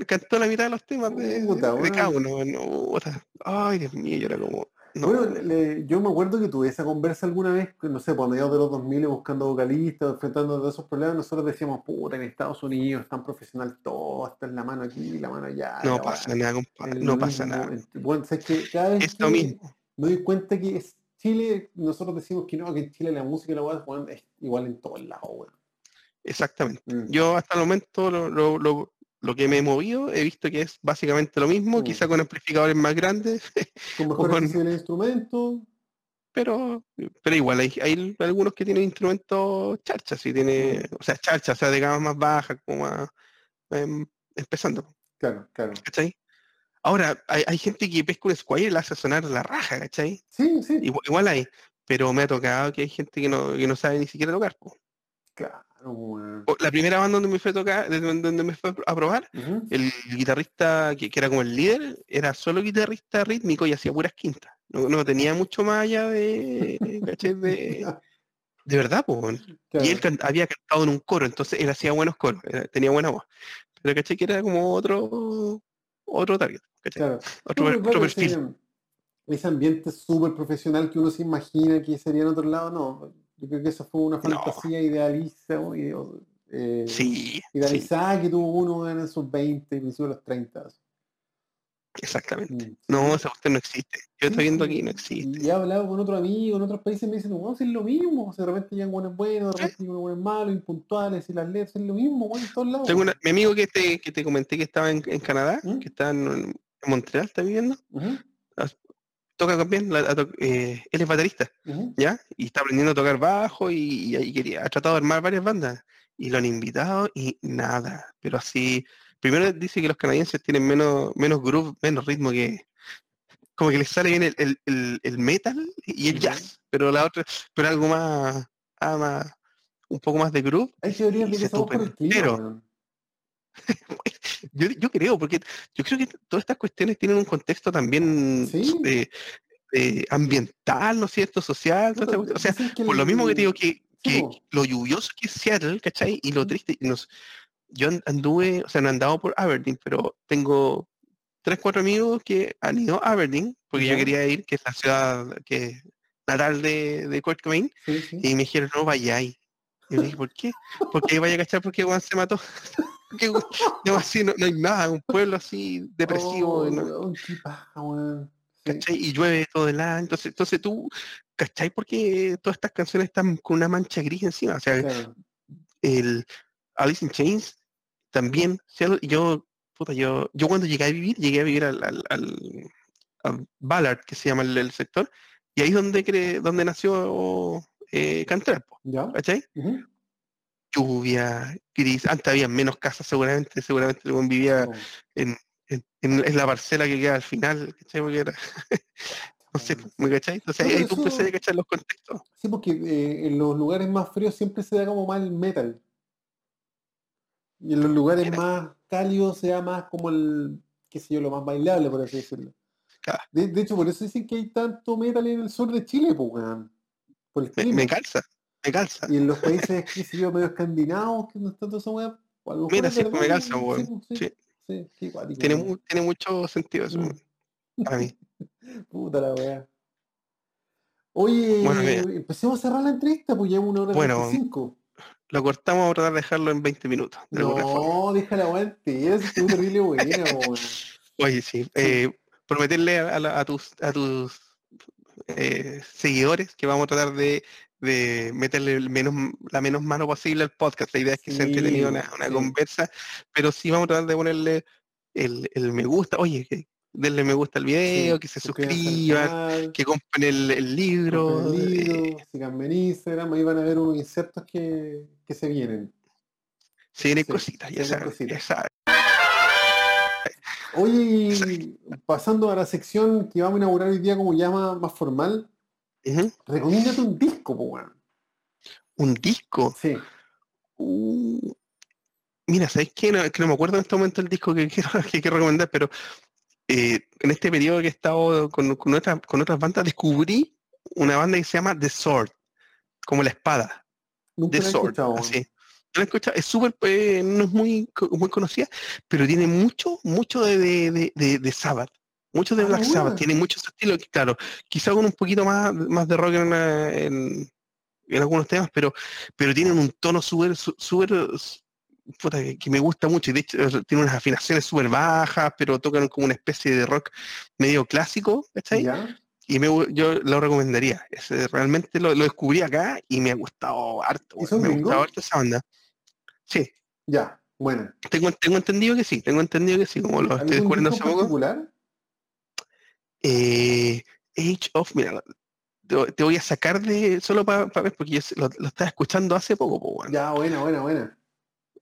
cantó la mitad de los temas de, Puta, de cada weón. uno. No. Ay, Dios mío, yo era como. No, Bueno, le- le- yo me acuerdo que tuve esa conversa alguna vez, no sé, por mediados de los 2000 buscando vocalistas, enfrentando todos esos problemas, nosotros decíamos, puta, en Estados Unidos es tan profesional todo, está en la mano aquí, la mano allá. no pasa nada, compadre. es No pasa nada. es- Bueno, sabes que cada vez Es lo que mismo. me doy cuenta que es Chile, nosotros decimos que no, que en Chile la música y la weá es igual en todos lados, weón. Exactamente. Mm. Yo hasta el momento lo, lo, lo- lo que me he movido he visto que es básicamente lo mismo, Mm. quizá con amplificadores más grandes, Con mejores con- accesibles instrumentos, pero, pero igual hay, hay algunos que tienen instrumentos charchas, y tiene, Mm. o sea, charchas, o sea, de gama más baja, como más, em, empezando, claro, claro. ¿cachai? Ahora, hay, hay gente que pesca un Squire y la hace sonar la raja, ¿cachai? Sí, sí, Igual, igual hay, pero me ha tocado que hay gente que no, que no sabe ni siquiera tocar. po. Claro, La primera banda donde me fue a tocar, de donde me fue a probar, el guitarrista que, que era como el líder, era solo guitarrista rítmico y hacía puras quintas. No, no tenía mucho más allá de, de, de verdad. Claro. Y él can- había cantado en un coro, entonces él hacía buenos coros, era- tenía buena voz. Pero caché que era como otro otro target. Claro. Otro, No, otro perfil. ese, ese ambiente súper profesional que uno se imagina que sería en otro lado, no. Yo creo que eso fue una fantasía idealiza, y, eh, Sí, sí, idealizada que tuvo uno en sus 20, principios de los 30. exactamente. Mm, No, esa cuestión no existe. Yo estoy viendo aquí, no existe. Y he hablado con otros amigos en otros países y me dicen, no, si es lo mismo. O sea, de repente llegan buenos buenos, de repente llegan buenos malos, impuntuales, y las letras es lo mismo, bueno, en todos lados. Tengo una- mi amigo que te, que te comenté que estaba en, en Canadá, ¿Mm? que está en, en Montreal, está viviendo, toca también, la- la to- eh, él es baterista. ¿ya? Y está aprendiendo a tocar bajo y, y quería, ha tratado de armar varias bandas. Y lo han invitado y nada. Pero así, primero dice que los canadienses tienen menos, menos groove, menos ritmo que. Como que les sale bien el, el- el- el metal y el jazz, pero la otra, pero algo más, ah, más, un poco más de groove. Hay teorías y que por el estupen. Yo, yo creo, porque yo creo que todas estas cuestiones tienen un contexto también Sí. eh, eh, ambiental, ¿no es cierto? Social, o sea, por lo mismo que te digo que, que lo lluvioso que es Seattle, ¿cachai? Y lo triste, y nos, yo an- anduve, o sea, no he andado por Aberdeen, pero tengo tres, cuatro amigos que han ido a Aberdeen, porque yo quería ir, que es la ciudad que es natal de, de Kurt Cobain, y me dijeron, no vayáis. Y yo dije, ¿por qué? Porque ahí vaya a cachar porque Juan se mató. Porque, no, así no, no hay nada, un pueblo así depresivo, Oh, ¿no? weón, qué paja, weón. Sí. ¿cachai? Y llueve todo el año. Entonces, entonces tú, ¿cachai? Porque todas estas canciones están con una mancha gris encima. O sea, Claro. el Alice in Chains también. Yo, puta, yo, yo cuando llegué a vivir, llegué a vivir al, al, al- a Ballard, que se llama el, el sector, y ahí es donde, cre- donde nació eh. ¿cachai? Lluvia, gris. Antes había menos casas seguramente, seguramente el vivía en, en- la parcela que queda al final, ¿cachai? Porque era, no sé, ¿me cachai? Entonces ahí tú empecé a cachar los contextos. Sí, porque eh, en los lugares más fríos siempre se da como más el metal. Y en los lugares Mira. más cálidos se da más como el, qué sé yo, lo más bailable, por así decirlo. De, de hecho, por eso dicen que hay tanto metal en el sur de Chile, pues, weón. Por el Me, me calza, me calza. Y en los países, sé yo, medio escandinavos, que no está toda esa weá, Mira, es sí, pues, me calza, weón. sí, Sí. sí, cuático, Tiene, mu- tiene mucho sentido eso, Mm. para mí. Puta la weá. Oye, Bueno, empecemos a cerrar la entrevista, pues llevamos una hora Bueno, 25. Lo cortamos, vamos a tratar de dejarlo en 20 minutos. de. No, déjala aguante, es que terrible buena, weón. Oye, sí. eh, prometerle a, a la- a tus, a tus eh, seguidores que vamos a tratar de, de meterle el menos, la menos mano posible al podcast. La idea es que sea Sí, entretenido una, una sí. conversa, pero sí vamos a tratar de ponerle el, el me gusta. Oye, que denle me gusta al video, Sí, que se suscriban, que compren el, el libro. el eh, libro, síganme en Instagram, ahí van a ver unos insectos que, que se vienen. se vienen cositas, ya saben, cositas. ya saben. Oye, pasando a la sección que vamos a inaugurar hoy día como ya más, más recomiéndate un disco, pues. Un disco. Sí. Uh, mira, ¿sabes qué? No, que no me acuerdo en este momento el disco que quiero, que quiero recomendar, pero eh, en este periodo que he estado con, con, otras, con otras bandas, descubrí una banda que se llama The Sword, como la espada, Nunca The Sword, así. ¿No la he escuchado? Es súper, eh, no es muy, muy conocida, pero tiene mucho, mucho de, de, de, de- de Sabbath, mucho de Ah, Black Sabbath, buena. tiene mucho ese estilo, que, claro, quizá con un poquito más, más de rock en, en, en algunos temas, pero, pero tienen un tono súper, súper, puta, que, me gusta mucho, y de hecho eh, tiene unas afinaciones súper bajas, pero tocan como una especie de rock medio clásico, ¿cachai? ¿Ya? Y me, yo lo recomendaría, es, realmente lo, lo descubrí acá y me ha gustado harto, ¿Y weón, son me ha gustado harto esa banda. Sí, Ya, bueno. tengo, tengo entendido que sí, tengo entendido que sí, como lo estoy ¿Algún descubriendo hace poco. particular? Eh, Age of, mira, te, te voy a sacar de, solo para ver, porque yo lo, lo estaba escuchando hace poco, po, weón. Ya, buena, buena, buena.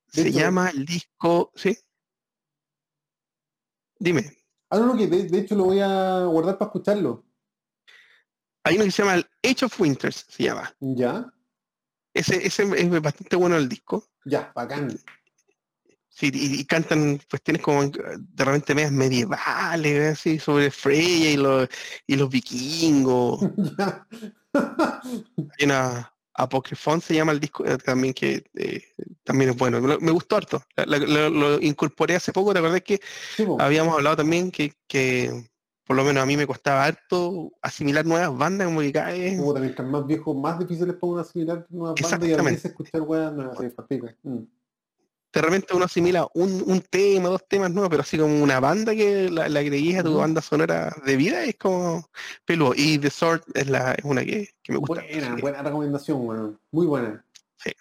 Se hecho- llama el disco, ¿sí? Dime, Ah, no, no, que de, de hecho lo voy a guardar para escucharlo. hay uno que se llama el Age of Winters, se llama. Ya, Ese, ese es bastante bueno el disco. ya, bacán. Sí, y, y cantan cuestiones como eh, de repente medias medievales, así, sobre Freya y los, y los vikingos. Hay una Apocrifón se llama el disco eh, también que eh, también es bueno. Me, me gustó harto. La- la- lo, lo incorporé hace poco, ¿te acordás que Sí, habíamos hablado también que, que por lo menos a mí me costaba harto asimilar nuevas bandas, como que Como también mientras más viejos, más difíciles para uno asimilar nuevas bandas y a veces escuchar weas nuevas, sí. Mm. De repente uno asimila un, un tema, dos temas nuevos, pero así como una banda que la, la agregues a tu banda sonora de vida es como peludo. Y The Sword es, la, es una que, que me gusta. Buena, que- buena recomendación, weón. Muy buena. Sí.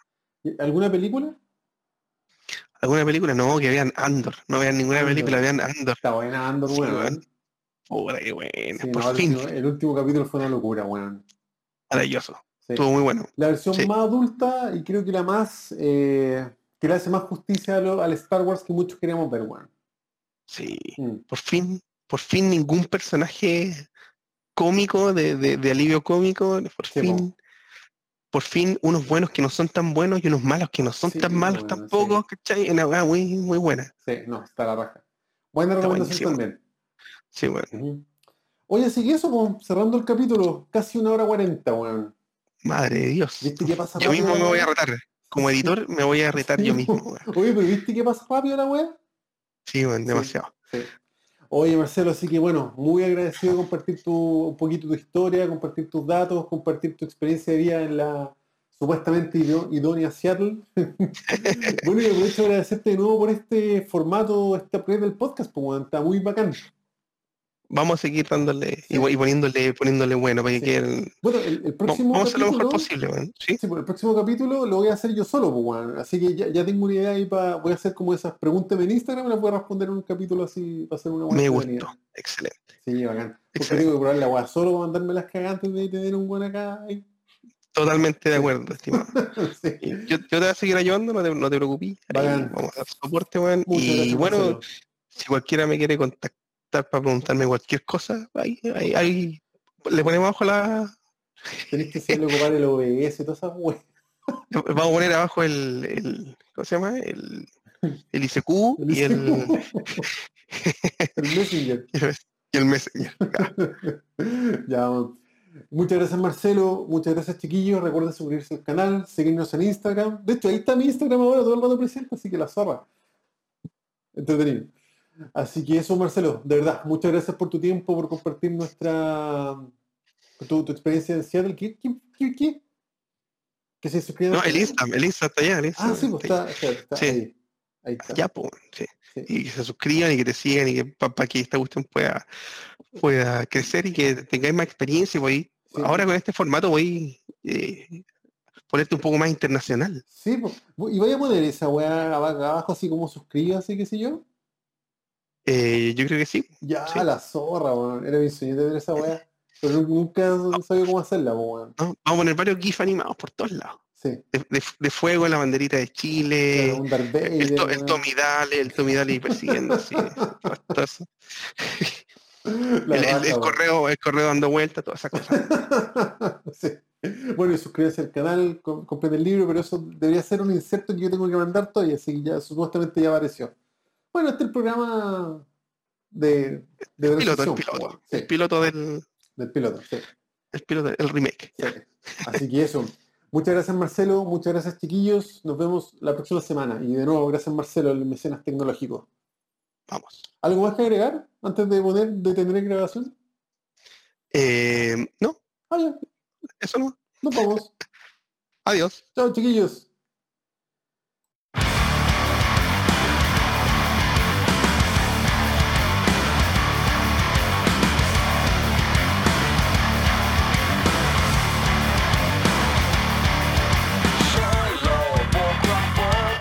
¿Y ¿Alguna película? ¿Alguna película? No, que vean Andor. No vean ninguna Andor. película, vean Andor. Está buena, Andor, Sí, qué buena. Sí, Por no, fin, el último capítulo fue una locura, weón. maravilloso. Sí. Estuvo muy bueno. La versión más adulta y creo que la más eh, que le hace más justicia al Star Wars que muchos queríamos ver, weón. Sí. Mm. Por fin, por fin ningún personaje cómico, de, de- de alivio cómico, por Sí, po. fin, por fin unos buenos que no son tan buenos y unos malos que no son Sí, tan malos tampoco, ¿cachai? Una weá muy, muy buena. Sí, no, está la raja. Buena Está recomendación también. Sí, bueno. Oye, así que eso, cerrando el capítulo, casi una hora cuarenta, weón. Madre de Dios. ¿Viste qué pasa Yo mismo me voy a retar. Como editor me voy a retar yo mismo. Oye, pero ¿viste qué pasa rápido la weá? Sí, bueno, demasiado. Sí. Oye, Marcelo, así que bueno, muy agradecido de compartir tu, un poquito tu historia, compartir tus datos, compartir tu experiencia de vida en la supuestamente idó- idónea Seattle. bueno, y aprovecho de agradecerte de nuevo por este formato, este upgrade del podcast, weón, está muy bacán. Vamos a seguir dándole y, Sí. y poniéndole, poniéndole bueno para que Sí. queden. Bueno, el, el próximo vamos a hacer lo mejor capítulo- posible. ¿Sí? Sí, pues el próximo capítulo lo voy a hacer yo solo, pues. Así que ya, ya tengo una idea ahí para. Voy a hacer como esas preguntas en Instagram y las voy a responder en un capítulo así para hacer una buena Me gustó. Excelente. Sí, bacán. Porque Excelente. tengo que probar la weá solo para mandarme las cagantes de tener un buen acá. ahí. Totalmente de acuerdo, estimado. Sí. Y Yo, yo te voy a seguir ayudando, no te, no te preocupes. Ahí vamos a dar soporte, weón. Muchas Y gracias, bueno, Marcelo. si cualquiera me quiere contactar para preguntarme cualquier cosa, ahí, ahí, ahí le ponemos abajo la. Tenés que saberle ocupar el OBS y todas esas weas. Vamos a poner abajo el, el ¿cómo se llama? El, el ICQ y el, el Messenger. y el Messenger. Ya, bueno. Muchas gracias Marcelo, muchas gracias chiquillos, recuerden suscribirse al canal, seguirnos en Instagram. De hecho, ahí está mi Instagram ahora todo el rato presente, así que la zorra. Entretenido. Así que eso Marcelo, de verdad, muchas gracias por tu tiempo, por compartir nuestra tu, tu experiencia en Seattle. ¿Qué? ¿Qué? ¿Qué? qué? Que se suscriban. No, el Insta, el Insta está allá, el Insta Ah, sí, pues está está, está, Sí. ahí. Ahí está. allá, pues, sí. Sí. y que se suscriban y que te sigan y que para que esta cuestión pueda, pueda crecer y que tengáis más experiencia. Voy, Sí. Ahora con este formato voy eh, ponerte un poco más internacional. Sí, pues. y voy a poner esa weá aba- abajo así como suscríbase, qué sé yo. Eh, yo creo que sí. Ya, Sí. la zorra, weón. Era mi sueño de ver esa weá. Pero nu- nunca sabía cómo hacerla, weón. ¿no? Vamos a poner varios GIF animados por todos lados. Sí. De, de- de fuego, la banderita de Chile, Claro, el, to- el weón. Tommy Dale, el Tommy Dale persiguiendo así, todo- eso. El, correo, el correo dando vueltas, todas esas cosas. Sí. Bueno, y suscríbanse al canal, com- compren el libro, pero eso debería ser un inserto que yo tengo que mandar todavía, así que ya supuestamente ya apareció. Bueno, este es el programa de, de El piloto, el piloto. weón. Sí, El piloto del, del piloto, sí. el piloto, el remake. Sí. Así que eso. Muchas gracias Marcelo, muchas gracias chiquillos. Nos vemos la próxima semana. Y de nuevo, gracias Marcelo, el mecenas tecnológico. Vamos. ¿Algo más que agregar antes de poner, de tener grabación? Eh, no, Ah, ya, eso no. nos vamos. Adiós. Chao chiquillos.